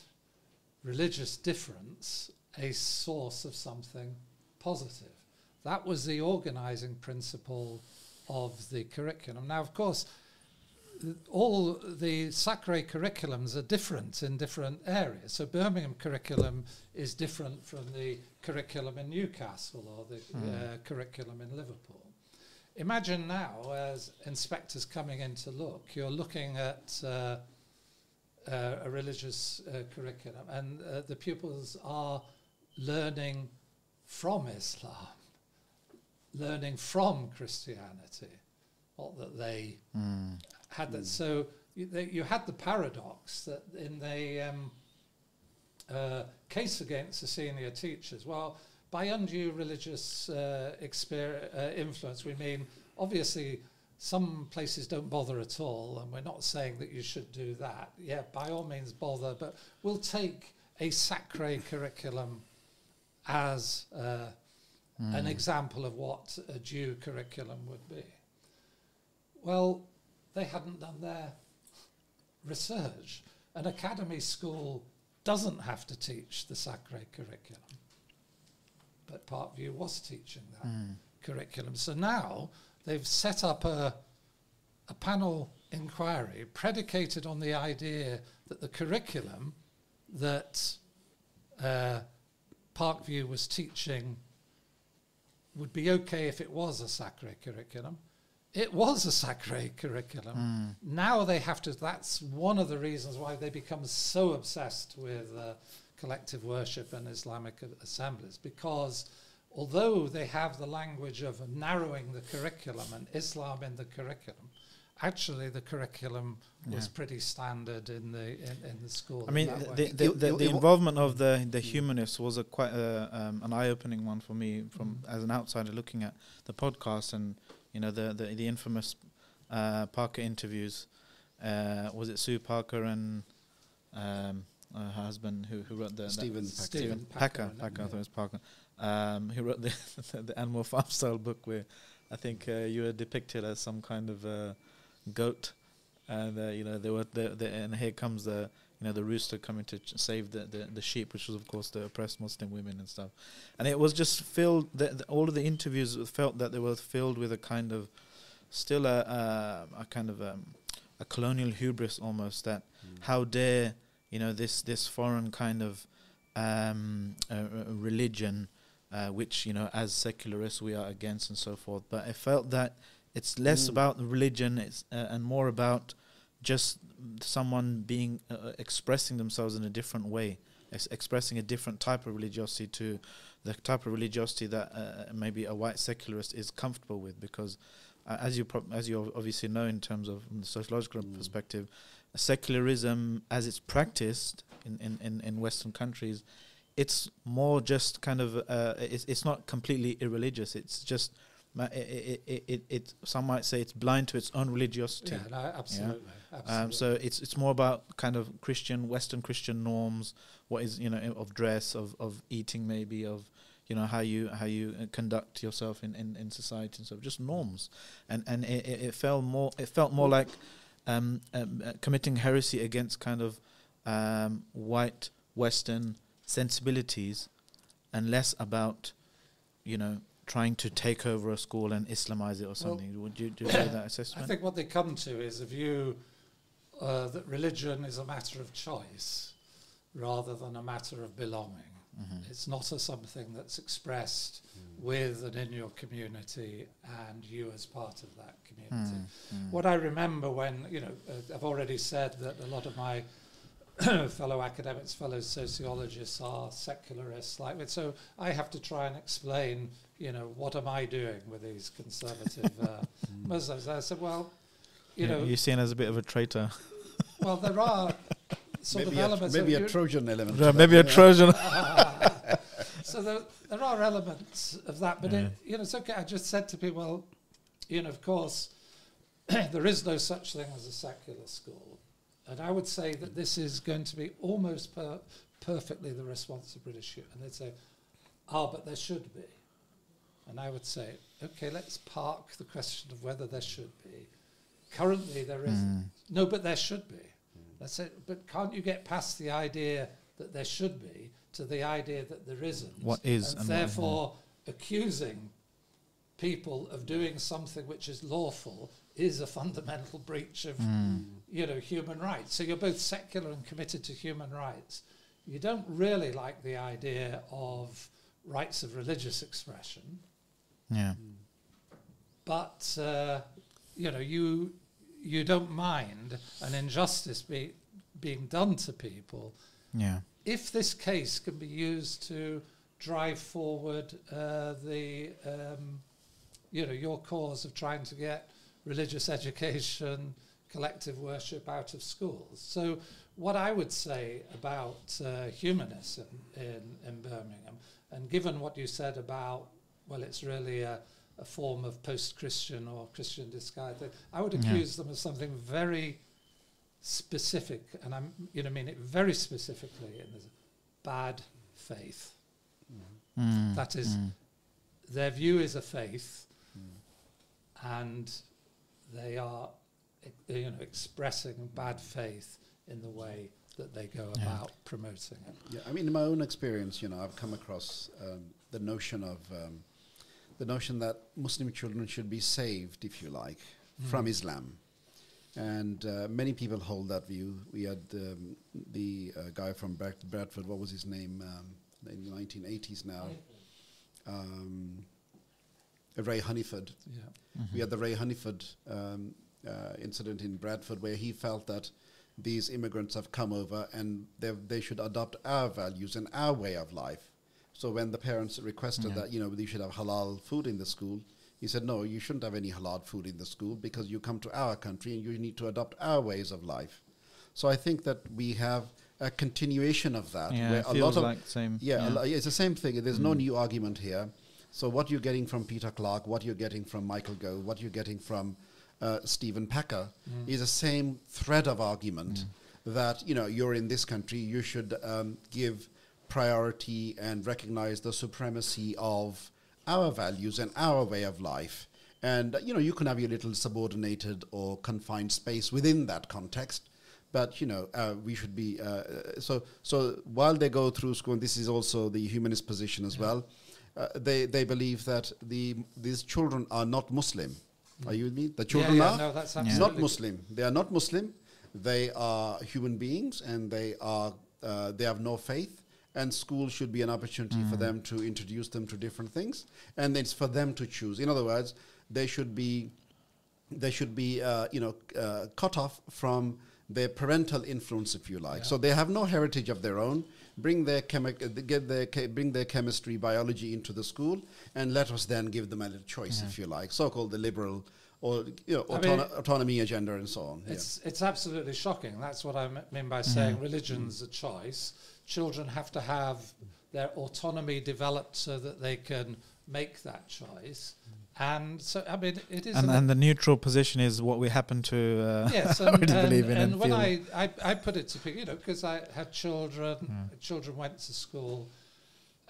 S3: religious difference a source of something positive. That was the organizing principle of the curriculum. Now, of course, all the Sacre curriculums are different in different areas. So Birmingham curriculum is different from the curriculum in Newcastle or the uh, curriculum in Liverpool. Imagine now, as inspectors coming in to look, you're looking at uh, uh, a religious uh, curriculum, and uh, the pupils are learning from Islam, learning from Christianity, not that they had that. So you, they, you had the paradox that in the um, uh, case against the senior teachers, well, by undue religious uh, exper- uh, influence, we mean obviously some places don't bother at all, and we're not saying that you should do that. Yeah, by all means bother, but we'll take a sacre curriculum as uh, an example of what a due curriculum would be. Well, they hadn't done their research. An academy school doesn't have to teach the sacre curriculum, but Parkview was teaching that curriculum. So now they've set up a, a panel inquiry predicated on the idea that the curriculum that uh, Parkview was teaching would be okay if it was a sacre curriculum. It was a sacre curriculum. Now they have to, that's one of the reasons why they become so obsessed with uh, collective worship and Islamic assemblies, because although they have the language of narrowing the curriculum and Islam in the curriculum, actually the curriculum was pretty standard in the in, in the school.
S1: I mean,
S3: in
S1: the, the, the, the involvement of the the humanists was a quite uh, um, an eye opening one for me from
S3: Mm.
S1: as an outsider looking at the podcast and you know the the, the infamous uh, Parker interviews. Uh, was it Sue Parker and um, uh, her husband who who wrote the
S2: Stephen Packer.
S1: Stephen
S3: Packer,
S1: Packer
S3: isn't?
S1: Packer I thought
S3: Yeah.
S1: it was Parker um, who wrote the the Animal Farm style book where I think uh, you were depicted as some kind of uh, goat and uh, you know there were the, the and here comes the you know the rooster coming to ch- save the, the the sheep which was of course the oppressed muslim women and stuff. And it was just filled the, the, all of the interviews felt that they were filled with a kind of still a a, a kind of um, a colonial hubris almost that how dare you know this this foreign kind of um, uh, uh, religion uh, which you know as secularists we are against and so forth. But I felt that it's less
S2: Mm.
S1: about the religion it's uh, and more about just someone being uh, uh, expressing themselves in a different way ex- expressing a different type of religiosity to the type of religiosity that uh, maybe a white secularist is comfortable with because uh, as you as you obviously know in terms of from the sociological
S2: Mm.
S1: perspective secularism as it's practiced in, in, in, in western countries it's more just kind of uh, it's, it's not completely irreligious it's just it, it, it, it, some might say it's blind to its own religiosity
S3: yeah, no, absolutely. absolutely.
S1: Um, so it's it's more about kind of Christian, Western Christian norms. What is you know of dress, of of eating, maybe of you know how you how you uh, conduct yourself in, in, in society and so just norms. And and it, it, it felt more it felt more like um, um, uh, committing heresy against kind of um, white Western sensibilities, and less about you know trying to take over a school and Islamize it or something. Would you do you that
S3: I think what they come to is a view uh, that religion is a matter of choice rather than a matter of belonging.
S1: Mhm.
S3: It's not a something that's expressed with and in your community and you as part of that community.
S1: Mm, mm.
S3: What I remember when, you know, uh, I've already said that a lot of my fellow academics, fellow sociologists are secularists like. So I have to try and explain, you know, what am I doing with these conservative uh, Muslims? I said, well, you know,
S1: you're seen as a bit of a traitor.
S3: well, there are sort
S2: maybe
S3: of
S2: a,
S3: elements.
S2: maybe
S3: of
S2: a
S3: you-
S2: Trojan element. To
S1: maybe a
S2: yeah.
S1: Trojan.
S3: so there, there are elements of that, but
S1: Yeah.
S3: it, you know, it's okay. I just said to people, well, you know, of course, there is no such thing as a secular school, and I would say that this is going to be almost per- perfectly the response of British youth. And they'd say, "Ah, but there should be," and I would say, "Okay, let's park the question of whether there should be. Currently, there isn't. No, but there should be. That's it. But can't you get past the idea that there should be to the idea that there isn't?
S1: What is
S3: and,
S1: and
S3: therefore accusing people of doing something which is lawful is a fundamental breach of you know human rights. So you're both secular and committed to human rights. You don't really like the idea of rights of religious expression
S1: Yeah.
S3: but uh, you know you you don't mind an injustice be, being done to people
S1: Yeah.
S3: if this case can be used to drive forward uh, the um, you know your cause of trying to get religious education collective worship out of schools. So, what I would say about uh, humanism in, in Birmingham, and given what you said about, well, it's really a, a form of post Christian or Christian disguise, I would accuse yeah. them of something very specific, and I'm, you know, I mean it very specifically, in bad faith. Mm. That is, mm. their view is a faith, mm. and they are, you know, expressing bad faith in the way that they go yeah. about promoting it.
S2: Yeah, I mean, in my own experience, you know, I've come across um, the notion of um, the notion that Muslim children should be saved, if you like, mm. from Islam. And uh, many people hold that view. We had um, the uh, guy from Bradford, what was his name, um, in the 1980s now? Um, Ray Honeyford. Yeah. Mm-hmm. We had the Ray Honeyford um, uh, incident in Bradford where he felt that these immigrants have come over and they should adopt our values and our way of life. So when the parents requested yeah. that, you know, they should have halal food in the school, he said, no, you shouldn't have any halal food in the school because you come to our country and you need to adopt our ways of life. So I think that we have a continuation of that.
S1: Yeah, where a lot of like same.
S2: Yeah, yeah. it's the same thing. There's mm. no new argument here. So what you're getting from Peter Clarke, what you're getting from Michael Gove, what you're getting from uh, Stephen Packer mm. is the same thread of argument mm. that you know you're in this country, you should um, give priority and recognize the supremacy of our values and our way of life. And you know you can have your little subordinated or confined space within that context, but you know uh, we should be uh, so so while they go through school. And this is also the humanist position as yeah. well. Uh, they they believe that the these children are not Muslim. Are you with me? The children
S3: yeah, yeah,
S2: are
S3: no, that's
S2: not Muslim. They are not Muslim. They are human beings, and they are uh, they have no faith. And school should be an opportunity mm. for them to introduce them to different things, and it's for them to choose. In other words, they should be they should be uh, you know uh, cut off from their parental influence, if you like. Yeah. So they have no heritage of their own. Bring their chemi- uh, get their bring their chemistry, biology into the school, and let us then give them a little choice, yeah. if you like, so-called the liberal or you know, autono- mean, autonomy agenda and so on.
S3: It's yeah. it's absolutely shocking. That's what I mean by saying religion's mm. a choice. Children have to have their autonomy developed so that they can make that choice. And so, I mean, it is.
S1: And, and the neutral position is what we happen to uh, yes, and,
S3: and,
S1: believe in.
S3: And, and when I, I, I, put it to people, you know, because I had children, mm. children went to school,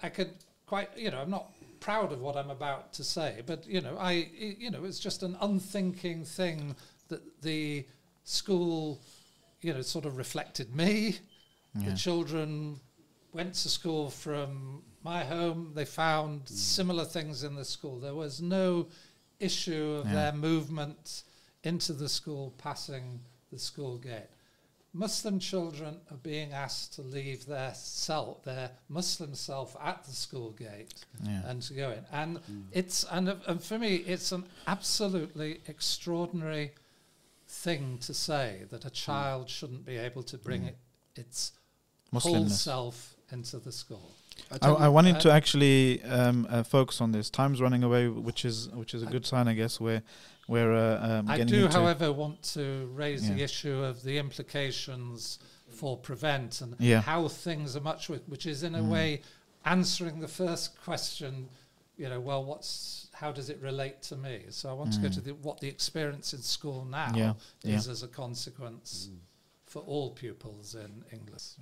S3: I could quite, you know, I'm not proud of what I'm about to say, but, you know, I, you know, it's just an unthinking thing that the school, you know, sort of reflected me. Yeah. The children went to school from my home, they found mm. similar things in the school. There was no issue of yeah. their movement into the school, passing the school gate. Muslim children are being asked to leave their self, their Muslim self, at the school gate yeah. and to go in. And mm. it's and, and for me, it's an absolutely extraordinary thing to say that a mm. child mm. shouldn't be able to bring mm. it, its whole self into the school.
S1: I, I, wanted to actually um, uh, focus on this. Time's running away, which is which is a good sign, I guess. Where where uh, um,
S3: I do, however, want to raise yeah. the issue of the implications for prevent and yeah. how things are much, with, which is in a mm. way answering the first question. You know, well, what's how does it relate to me? So I want mm. to go to mm. the, what the experience in school now yeah. is as a consequence mm. for all pupils in English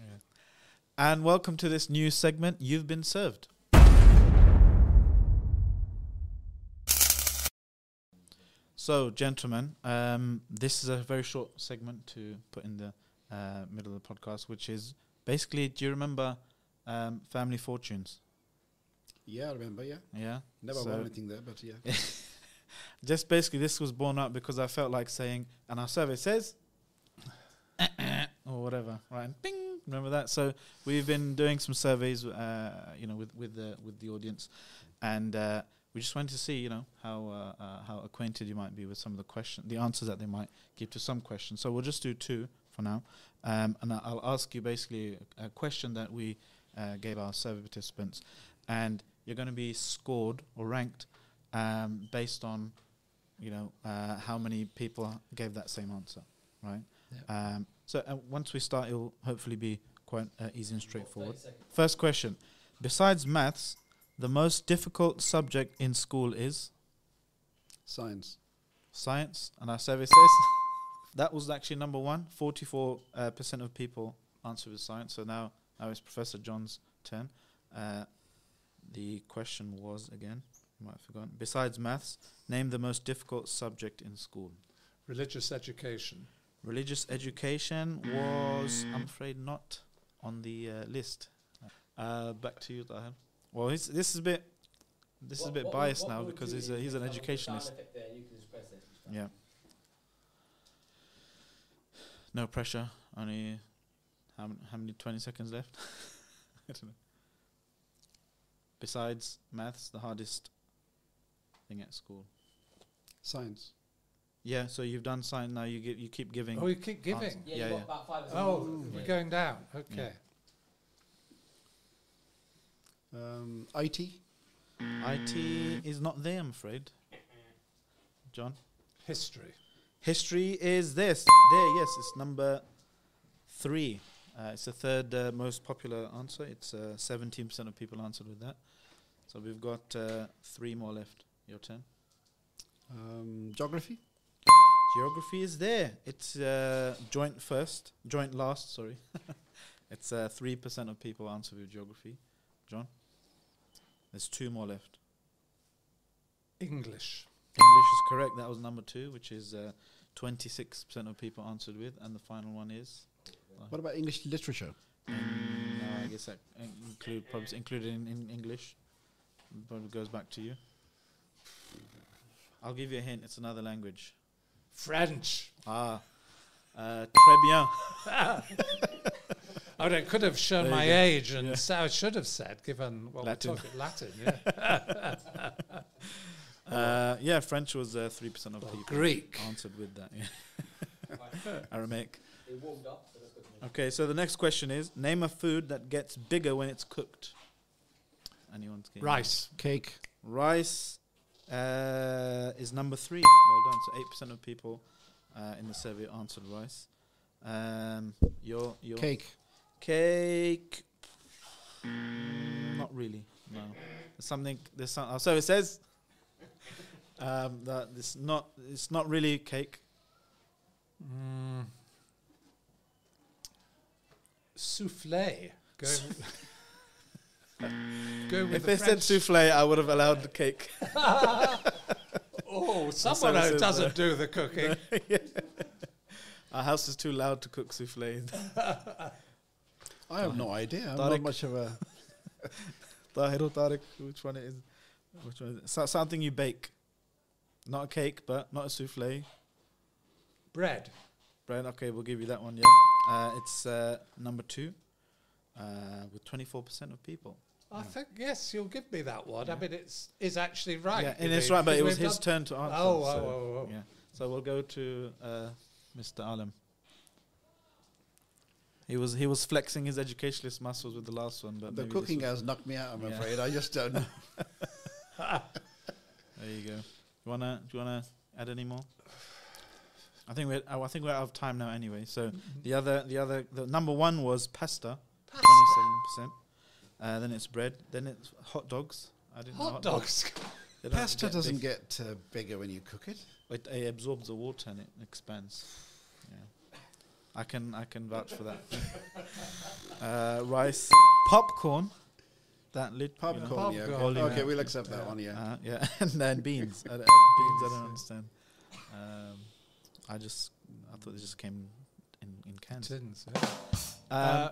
S1: and welcome to this new segment. You've been served. So, gentlemen, um, this is a very short segment to put in the uh, middle of the podcast, which is basically do you remember um, Family Fortunes?
S2: Yeah, I remember, yeah.
S1: Yeah.
S2: Never so won anything there, but yeah.
S1: Just basically, this was born up because I felt like saying, and our survey says, or whatever, right? And bing, Remember that? So we've been doing some surveys, uh, you know, with with the with the audience, and uh, we just wanted to see, you know, how uh, uh how acquainted you might be with some of the questions, the answers that they might give to some questions. So we'll just do two for now, um, and I'll ask you basically a question that we uh, gave our survey participants, and you're going to be scored or ranked um, based on, you know, uh, how many people gave that same answer. right?
S3: Yeah.
S1: Um, so uh, once we start, it'll hopefully be quite uh, easy and straightforward. First question: Besides maths, the most difficult subject in school is
S2: Science.
S1: science, and our survey says that was actually number one. Forty-four uh, percent of people answered with science. So now, now it's Professor John's turn. Uh, the question was again, I might have forgotten. Besides maths, name the most difficult subject in school.
S3: Religious education.
S1: Religious education was, I'm afraid, not on the uh, list. Uh, back to you, Tahir. Well, he's, this is a bit, this is a bit biased now because he's a, he's an educationalist. Yeah. No pressure. Only how m- how many twenty seconds left? I don't know. Besides maths, the hardest thing at school.
S2: Science.
S1: Yeah. So you've done science. Now you give you keep giving.
S3: Oh, you keep giving.
S1: answer.
S5: Yeah,
S1: Yeah,
S5: you
S1: yeah.
S5: got about five or six
S3: Oh,
S5: more.
S3: we're
S5: Yeah.
S3: going down. Okay.
S2: Um, IT.
S1: IT is not there, I'm afraid. John.
S3: History.
S1: History is this. There, yes, it's number three. Uh, it's the third uh, most popular answer. It's uh, 17% of people answered with that. So we've got uh, three more left. Your turn.
S2: Um, geography.
S1: Geography is there. It's uh, joint first, joint last, sorry. it's uh, 3% of people answer with geography. John? There's two more left.
S3: English.
S1: English is correct. That was number two, which is uh, 26% of people answered with. And the final one is?
S2: What about English literature?
S1: Mm, no, I guess that in- include probably included in, in English. Probably goes back to you. I'll give you a hint. It's another language.
S3: French.
S1: Ah, uh, très bien.
S3: I mean, I could have shown
S1: There
S3: my
S1: go.
S3: age and
S1: Yeah.
S3: sa- I should have said, given well,
S1: Latin.
S3: we're talking Latin, yeah.
S1: Uh, yeah, French was uh, three percent of
S3: Well,
S1: people
S3: Greek.
S1: answered with that. Yeah. Aramaic.
S5: It warmed up, so let's go to the next.
S1: Okay, so the next question is: Name a food that gets bigger when it's cooked. Anyone's game?
S3: Rice.
S2: Cake.
S1: Rice uh, is number three. Well done. So eight percent of people uh, in the survey answered rice. Um, your your
S2: Cake.
S1: cake. Mm, not really. No. There's something. There's some. Oh, so it says um, that it's not. It's not really cake.
S3: Mm. Souffle. Going, going with
S1: If
S3: the
S1: they said souffle, I would have allowed the cake.
S3: Oh, someone who doesn't do the cooking.
S1: Our house is too loud to cook souffle.
S2: I have no idea. I'm
S1: Tariq.
S2: not much of a.
S1: Tahir or Tariq, which one it is? Which one is it? So, something you bake. Not a cake, but not a souffle.
S3: Bread.
S1: Bread, okay, we'll give you that one, yeah. Uh, it's uh, number two uh, with 24% of people.
S3: I
S1: Yeah.
S3: think yes, you'll give me that one. I mean, it's is actually right.
S1: yeah, and it's
S3: mean,
S1: right, but it was his turn to answer.
S3: Oh,
S1: so,
S3: oh, oh, oh.
S1: Yeah. So we'll go to uh, Mr. Alam. He was he was flexing his educationalist muscles with the last one, but
S2: The cooking has knocked me out. I'm
S1: Yeah.
S2: afraid. I just don't know.
S1: There you go. You wanna do you wanna add any more? I think we're oh, I think we're out of time now anyway. So the other the other the number one was pasta, twenty seven percent. Uh, then it's bread. Then it's hot dogs. I didn't know
S3: Hot dogs.
S1: They don't
S2: Pasta
S1: get
S2: doesn't
S1: big.
S2: get uh, bigger when you cook it.
S1: It, it absorbs the water and it expands. Yeah, I can I can vouch for that. uh, rice, popcorn, that know.
S2: Popcorn, yeah.
S3: Popcorn,
S2: Okay, we'll accept that one, yeah.
S1: Uh, yeah, and then beans. I, don't- beans, I don't understand. Um, I just, I thought they just came in, in cans.
S3: Tins. Yeah.
S1: Um,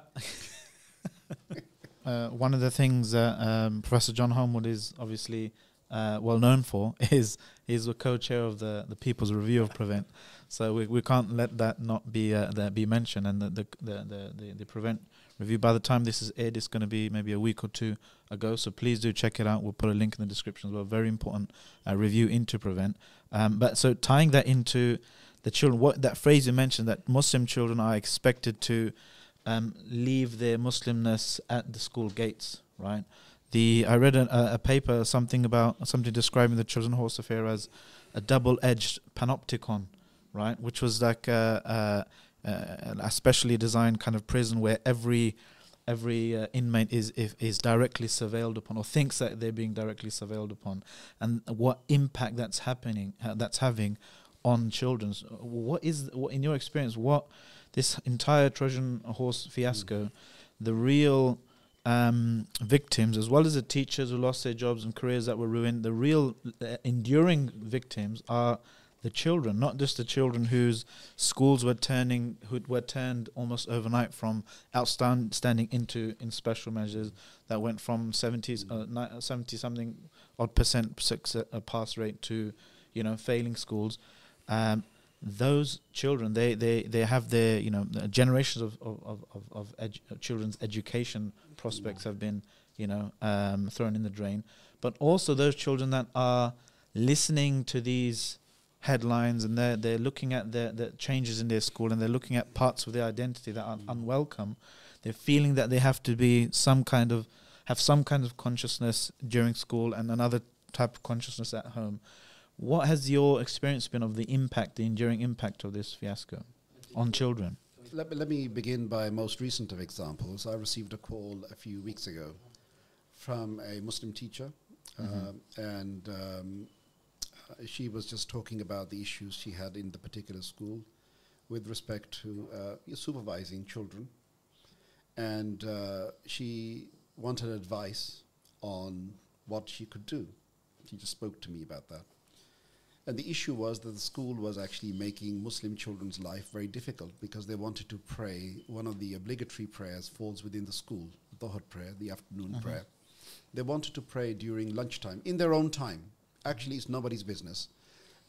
S1: uh, one of the things that um, Professor John Holmwood is obviously uh, well known for is he's the co-chair of the, the People's Review of Prevent. So we, we can't let that not be uh, that be mentioned. And the the, the, the, the the Prevent review. By the time this is aired, it's going to be maybe a week or two ago. So please do check it out. We'll put a link in the description as well. Very important uh, review into Prevent. Um, but so tying that into the children, what that phrase you mentioned that Muslim children are expected to um, leave their Muslimness at the school gates, right? The I read a, a paper something about something describing the Trojan horse affair as a double-edged panopticon, right? Which was like a, a, a specially designed kind of prison where every every uh, inmate is if, is directly surveilled upon or thinks that they're being directly surveilled upon, and what impact that's happening uh, that's having on children. What is what in your experience? What this entire Trojan horse fiasco, mm. the real um, victims, as well as the teachers who lost their jobs and careers that were ruined, the real uh, enduring victims are the children, not just the children whose schools were turning, who were turned almost overnight from outstanding into in special measures that went from 70s, uh, 70 something odd percent success, uh, pass rate to, you know, failing schools. Um, those children, they, they, they have their, you know, generations of, of, of, of edu- children's education prospects have been, you know, um, thrown in the drain. But also those children that are listening to these headlines and they're they're looking at the the changes in their school and they're looking at parts of their identity that are mm. unwelcome. They're feeling that they have to be some kind of have some kind of consciousness during school and another type of consciousness at home. What has your experience been of the impact, the enduring impact of this fiasco on children?
S2: Let, let me begin by most recent of examples. I received a call a few weeks ago from a Muslim teacher, mm-hmm. uh, and um, she was just talking about the issues she had in the particular school with respect to uh, supervising children. And uh, she wanted advice on what she could do. She just spoke to me about that. And the issue was that the school was actually making Muslim children's life very difficult because they wanted to pray. One of the obligatory prayers falls within the school, the Dhuhr prayer, the afternoon uh-huh. prayer. They wanted to pray during lunchtime, in their own time actually it's nobody's business.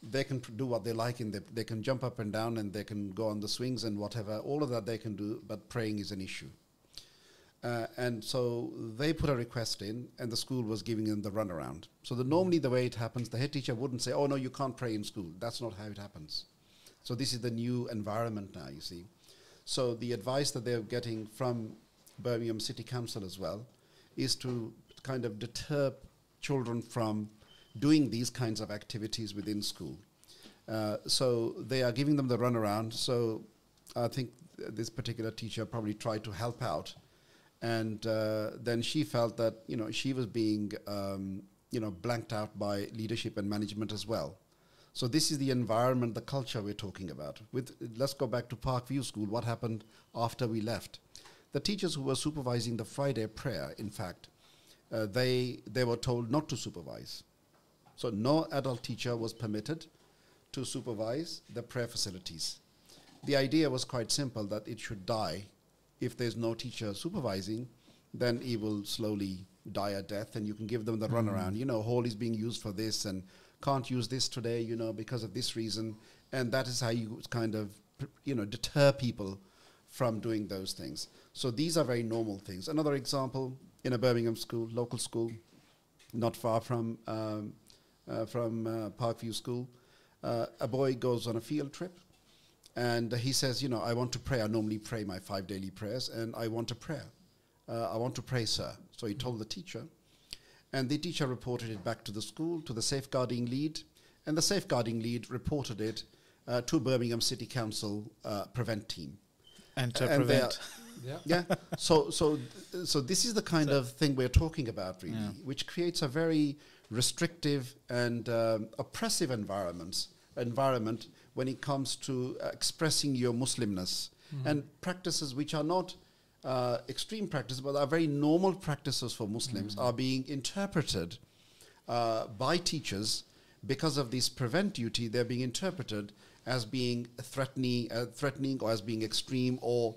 S2: They can do what they like, and they, they can jump up and down, and they can go on the swings and whatever. All of that they can do, but praying is an issue. Uh, and so they put a request in, and the school was giving them the runaround. So the, normally the way it happens, the head teacher wouldn't say, "Oh no, you can't pray in school." That's not how it happens. So this is the new environment now. You see, so the advice that they're getting from Birmingham City Council as well is to kind of deter children from doing these kinds of activities within school. Uh, so they are giving them the runaround. So I think th- this particular teacher probably tried to help out, and uh, then she felt that you know she was being um, you know blanked out by leadership and management as well. So this is the environment, the culture we're talking about. With let's go back to Parkview School. What happened after we left? The teachers who were supervising the Friday prayer, in fact, uh, they they were told not to supervise so no adult teacher was permitted to supervise the prayer facilities. The idea was quite simple that it should die. If there's no teacher supervising, then it will slowly die a death and you can give them the mm. runaround. You know, hall is being used for this and can't use this today, you know, because of this reason. And that is how you kind of, you know, deter people from doing those things. So these are very normal things. Another example in a Birmingham school, local school, not far from um, uh, from uh, Parkview School. Uh, a boy goes on a field trip and he says, You know, I want to pray. I normally pray my five daily prayers and I want a prayer. I want to pray, sir. So he told the teacher. And the teacher reported it back to the school, to the safeguarding lead, and the safeguarding lead reported it uh, to Birmingham City Council uh, prevent team.
S1: And to and prevent.
S2: yeah. yeah. So so so this is the kind so of thing we're talking about, really, yeah. which creates a very restrictive and um, oppressive environments environment when it comes to uh, expressing your Muslimness mm-hmm. and practices which are not uh, extreme practices but are very normal practices for Muslims mm-hmm. are being interpreted uh, by teachers because of this prevent duty. They're being interpreted as being threatening, uh, threatening or as being extreme or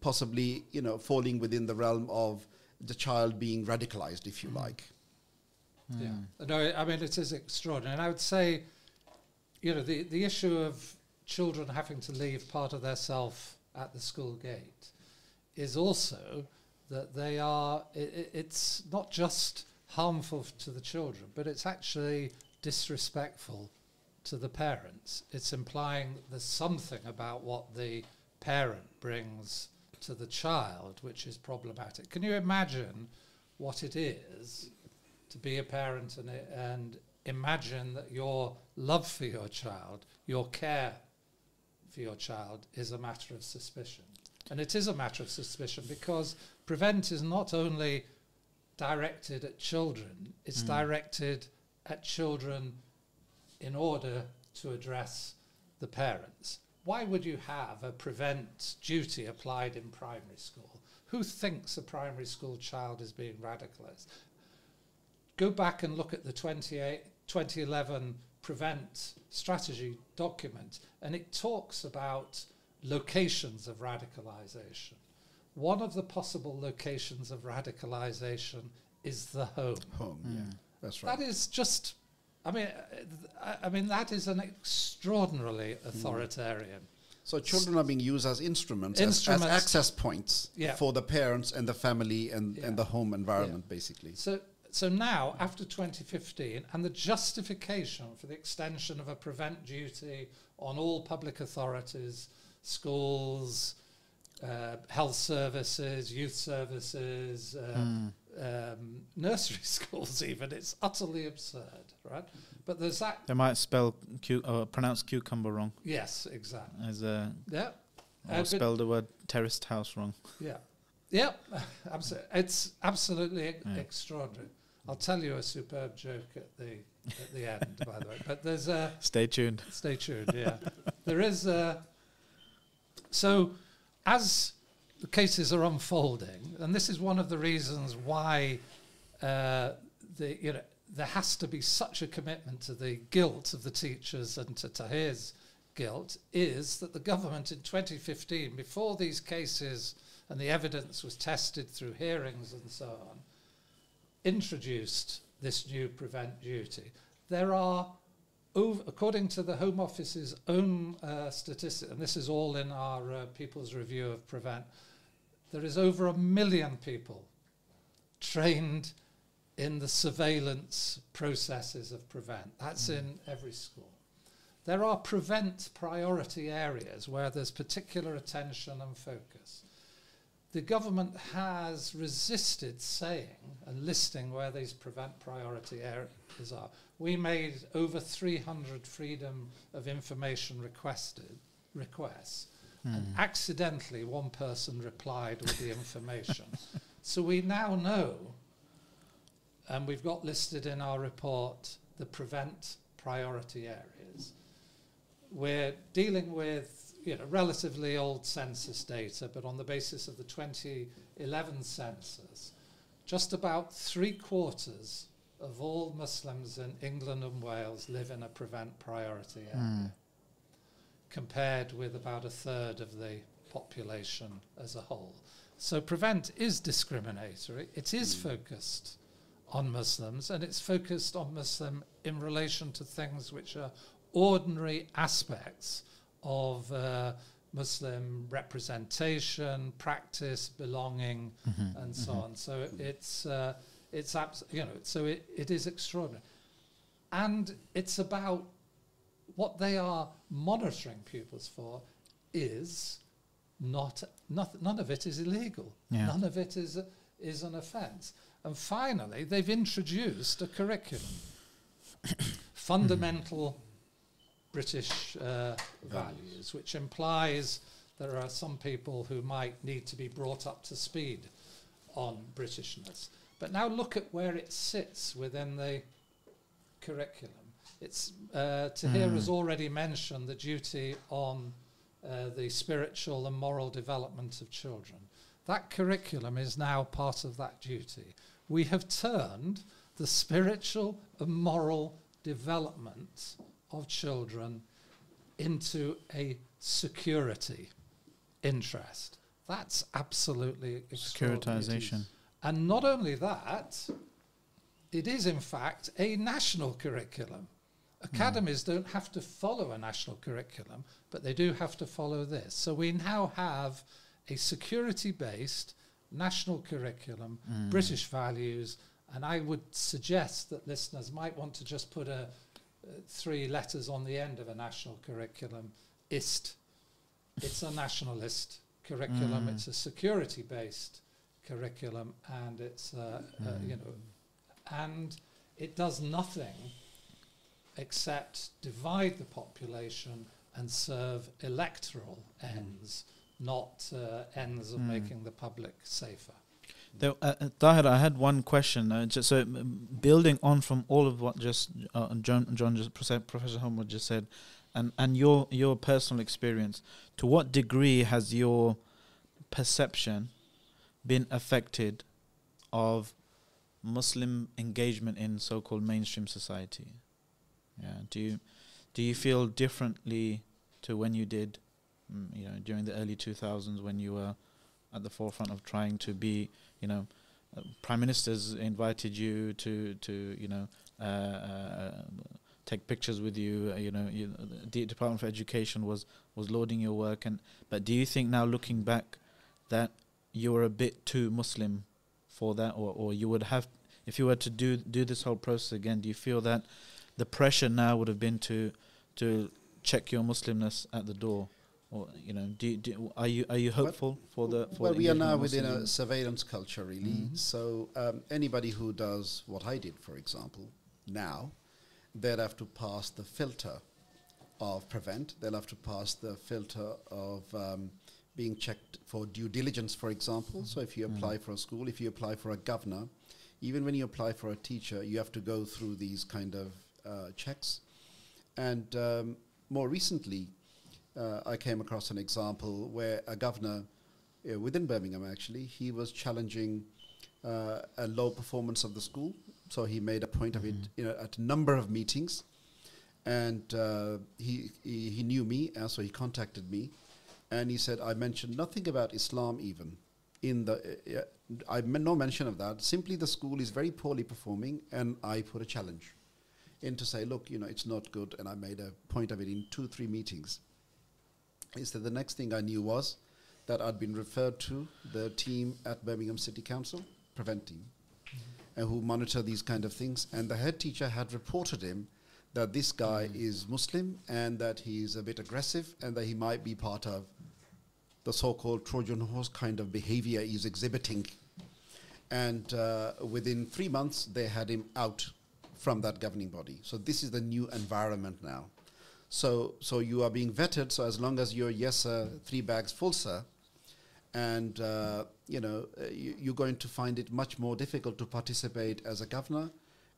S2: possibly you know falling within the realm of the child being radicalized, if you mm-hmm. like.
S3: Yeah. No, I mean, it is extraordinary. And I would say, you know, the, the issue of children having to leave part of their self at the school gate is also that they are, it, it's not just harmful to the children, but it's actually disrespectful to the parents. It's implying there's something about what the parent brings to the child which is problematic. Can you imagine what it is to be a parent and, and imagine that your love for your child, your care for your child is a matter of suspicion. And it is a matter of suspicion because prevent is not only directed at children, it's
S1: Mm.
S3: directed at children in order to address the parents. Why would you have a prevent duty applied in primary school? Who thinks a primary school child is being radicalized? Go back and look at the 28, 2011 prevent strategy document, and it talks about locations of radicalization. One of the possible locations of radicalization is the home.
S2: Home,
S1: Mm.
S2: yeah, that's right.
S3: That is just, I mean, uh, I, I mean that is an extraordinarily authoritarian.
S2: So children are being used as instruments, as- As, access points
S3: Yeah.
S2: for the parents and the family and,
S3: Yeah.
S2: and the home environment, basically.
S3: So, so now, after 2015, and the justification for the extension of a prevent duty on all public authorities, schools, uh, health services, youth services, uh,
S1: Mm.
S3: um, nursery schools, even, it's utterly absurd, right? But there's that,
S1: They might spell cu- or pronounce cucumber wrong,
S3: yes, exactly.
S1: as a
S3: Yeah.
S1: or
S3: Uh,
S1: spell the word terraced house wrong.
S3: Yeah. Yeah, abso- it's absolutely
S1: Yeah.
S3: extraordinary. I'll tell you a superb joke at the at the end, by the way. But there's a
S1: Stay tuned.
S3: stay tuned. Yeah, there is a. So, as the cases are unfolding, and this is one of the reasons why uh, the you know there has to be such a commitment to the guilt of the teachers and to Tahir's guilt, is that the government in 2015, before these cases and the evidence was tested through hearings and so on, introduced this new prevent duty. There are, over, according to the Home Office's own uh, statistic, and this is all in our uh, People's Review of Prevent, there is over a million people trained in the surveillance processes of Prevent. That's in every school. There are Prevent priority areas where there's particular attention and focus the government has resisted saying and listing where these prevent priority areas are. We made over 300 freedom of information requested requests, and hmm. accidentally one person replied with the information. so we now know, and we've got listed in our report the prevent priority areas. We're dealing with you know, relatively old census data, but on the basis of the 2011 census, just about three quarters of all Muslims in England and Wales live in a prevent priority area, hmm. compared with about a third of the population as a whole. So prevent is discriminatory. It is hmm. focused on Muslims, and it's focused on Muslim in relation to things which are ordinary aspects of uh, Muslim representation, practice, belonging, and so on. So it's uh, it's abs- you know so it, it is extraordinary, and it's about what they are monitoring pupils for is not, not none of it is illegal.
S1: Yeah.
S3: None of it is is an offence. And finally, they've introduced a curriculum, fundamental British uh, values, which implies there are some people who might need to be brought up to speed on Britishness. But now look at where it sits within the curriculum. It's uh, Tahir has already mentioned the duty on uh, the spiritual and moral development of children. That curriculum is now part of that duty. We have turned the spiritual and moral development of children into a security interest. That's absolutely.
S1: Securitization.
S3: And not only that, it is in fact a national curriculum. Hmm. Academies don't have to follow a national curriculum, but they do have to follow this. So we now have a security based national curriculum, hmm. British values, and I would suggest that listeners might want to just put a, three letters on the end of a national curriculum IST. It's a nationalist curriculum, it's a security based curriculum, and it's, uh, uh, you know, and it does nothing except divide the population and serve electoral ends, not uh, ends of
S1: Mm.
S3: making the public safer.
S1: There, uh, uh, Tahir, I had one question. Uh, just so building on from all of what just uh, John, John just Professor Holmwood just said, and and your your personal experience, to what degree has your perception been affected of Muslim engagement in so-called mainstream society? Yeah. Do you do you feel differently to when you did, mm, you know, during the early two thousands when you were at the forefront of trying to be, you know, prime ministers invited you to to you know uh, uh, take pictures with you. Uh, you know, you, the Department for Education was was lauding your work, and but do you think now looking back that you were a bit too Muslim for that, or or you would have if you were to do do this whole process again? Do you feel that the pressure now would have been to to check your Muslimness at the door? Or you know, do, you- do are you are you
S2: Well-
S1: hopeful for the for
S2: well,
S1: the
S2: we are now within a surveillance culture, really.
S1: Mhm.
S2: So um, anybody who does what I did, for example, now, they'll have to pass the filter of prevent. They'll have to pass the filter of um, being checked for due diligence, for example. So if you
S1: Mhm.
S2: apply for a school, if you apply for a governor, even when you apply for a teacher, you have to go through these kind of uh, checks. And um, more recently, uh, I came across an example where a governor uh, within Birmingham, actually, he was challenging uh, a low performance of the school. So he made a point of it
S1: Mhm.
S2: you know, at a number of meetings. And uh, he, he, he knew me, and so he contacted me. And he said, I mentioned nothing about Islam even. In the, uh, uh, I made no mention of that. Simply, the school is very poorly performing, and I put a challenge in to say, look, you know, it's not good. And I made a point of it in two, three meetings. He that the next thing I knew was that I'd been referred to the team at Birmingham City Council, Prevent Team, and who monitor these kind of things. And the head teacher had reported him that this guy is Muslim and that he's a bit aggressive and that he might be part of the so-called Trojan horse kind of behavior he's exhibiting. And uh, within three months, they had him out from that governing body. So this is the new environment now. So, so you are being vetted. So as long as you're yes sir, three bags full sir, and uh, you know uh, you, you're going to find it much more difficult to participate as a governor,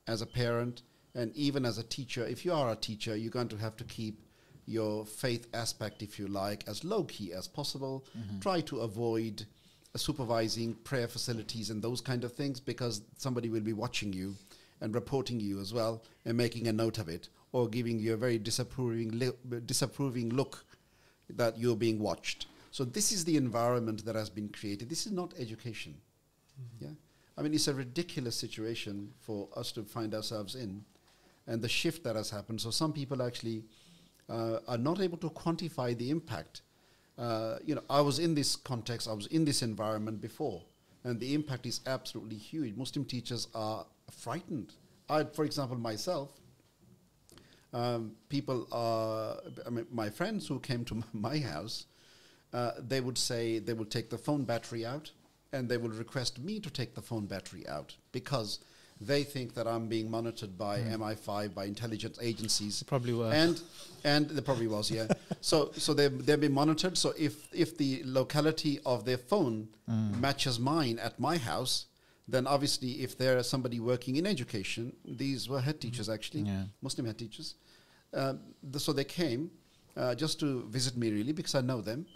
S2: as a parent, and even as a teacher. If you are a teacher, you're going to have to keep your faith aspect, if you like, as low key as possible. Try to avoid uh, supervising prayer facilities and those kind of things because somebody will be watching you and reporting you as well and making a note of it or giving you a very disapproving li- disapproving look that you're being watched. So this is the environment that has been created. This is not education. Yeah, I mean it's a ridiculous situation for us to find ourselves in, and the shift that has happened. So some people actually uh, are not able to quantify the impact. Uh, you know, I was in this context, I was in this environment before, and the impact is absolutely huge. Muslim teachers are frightened. I, for example, myself, um, people are, I mean, my friends who came to my house, uh, they would say they would take the phone battery out and they will request me to take the phone battery out because they think that I'm being monitored by MI5, by intelligence agencies.
S1: Probably were.
S2: And and there probably was, yeah. so so they they've been monitored. So if if the locality of their phone
S1: Mm.
S2: matches mine at my house, then obviously if there is somebody working in education, these were head teachers actually,
S1: Yeah.
S2: Muslim head teachers. Um, th- so they came uh, just to visit me really because I know them.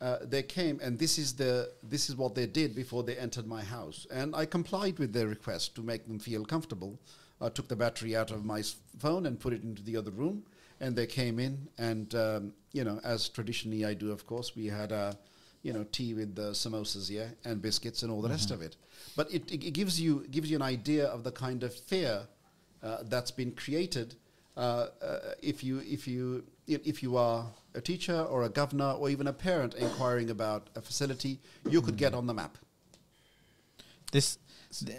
S2: Uh, they came and this is the this is what they did before they entered my house, and I complied with their request to make them feel comfortable. I took the battery out of my phone and put it into the other room, and they came in and um, you know as traditionally I do, of course, we had a you know tea with the samosas, yeah, and biscuits and all the rest of it. But it, it, gives you gives you an idea of the kind of fear uh, that's been created uh, uh, if you if you if you are a teacher or a governor or even a parent inquiring about a facility, you could get on the map.
S1: this th-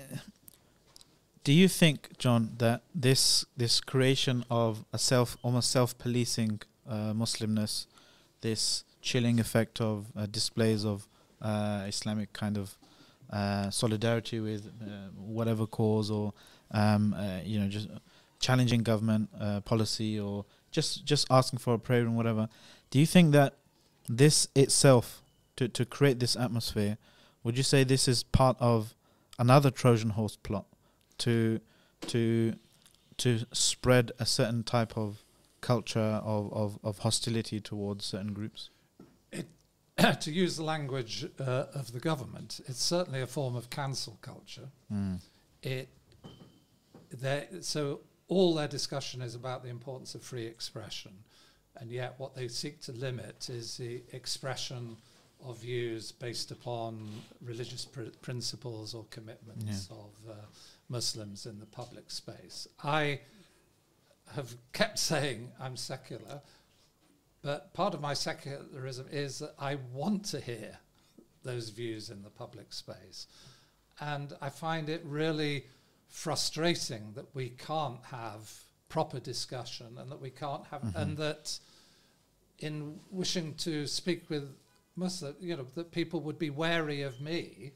S1: do you think john that this this creation of a self almost self-policing uh, muslimness this chilling effect of uh, displays of uh, islamic kind of uh, solidarity with uh, whatever cause or um, uh, you know just challenging government policy or just just asking for a prayer and whatever. Do you think that this itself to to create this atmosphere, would you say this is part of another Trojan horse plot to to to spread a certain type of culture of, of, of hostility towards certain groups?
S3: to use the language uh, of the government, it's certainly a form of cancel culture.
S1: Mm.
S3: It so all their discussion is about the importance of free expression, and yet what they seek to limit is the expression of views based upon religious pr- principles or commitments
S1: Yeah.
S3: of uh, Muslims in the public space. I have kept saying I'm secular, but part of my secularism is that I want to hear those views in the public space. And I find it really frustrating that we can't have proper discussion and that we can't have, mm-hmm. and that in wishing to speak with Muslim, you know, that people would be wary of me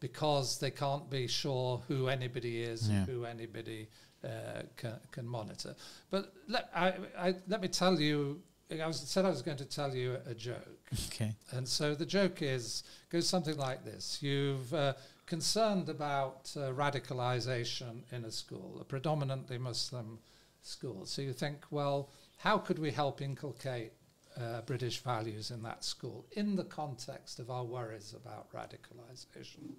S3: because they can't be sure who anybody is
S1: Yeah.
S3: and who anybody can, can monitor. But let, I, I, let me tell you, I was, said I was going to tell you a, a joke.
S1: Okay.
S3: And so the joke is goes something like this: You've uh, concerned about uh, radicalization in a school, a predominantly Muslim school. So you think, well, how could we help inculcate uh, British values in that school in the context of our worries about radicalization?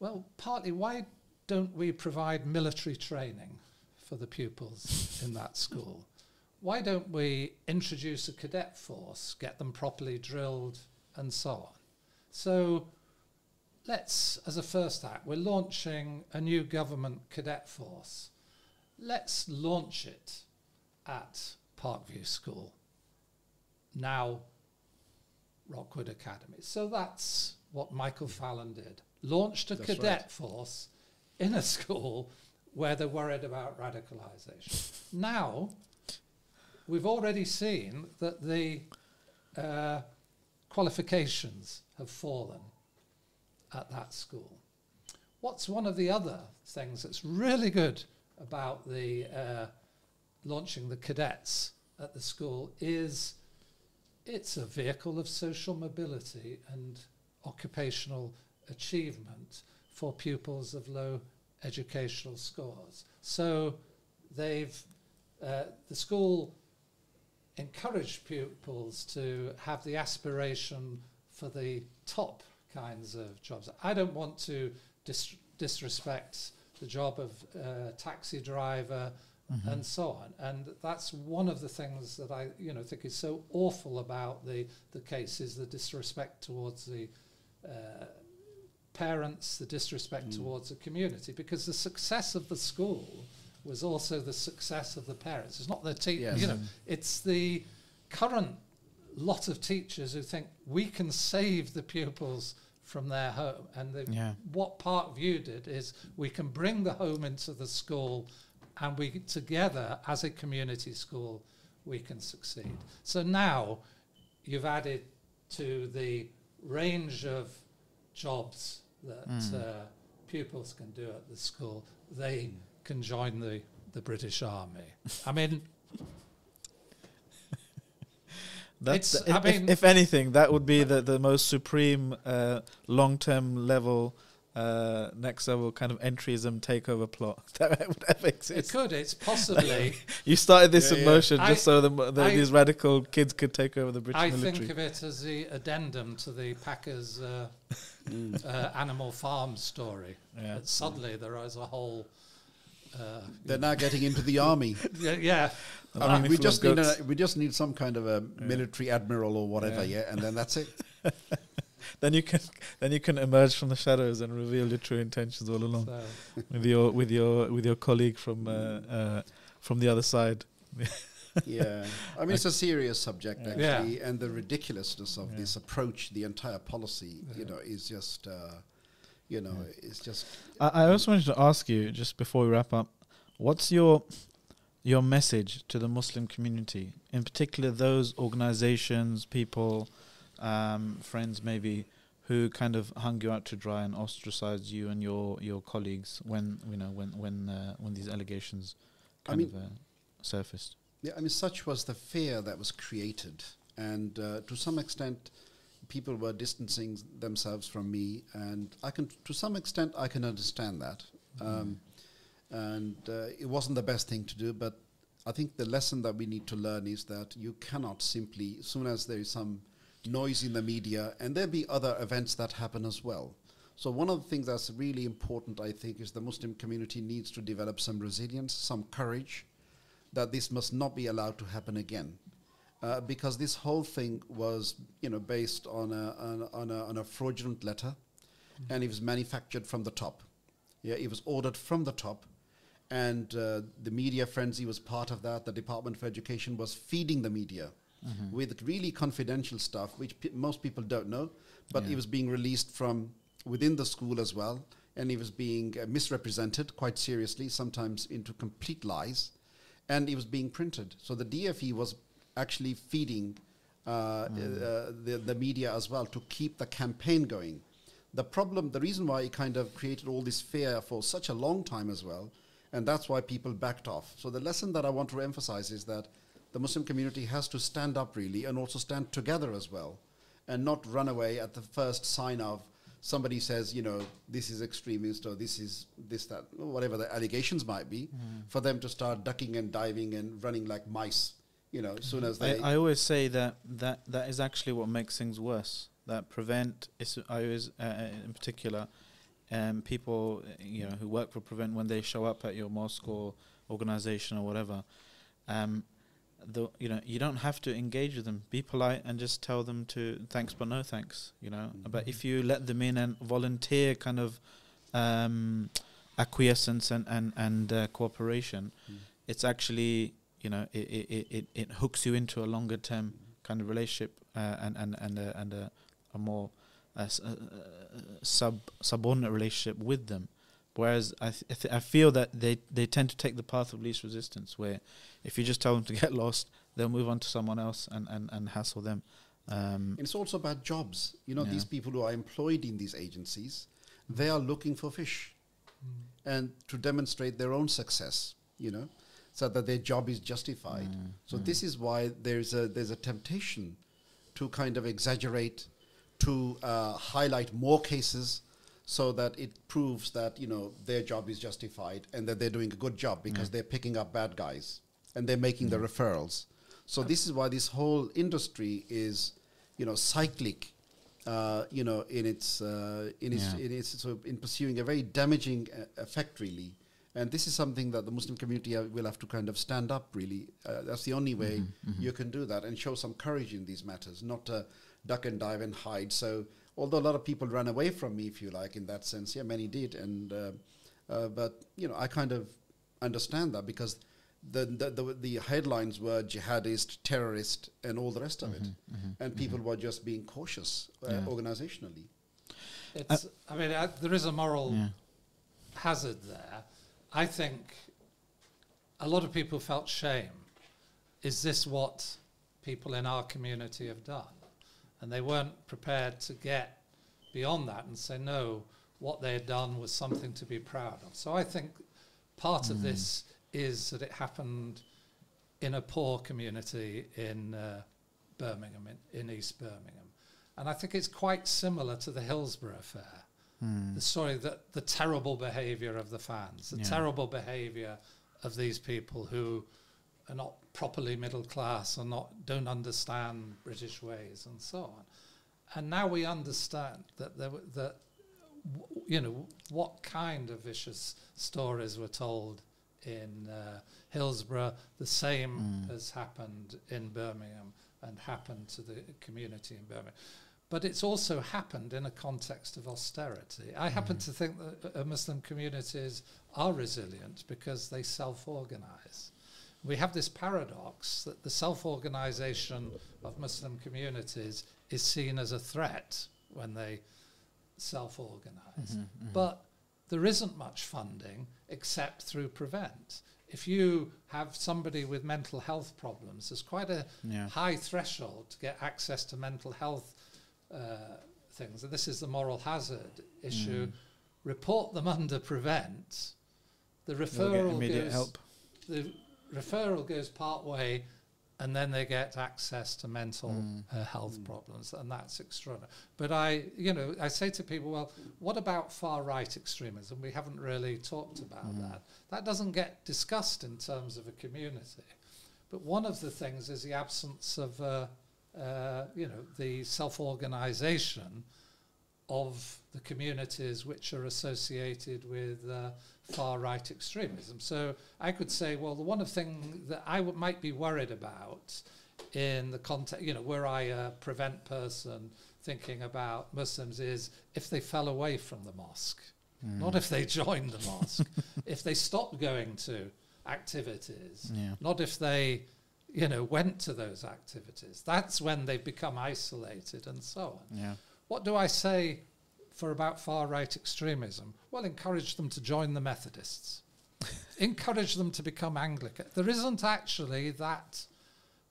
S3: Well, partly, why don't we provide military training for the pupils in that school? Why don't we introduce a cadet force, get them properly drilled, and so on? So let's, as a first act, we're launching a new government cadet force. Let's launch it at Parkview School, now Rockwood Academy. So that's what Michael Fallon did. Launched a
S2: That's
S3: cadet
S2: right.
S3: force in a school where they're worried about radicalization. Now, we've already seen that the uh, qualifications have fallen at that school. What's one of the other things that's really good about the uh, launching the cadets at the school is it's a vehicle of social mobility and occupational achievement for pupils of low educational scores. So they've uh, the school encouraged pupils to have the aspiration for the top kinds of jobs. I don't want to dis- disrespect the job of uh, taxi driver and so on. And that's one of the things that I, you know, think is so awful about the the case is the disrespect towards the uh, parents, the disrespect mm. towards the community, because the success of the school was also the success of the parents. It's not the teacher,
S2: Yes.
S3: you know, it's the current lot of teachers who think we can save the pupils from their home. And the,
S1: Yeah.
S3: what Parkview did is we can bring the home into the school and we together as a community school we can succeed. So now you've added to the range of jobs that uh, pupils can do at the school, they can join the, the British Army. I mean,
S1: That's
S3: It's-
S1: if,
S3: I
S1: if- if anything, that would be the, the most supreme uh, long term level, uh, next level kind of entryism takeover plot that would ever
S3: it could, it's possibly,
S1: You started this
S2: Yeah,
S1: in
S2: yeah.
S1: motion
S3: I-
S1: just so the, the,
S3: I-
S1: these radical kids could take over the British
S3: I
S1: military.
S3: think of it as the addendum to the Packers uh,
S2: Mm.
S3: uh, Animal Farm story.
S1: Yeah.
S3: That suddenly there is a whole. Uh,
S2: They're now getting into the army.
S3: yeah, yeah,
S2: I
S1: army
S2: mean, we just need
S1: goats.
S2: a, we just need some kind of a military admiral or whatever,
S1: Yeah.
S2: yeah, and then that's it.
S1: Then you can then you can emerge from the shadows and reveal your true intentions all along
S3: so,
S1: with your with your with your colleague from uh, uh, from the other side.
S2: yeah, I mean it's a serious subject
S1: Yeah.
S2: actually, and the ridiculousness of
S1: Yeah.
S2: this approach, the entire policy, you know, is just, uh, you know, it's just
S1: I, I also wanted to ask you just before we wrap up, what's your your message to the Muslim community, in particular those organizations, people, um, friends maybe, who kind of hung you out to dry and ostracized you and your, your colleagues when you know when when uh, when these allegations
S2: I
S1: kind
S2: mean-
S1: of uh, surfaced.
S2: Yeah, I mean, such was the fear that was created, and uh, to some extent, people were distancing themselves from me, and I can, to some extent, I can understand that. Um, and uh, it wasn't the best thing to do, but I think the lesson that we need to learn is that you cannot simply, as soon as there is some noise in the media, and there'll be other events that happen as well. So one of the things that's really important, I think, is the Muslim community needs to develop some resilience, some courage, that this must not be allowed to happen again. Uh, because this whole thing was, you know, based on a, on, on a, on a fraudulent letter, and it was manufactured from the top. Yeah, it was ordered from the top, and uh, the media frenzy was part of that. The Department for Education was feeding the media with really confidential stuff, which pe- most people don't know, but
S1: Yeah.
S2: it was being released from within the school as well, and it was being uh, misrepresented quite seriously, sometimes into complete lies, and it was being printed. So the DFE was actually feeding uh, uh, the, the media as well to keep the campaign going. The problem, the reason why it kind of created all this fear for such a long time as well, and that's why people backed off. So the lesson that I want to emphasize is that the Muslim community has to stand up really and also stand together as well, and not run away at the first sign of somebody says, you know, this is extremist or this is this that whatever the allegations might be, for them to start ducking and diving and running like mice. You know, as soon as they
S1: I always say that, that that is actually what makes things worse. That prevent is I always uh, in particular, um, people uh, you know who work for prevent when they show up at your mosque or organization or whatever, um, the you know you don't have to engage with them. Be polite and just tell them to thanks but no thanks. You know, but if you let them in and volunteer kind of um, acquiescence and and and uh, cooperation, it's actually you know it, it, it, it, hooks you into a longer term kind of relationship uh, and and and a, and a, a more uh, uh, uh, sub subordinate relationship with them. Whereas I th- I, feel that they they tend to take the path of least resistance, where if you just tell them to get lost, they'll move on to someone else and and, and hassle them. Um,
S2: It's also about jobs. You know,
S1: Yeah.
S2: these people who are employed in these agencies, they are looking for fish and to demonstrate their own success, you know, so that their job is justified. So this is why there's a there's a temptation to kind of exaggerate, to uh, highlight more cases so that it proves that, you know, their job is justified and that they're doing a good job because they're picking up bad guys and they're making the referrals. So this is why this whole industry is, you know, cyclic, uh, you know, in its uh, in its
S1: Yeah.
S2: in its sort of in pursuing a very damaging uh, effect, really. And this is something that the Muslim community uh, will have to kind of stand up. Really, uh, that's the only way you can do that and show some courage in these matters, not uh, duck and dive and hide. So, although a lot of people ran away from me, if you like, in that sense, yeah, many did, and uh, uh, but you know, I kind of understand that because the, the the the headlines were jihadist, terrorist, and all the rest of it, and people were just being cautious uh,
S1: Yeah.
S2: organizationally.
S3: It's, I mean, uh, there is a moral
S1: Yeah.
S3: hazard there. I think a lot of people felt shame. Is this what people in our community have done? And they weren't prepared to get beyond that and say, no, what they had done was something to be proud of. So I think part of this is that it happened in a poor community in uh, Birmingham, in, in East Birmingham. And I think it's quite similar to the Hillsborough affair. The story that the terrible behaviour of the fans, the
S1: Yeah.
S3: terrible behaviour of these people who are not properly middle class or not don't understand British ways and so on. And now we understand that there, were- that w- you know what kind of vicious stories were told in uh, Hillsborough. The same has happened in Birmingham and happened to the community in Birmingham. But it's also happened in a context of austerity. I happen to think that uh, Muslim communities are resilient because they self organize. We have this paradox that the self organization of Muslim communities is seen as a threat when they self organize. Mm-hmm, mm-hmm. But there isn't much funding except through Prevent. If you have somebody with mental health problems, there's quite a
S1: Yeah.
S3: high threshold to get access to mental health uh, things. And this is the moral hazard issue. Mm. Report them under Prevent. The
S1: You'll get
S3: referral
S1: immediate
S3: goes,
S1: help.
S3: the referral goes part way, and then they get access to mental uh, health problems, and that's extraordinary. But I, you know, I say to people, well, what about far right extremism? We haven't really talked about that. That doesn't get discussed in terms of a community. But one of the things is the absence of, uh, uh, you know, the self-organisation of the communities which are associated with uh, far right extremism. So I could say, well, the one thing that I might be worried about in the context, you know, were I a prevent person thinking about Muslims is if they fell away from the mosque, mm. not if they joined the mosque, if they stopped going to activities,
S1: Yeah.
S3: not if they, you know, went to those activities. That's when they become isolated and so on.
S1: Yeah.
S3: What do I say for about far right extremism? Well, encourage them to join the Methodists, encourage them to become Anglican. There isn't actually that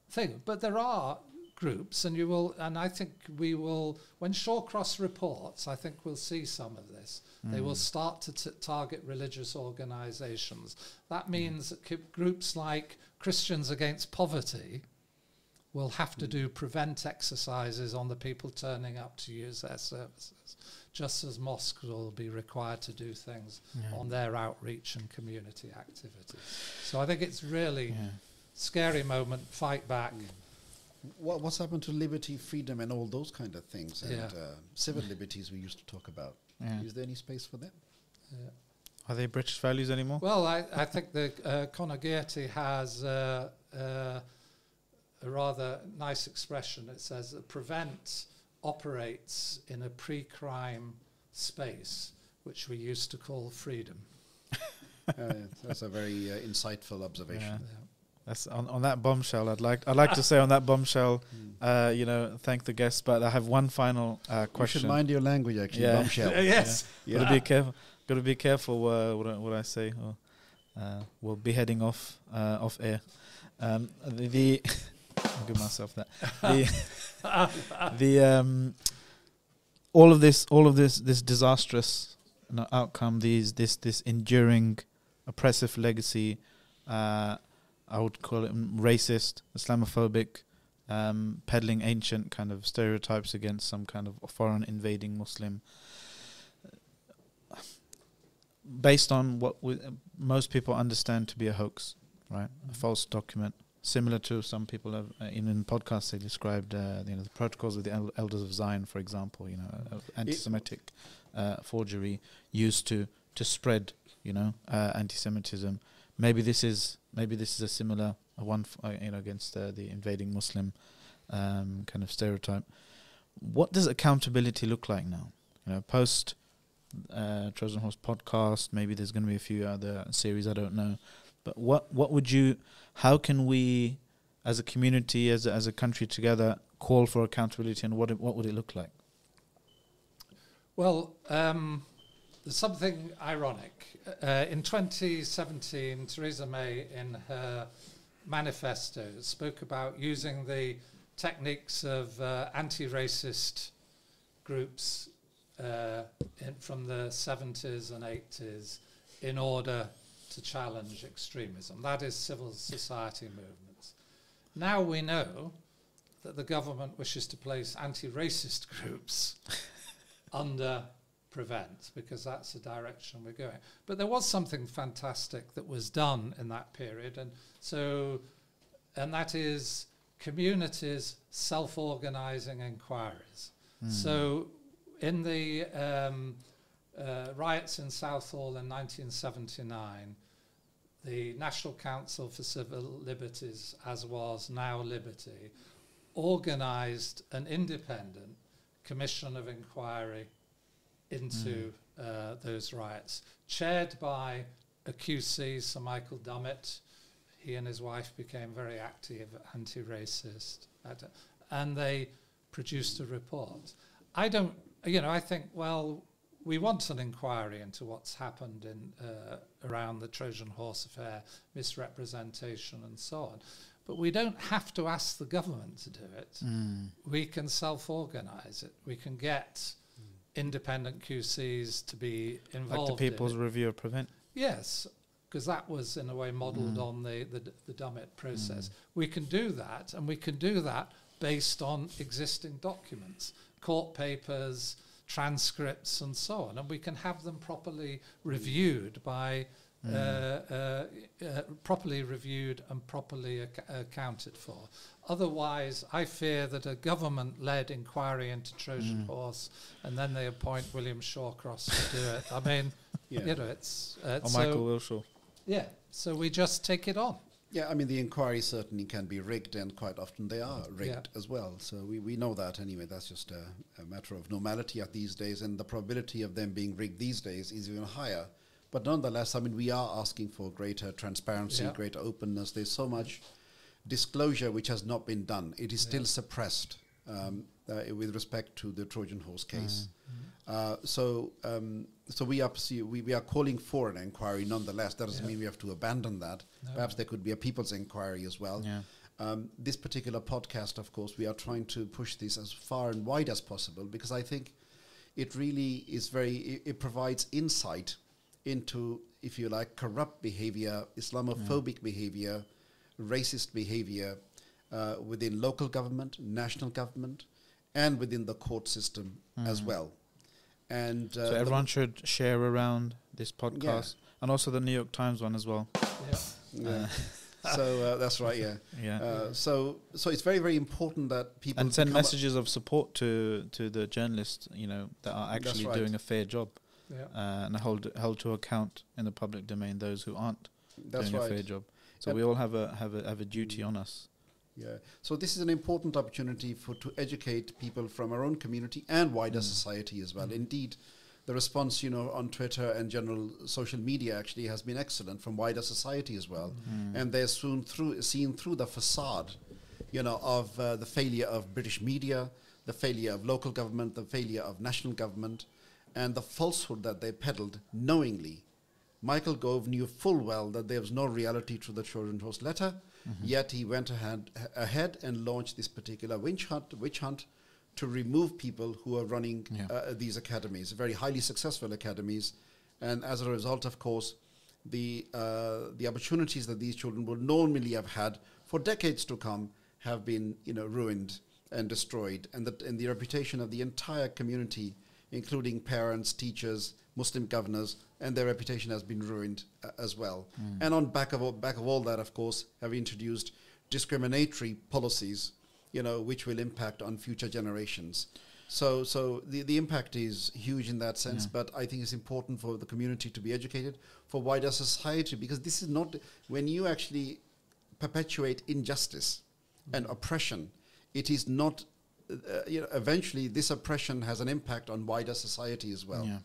S3: thing, but there are groups, and you will, and I think we will, when Shawcross reports, I think we'll see some of this. They will mm. start to t- target religious organisations. That means that ki- groups like Christians Against Poverty will have to mm. do prevent exercises on the people turning up to use their services, just as mosques will be required to do things on their outreach and community activities. So I think it's really
S1: Yeah.
S3: scary moment, fight back.
S2: What, what's happened to liberty, freedom, and all those kind of things, and
S3: Yeah.
S2: uh, civil liberties we used to talk about?
S1: Yeah.
S2: Is there any space for them?
S3: Yeah.
S1: Are they British values anymore?
S3: Well, I, I think the uh, Congregati has uh, uh, a rather nice expression. It says that prevent operates in a pre-crime space, which we used to call freedom.
S2: uh, that's a very uh, insightful observation.
S1: Yeah. That's on, on that bombshell. I'd like I'd like to say on that bombshell, uh, you know, thank the guests. But I have one final uh,
S2: You
S1: question.
S2: should mind your language, actually.
S1: Yeah.
S2: Bombshell.
S3: yes.
S1: Got to be careful. Got to be careful uh, what I, what I say. Or, uh, we'll be heading off uh, off air. Um, the, the Give myself that. The the um, all of this all of this this disastrous outcome. These this this enduring oppressive legacy. Uh, I would call it racist, Islamophobic, um, peddling ancient kind of stereotypes against some kind of foreign invading Muslim based on what we, most people understand to be a hoax, right? A false document, similar to some people have uh, in, in podcasts they described, uh, you know, the protocols of the El- elders of Zion, for example, you know, uh, anti-Semitic uh, forgery used to to spread, you know, uh, anti-Semitism. Maybe this is maybe this is a similar one, f- uh, you know, against uh, the invading Muslim um, kind of stereotype. What does accountability look like now? You know, post uh, Trojan Horse podcast. Maybe there's going to be a few other series. I don't know. But what what would you? How can we, as a community, as a, as a country together, call for accountability, and what what would it look like?
S3: Well, um, there's something ironic. Uh, in 2017, Theresa May, in her manifesto, spoke about using the techniques of uh, anti racist groups uh, in, from the 70s and 80s in order to challenge extremism. That is civil society movements. Now we know that the government wishes to place anti racist groups under prevent because that's the direction we're going. But there was something fantastic that was done in that period, and so, and that is communities self-organizing inquiries. So, in the um, uh, riots in Southall in 1979, the National Council for Civil Liberties, as was now Liberty, organised an independent commission of inquiry into uh, those riots, chaired by a QC, Sir Michael Dummett. He and his wife became very active anti-racist, and they produced a report. I don't, you know, I think, well, we want an inquiry into what's happened in uh, around the Trojan horse affair, misrepresentation, and so on. But we don't have to ask the government to do it. Hmm. We can self-organize it. We can get hmm. independent QCs to be
S1: Like
S3: involved.
S1: the
S3: in
S1: People's
S3: it.
S1: Review of Prevent.
S3: Yes, because that was in a way modelled
S1: Mm.
S3: on the, the the Dummett process. Hmm. We can do that, and we can do that based on existing documents, court papers, transcripts, and so on, and we can have them properly reviewed by.
S1: Mm.
S3: Uh, uh, uh, properly reviewed and properly ac- accounted for. Otherwise, I fear that a government-led inquiry into Trojan
S1: Mm.
S3: horse, and then they appoint William Shawcross to do it. I mean,
S2: Yeah.
S3: you know, it's uh,
S1: Or
S3: so
S1: Michael Wilshaw.
S3: yeah. So we just take it on.
S2: Yeah, I mean, the inquiries certainly can be rigged, and quite often they are rigged
S3: Yeah.
S2: as well. So we, we know that anyway. That's just a, a matter of normality at these days, and the probability of them being rigged these days is even higher. But nonetheless, I mean, we are asking for greater transparency,
S3: Yeah.
S2: greater openness. There's so much disclosure which has not been done. It is still suppressed um, uh, with respect to the Trojan horse case.
S3: Mm-hmm.
S2: Uh, so, um, so we are pursu- we, we are calling for an inquiry. Nonetheless, that doesn't
S3: Yeah.
S2: mean we have to abandon that.
S3: No.
S2: Perhaps there could be a people's inquiry as well.
S1: Yeah.
S2: Um, this particular podcast, of course, we are trying to push this as far and wide as possible because I think it really is very. It, it provides insight into, if you like, corrupt behavior, Islamophobic behavior, racist behavior uh, within local government, national government, and within the court system as well. And uh,
S1: so everyone should share around this podcast and also the New York Times one as well.
S3: Yeah.
S2: Yeah. so uh, that's right. Yeah.
S1: Yeah.
S2: Uh, so so it's very very important that people
S1: and send messages of support to to the journalists, you know, that are actually
S2: right.
S1: doing a fair job
S3: Yeah.
S1: uh, and hold held to account in the public domain those who aren't
S2: that's
S1: doing a fair job. So
S2: Yep.
S1: we all have a have a have a duty on us.
S2: Yeah. So this is an important opportunity for to educate people from our own community and wider
S1: Mm.
S2: society as well. Indeed, the response, you know, on Twitter and general social media actually has been excellent from wider society as well,
S1: Mm.
S2: and they're soon through seen through the facade, you know, of uh, the failure of British media, the failure of local government, the failure of national government, and the falsehood that they peddled knowingly. Michael Gove knew full well that there was no reality to the Trojan horse letter, yet he went ahead, ahead and launched this particular witch hunt, witch hunt to remove people who are running
S1: Yeah.
S2: uh, these academies, very highly successful academies. And as a result, of course, the, uh, the opportunities that these children would normally have had for decades to come have been you know, ruined and destroyed. And the, and the reputation of the entire community, including parents, teachers, Muslim governors, and their reputation has been ruined uh, as well. And on back of all, back of all that, of course, have introduced discriminatory policies, you know, which will impact on future generations. So, so the, the impact is huge in that sense, but I think it's important for the community to be educated, for wider society, because this is not when you actually perpetuate injustice and oppression, it is not. Uh, you know, eventually, this oppression has an impact on wider society as well.
S1: Yeah.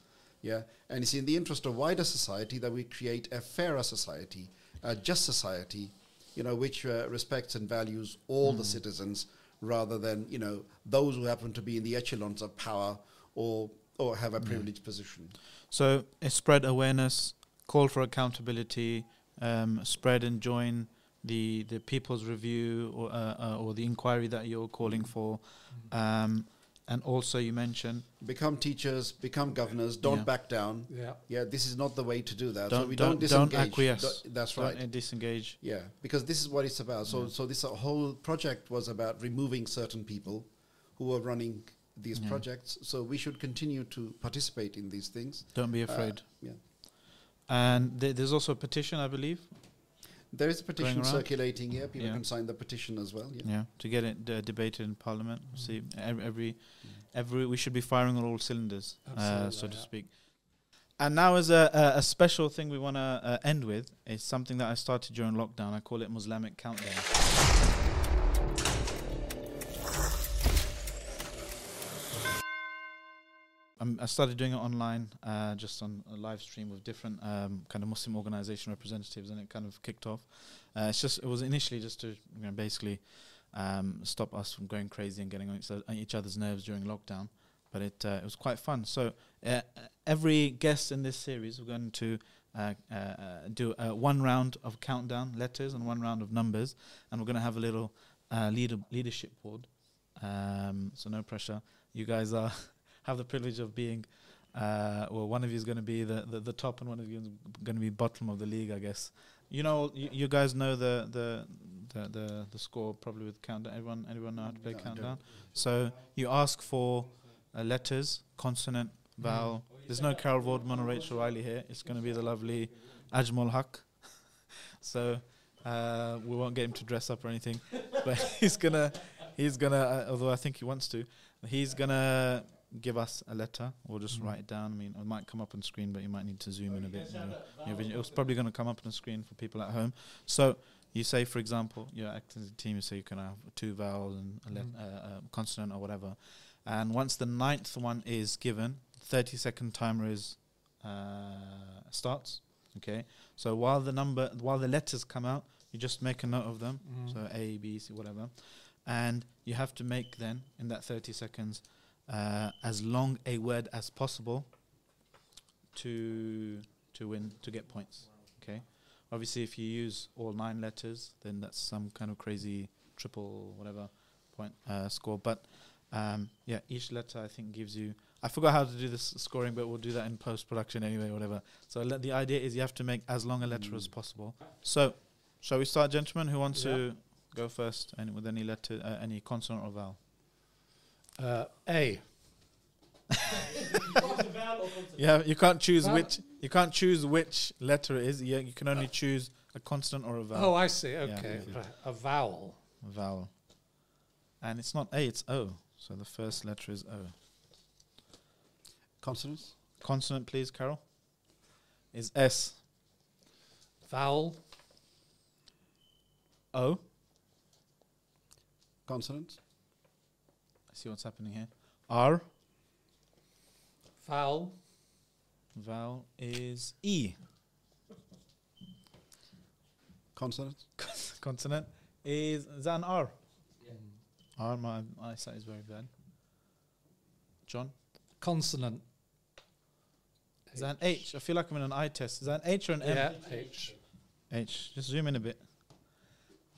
S2: Yeah, and it's in the interest of wider society that we create a fairer society, a just society, you know, which uh, respects and values all the citizens rather than you know those who happen to be in the echelons of power or or have a privileged position.
S1: So spread awareness, call for accountability, um, spread and join the the people's review or uh, uh, or the inquiry that you're calling for, um, and also you mentioned
S2: Become teachers, become governors. Don't
S1: Yeah.
S2: back down.
S3: Yeah.
S2: Yeah, this is not the way to do that.
S1: don't
S2: we
S1: don't,
S2: don't,
S1: don't,
S2: disengage.
S1: acquiesce.
S2: Don't- that's
S1: Don't,
S2: right.
S1: uh, disengage.
S2: Yeah, because this is what it's about. So, so this whole project was about removing certain people who were running these
S1: Yeah.
S2: projects. So we should continue to participate in these things.
S1: Don't be
S2: Uh,
S1: afraid.
S2: yeah,
S1: and th- there's also a petition, I believe.
S2: There is a petition circulating here. People
S1: Yeah.
S2: can sign the petition as well. Yeah,
S1: Yeah, to get it uh, debated in Parliament. See, every, every every we should be firing on all cylinders, uh, so to speak. And now, as a, a, a special thing we want to uh, end with, is something that I started during lockdown. I call it Muslimic Countdown. Um, I started doing it online, uh, just on a live stream with different um, kind of Muslim organization representatives, and it kind of kicked off. Uh, it's just it was initially just to you know, basically um, stop us from going crazy and getting on each, on each other's nerves during lockdown. But it uh, it was quite fun. So uh, every guest in this series, we're going to uh, uh, do one round of countdown letters and one round of numbers, and we're going to have a little leader leadership board. Um, so no pressure. You guys are have the privilege of being Uh, well, one of you is going to be the, the, the top, and one of you is going to be bottom of the league, I guess. You know, you, you guys know the, the the the the score probably with countdown. Everyone anyone know how to play
S2: No,
S1: countdown? So you ask for uh, letters, consonant, vowel. There's no Carol Vorderman or Rachel Riley here. It's going to be the lovely Ajmal Haq. so uh, we won't get him to dress up or anything, but he's gonna he's gonna. Uh, although I think he wants to, he's gonna give us a letter or just write it down. I mean, it might come up on screen, but you might need to zoom in a bit. You know, your vision. It's probably going to come up on the screen for people at home. So you say, for example, you're acting as a team. You say you can have two vowels and a let,
S3: Mm.
S1: uh, uh, consonant or whatever. And once the ninth one is given, 30 second timer is uh, starts. Okay. So while the number, while the letters come out, you just make a note of them.
S3: Mm.
S1: So A, B, C, whatever. And you have to make then in that 30 seconds uh, as long a word as possible to to win to get points. Okay. Obviously, if you use all nine letters, then that's some kind of crazy triple whatever point uh, score. But um, yeah, each letter I think gives you. I forgot how to do this scoring, but we'll do that in post production anyway, whatever. So le- the idea is you have to make as long a letter as
S2: Mm.
S1: possible. So, shall we start, gentlemen? Who wants
S3: Yeah.
S1: to go first? Any with any letter, uh, any consonant or vowel?
S3: Uh, A.
S1: Yeah, you can't choose which. You can't choose which letter it is. Yeah, you can only choose a consonant or a vowel.
S3: Oh, I see. Okay.
S1: yeah.
S3: Right. A vowel.
S1: vowel. And it's not A, it's O. So the first letter is O.
S2: Consonants?
S1: Consonant, please, Carol. Is S.
S3: Vowel.
S1: O.
S2: Consonants?
S1: I see what's happening here. R.
S3: Vowel.
S1: Vowel is E.
S2: Consonant.
S1: Consonant is, is that an R? R, my eyesight is very bad. John?
S3: Consonant.
S1: Is that an H? I feel like I'm in an eye test. Is that an H or an M?
S3: Yeah. H.
S1: H. Just zoom in a bit.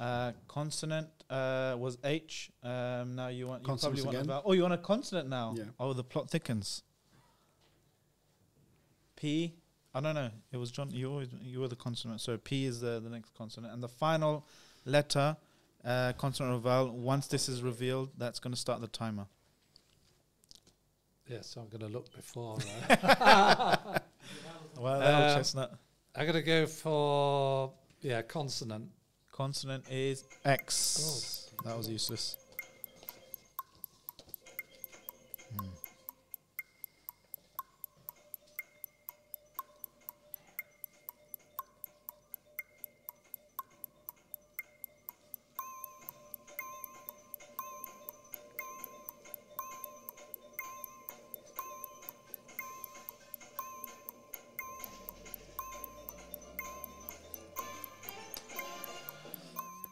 S1: Uh, consonant uh, was H. Um, now you want you probably
S2: Consonants
S1: want a
S2: again?
S1: vowel. Oh, you want a consonant now?
S2: Yeah.
S1: Oh, the plot thickens. P. I don't know. It was John. You always you were the consonant. So P is the the next consonant, and the final letter, uh, consonant or vowel. Once this is revealed, that's going to start the timer.
S3: Yes, I'm going to look before. Uh,
S1: Well, that old
S3: Uh,
S1: chestnut.
S3: I'm going to go for yeah consonant.
S1: Consonant is X. That was useless.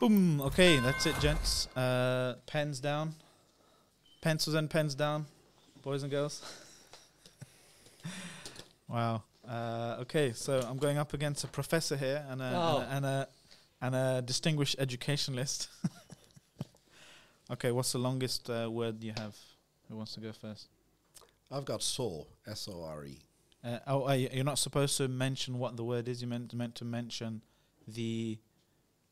S1: Boom. Okay, that's it, gents. Uh, pens down. Pencils and pens down, boys and girls. wow. Uh, okay, so I'm going up against a professor here and a,
S3: Oh.
S1: and, a, and a and a distinguished educationalist. okay, what's the longest uh, word you have? Who wants to go first?
S2: I've got saw, S O R E.
S1: Uh, oh, uh, you're not supposed to mention what the word is. You meant meant to mention the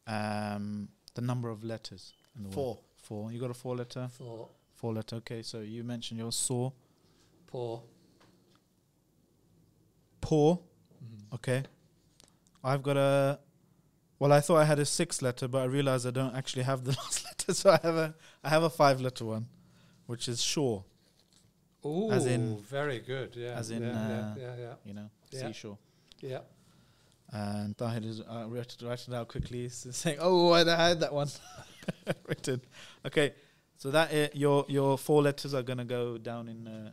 S1: um, the number of letters the word.
S2: Four.
S1: Four. You got a four letter.
S3: Four.
S1: Four letter. Okay, so you mentioned your saw.
S3: poor.
S1: Poor.
S3: Mm.
S1: Okay. I've got a. Well, I thought I had a six letter, but I realized I don't actually have the last letter, so I have a I have a five letter one, which is sure.
S3: Ooh,
S1: As in-
S3: very good. Yeah.
S1: as in,
S3: yeah,
S1: uh,
S3: yeah, yeah, yeah,
S1: You know, seashore.
S3: yeah.
S1: And Tahir is uh, wrote it, out quickly, saying, "Oh, I had that one written." Okay, so that i your your four letters are gonna go down in uh,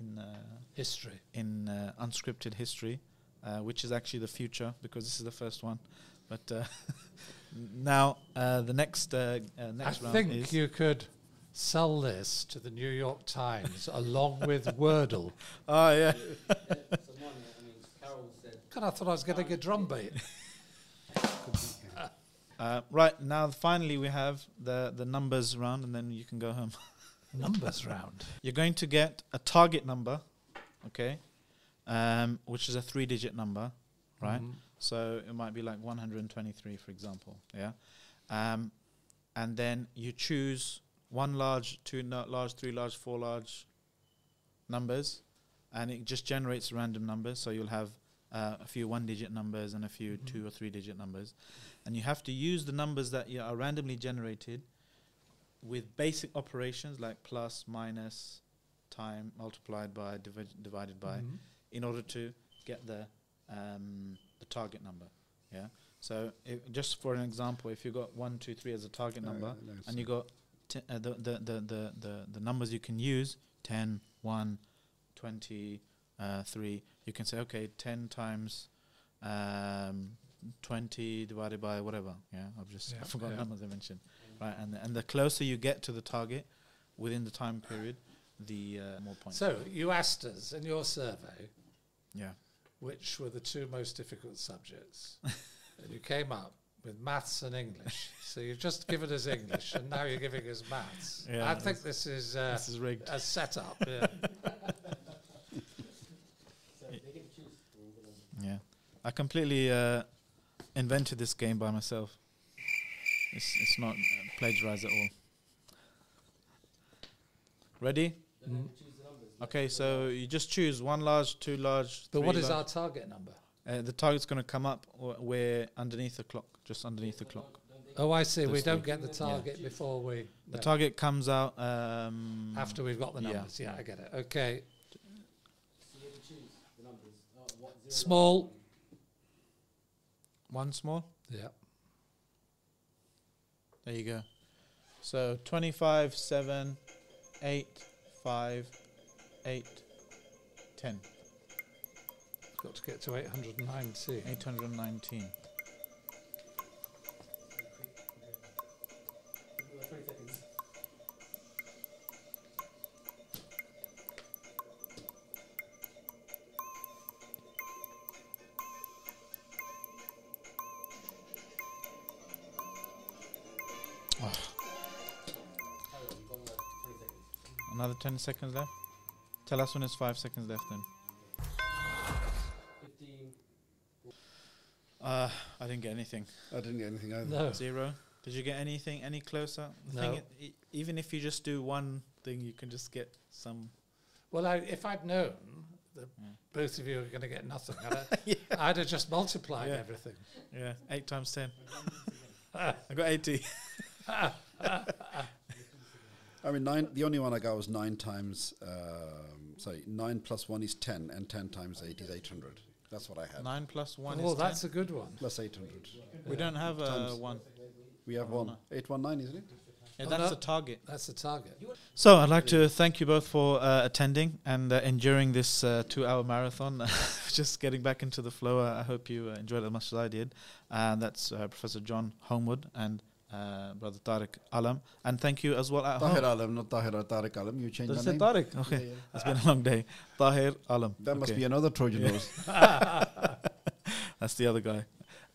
S1: in uh,
S3: History.
S1: in uh, unscripted history, uh, which is actually the future because this is the first one. But uh, now uh, the next uh, uh,
S3: I
S1: next round
S3: think you could sell this to the New York Times along with Wordle.
S1: oh yeah
S5: Someone, I mean, Carol said
S3: God, I thought I was getting a drum beat.
S1: uh, right now finally we have the the numbers round and then you can go home.
S3: Numbers round.
S1: You're going to get a target number, okay? um, which is a three-digit number, right?
S3: Mhm.
S1: So it might be like 123, for example. Yeah. Um, and then you choose one large, two no- large, three large, four large numbers, and it just generates random numbers. So you'll have uh, a few one-digit numbers and a few
S3: Mhm.
S1: two or three-digit numbers, and you have to use the numbers that you are randomly generated with basic operations like plus, minus, time multiplied by, divi- divided by
S3: Mhm.
S1: in order to get the um, the target number. Yeah. So if, just for an example, if you got one, two, three as a target
S2: No,
S1: number, and you got t- uh, the, the, the, the, the, the numbers you can use 10, 1, 20, uh, 3, you can say, okay, 10 times um, 20 divided by whatever. Yeah, I've just
S3: Yeah,
S1: I forgot
S3: yeah.
S1: numbers I mentioned. Right, and the, and the closer you get to the target within the time period, the uh, more points.
S3: So you asked us in your survey
S1: yeah.
S3: which were the two most difficult subjects, and you came up with maths and English. so you've just given us English, and now you're giving us maths.
S1: Yeah,
S3: I think this is uh,
S1: This is rigged.
S3: a setup. Yeah.
S5: So they get to choose. and you're gonna-
S1: Yeah, I completely uh, invented this game by myself. It's it's not plagiarized at all. Ready?
S5: Then they have to choose the numbers.
S1: Okay, so you just choose one large, two large.
S3: but what is our target number?
S1: Uh, the target's going to come up wh- where underneath the clock, just underneath the clock.
S3: Oh, I see. We don't get the target before we.
S1: The
S3: no.
S1: target comes out um,
S3: After we've got the numbers. Yeah, I get it. Okay.
S5: So you have to choose the numbers. Zero,
S3: Small.
S1: One small.
S3: Yeah.
S1: There you go. So 25, 7, 8, 5, 8, 10,
S3: Got to get to 890.
S1: 819.
S5: Another
S1: 10 seconds left. Tell us when it's 5 seconds left then.
S5: 15.
S1: Uh, I didn't get anything.
S2: I didn't get anything either.
S3: No.
S1: Zero. Did you get anything any closer? The thing
S3: No.
S1: i- e- even if you just do one thing, you can just get some.
S3: Well, I, if I'd known that
S1: Yeah.
S3: both of you were going to get nothing, I'd, have, I'd have just multiplied
S1: Yeah.
S3: everything.
S1: Yeah, 8 times 10. I got 80.
S2: I mean, nine. The only one I got was nine times. Um, sorry, nine plus one is ten, and ten times eight is eight hundred. That's what I had.
S1: 9 plus 1
S3: oh, that's
S1: 10.
S3: a good one.
S2: Plus eight hundred.
S1: We don't have a
S2: Times.
S1: 1.
S2: We have
S1: Oh,
S2: one.
S1: no.
S2: Eight one nine, isn't it?
S1: Yeah,
S3: Oh,
S1: that's
S3: no.
S1: the target.
S3: That's the target.
S1: So I'd like to thank you both for uh, attending and uh, enduring this uh, two-hour marathon. Just getting back into the flow. Uh, I hope you uh, enjoyed it as much as I did. And that's uh, Professor John Holmwood and uh, Brother Tariq Alam. And thank you as well at
S2: Tahir
S1: home.
S2: Alam, not Tahir or Tariq Alam. You changed
S1: Did I
S2: the
S1: say
S2: name.
S1: Tariq? Okay, it's been a long day. Tahir Alam.
S2: That must be another Trojan
S1: Yeah.
S2: horse.
S1: That's the other guy.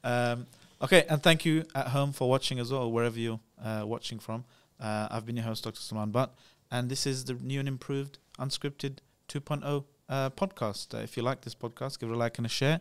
S1: Um, okay, and thank you at home for watching as well, wherever you're uh, watching from. Uh, I've been your host, Dr. Salman Butt, and this is the new and improved Unscripted 2.0 uh, podcast. Uh, if you like this podcast, give it a like and a share.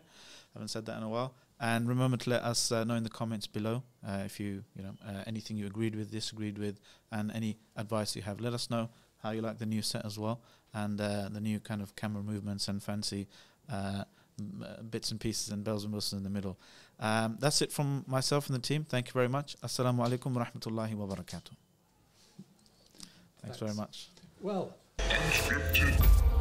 S1: haven't said that in a while. And remember to let us uh, know in the comments below uh, if you, you know, uh, anything you agreed with, disagreed with, and any advice you have. Let us know how you like the new set as well, and uh, the new kind of camera movements and fancy uh, m- uh, bits and pieces and bells and whistles in the middle. Um, that's it from myself and the team. Thank you very much. Assalamu alaikum wa rahmatullahi wa barakatuh. Thanks very much.
S3: Well,
S6: Unscripted.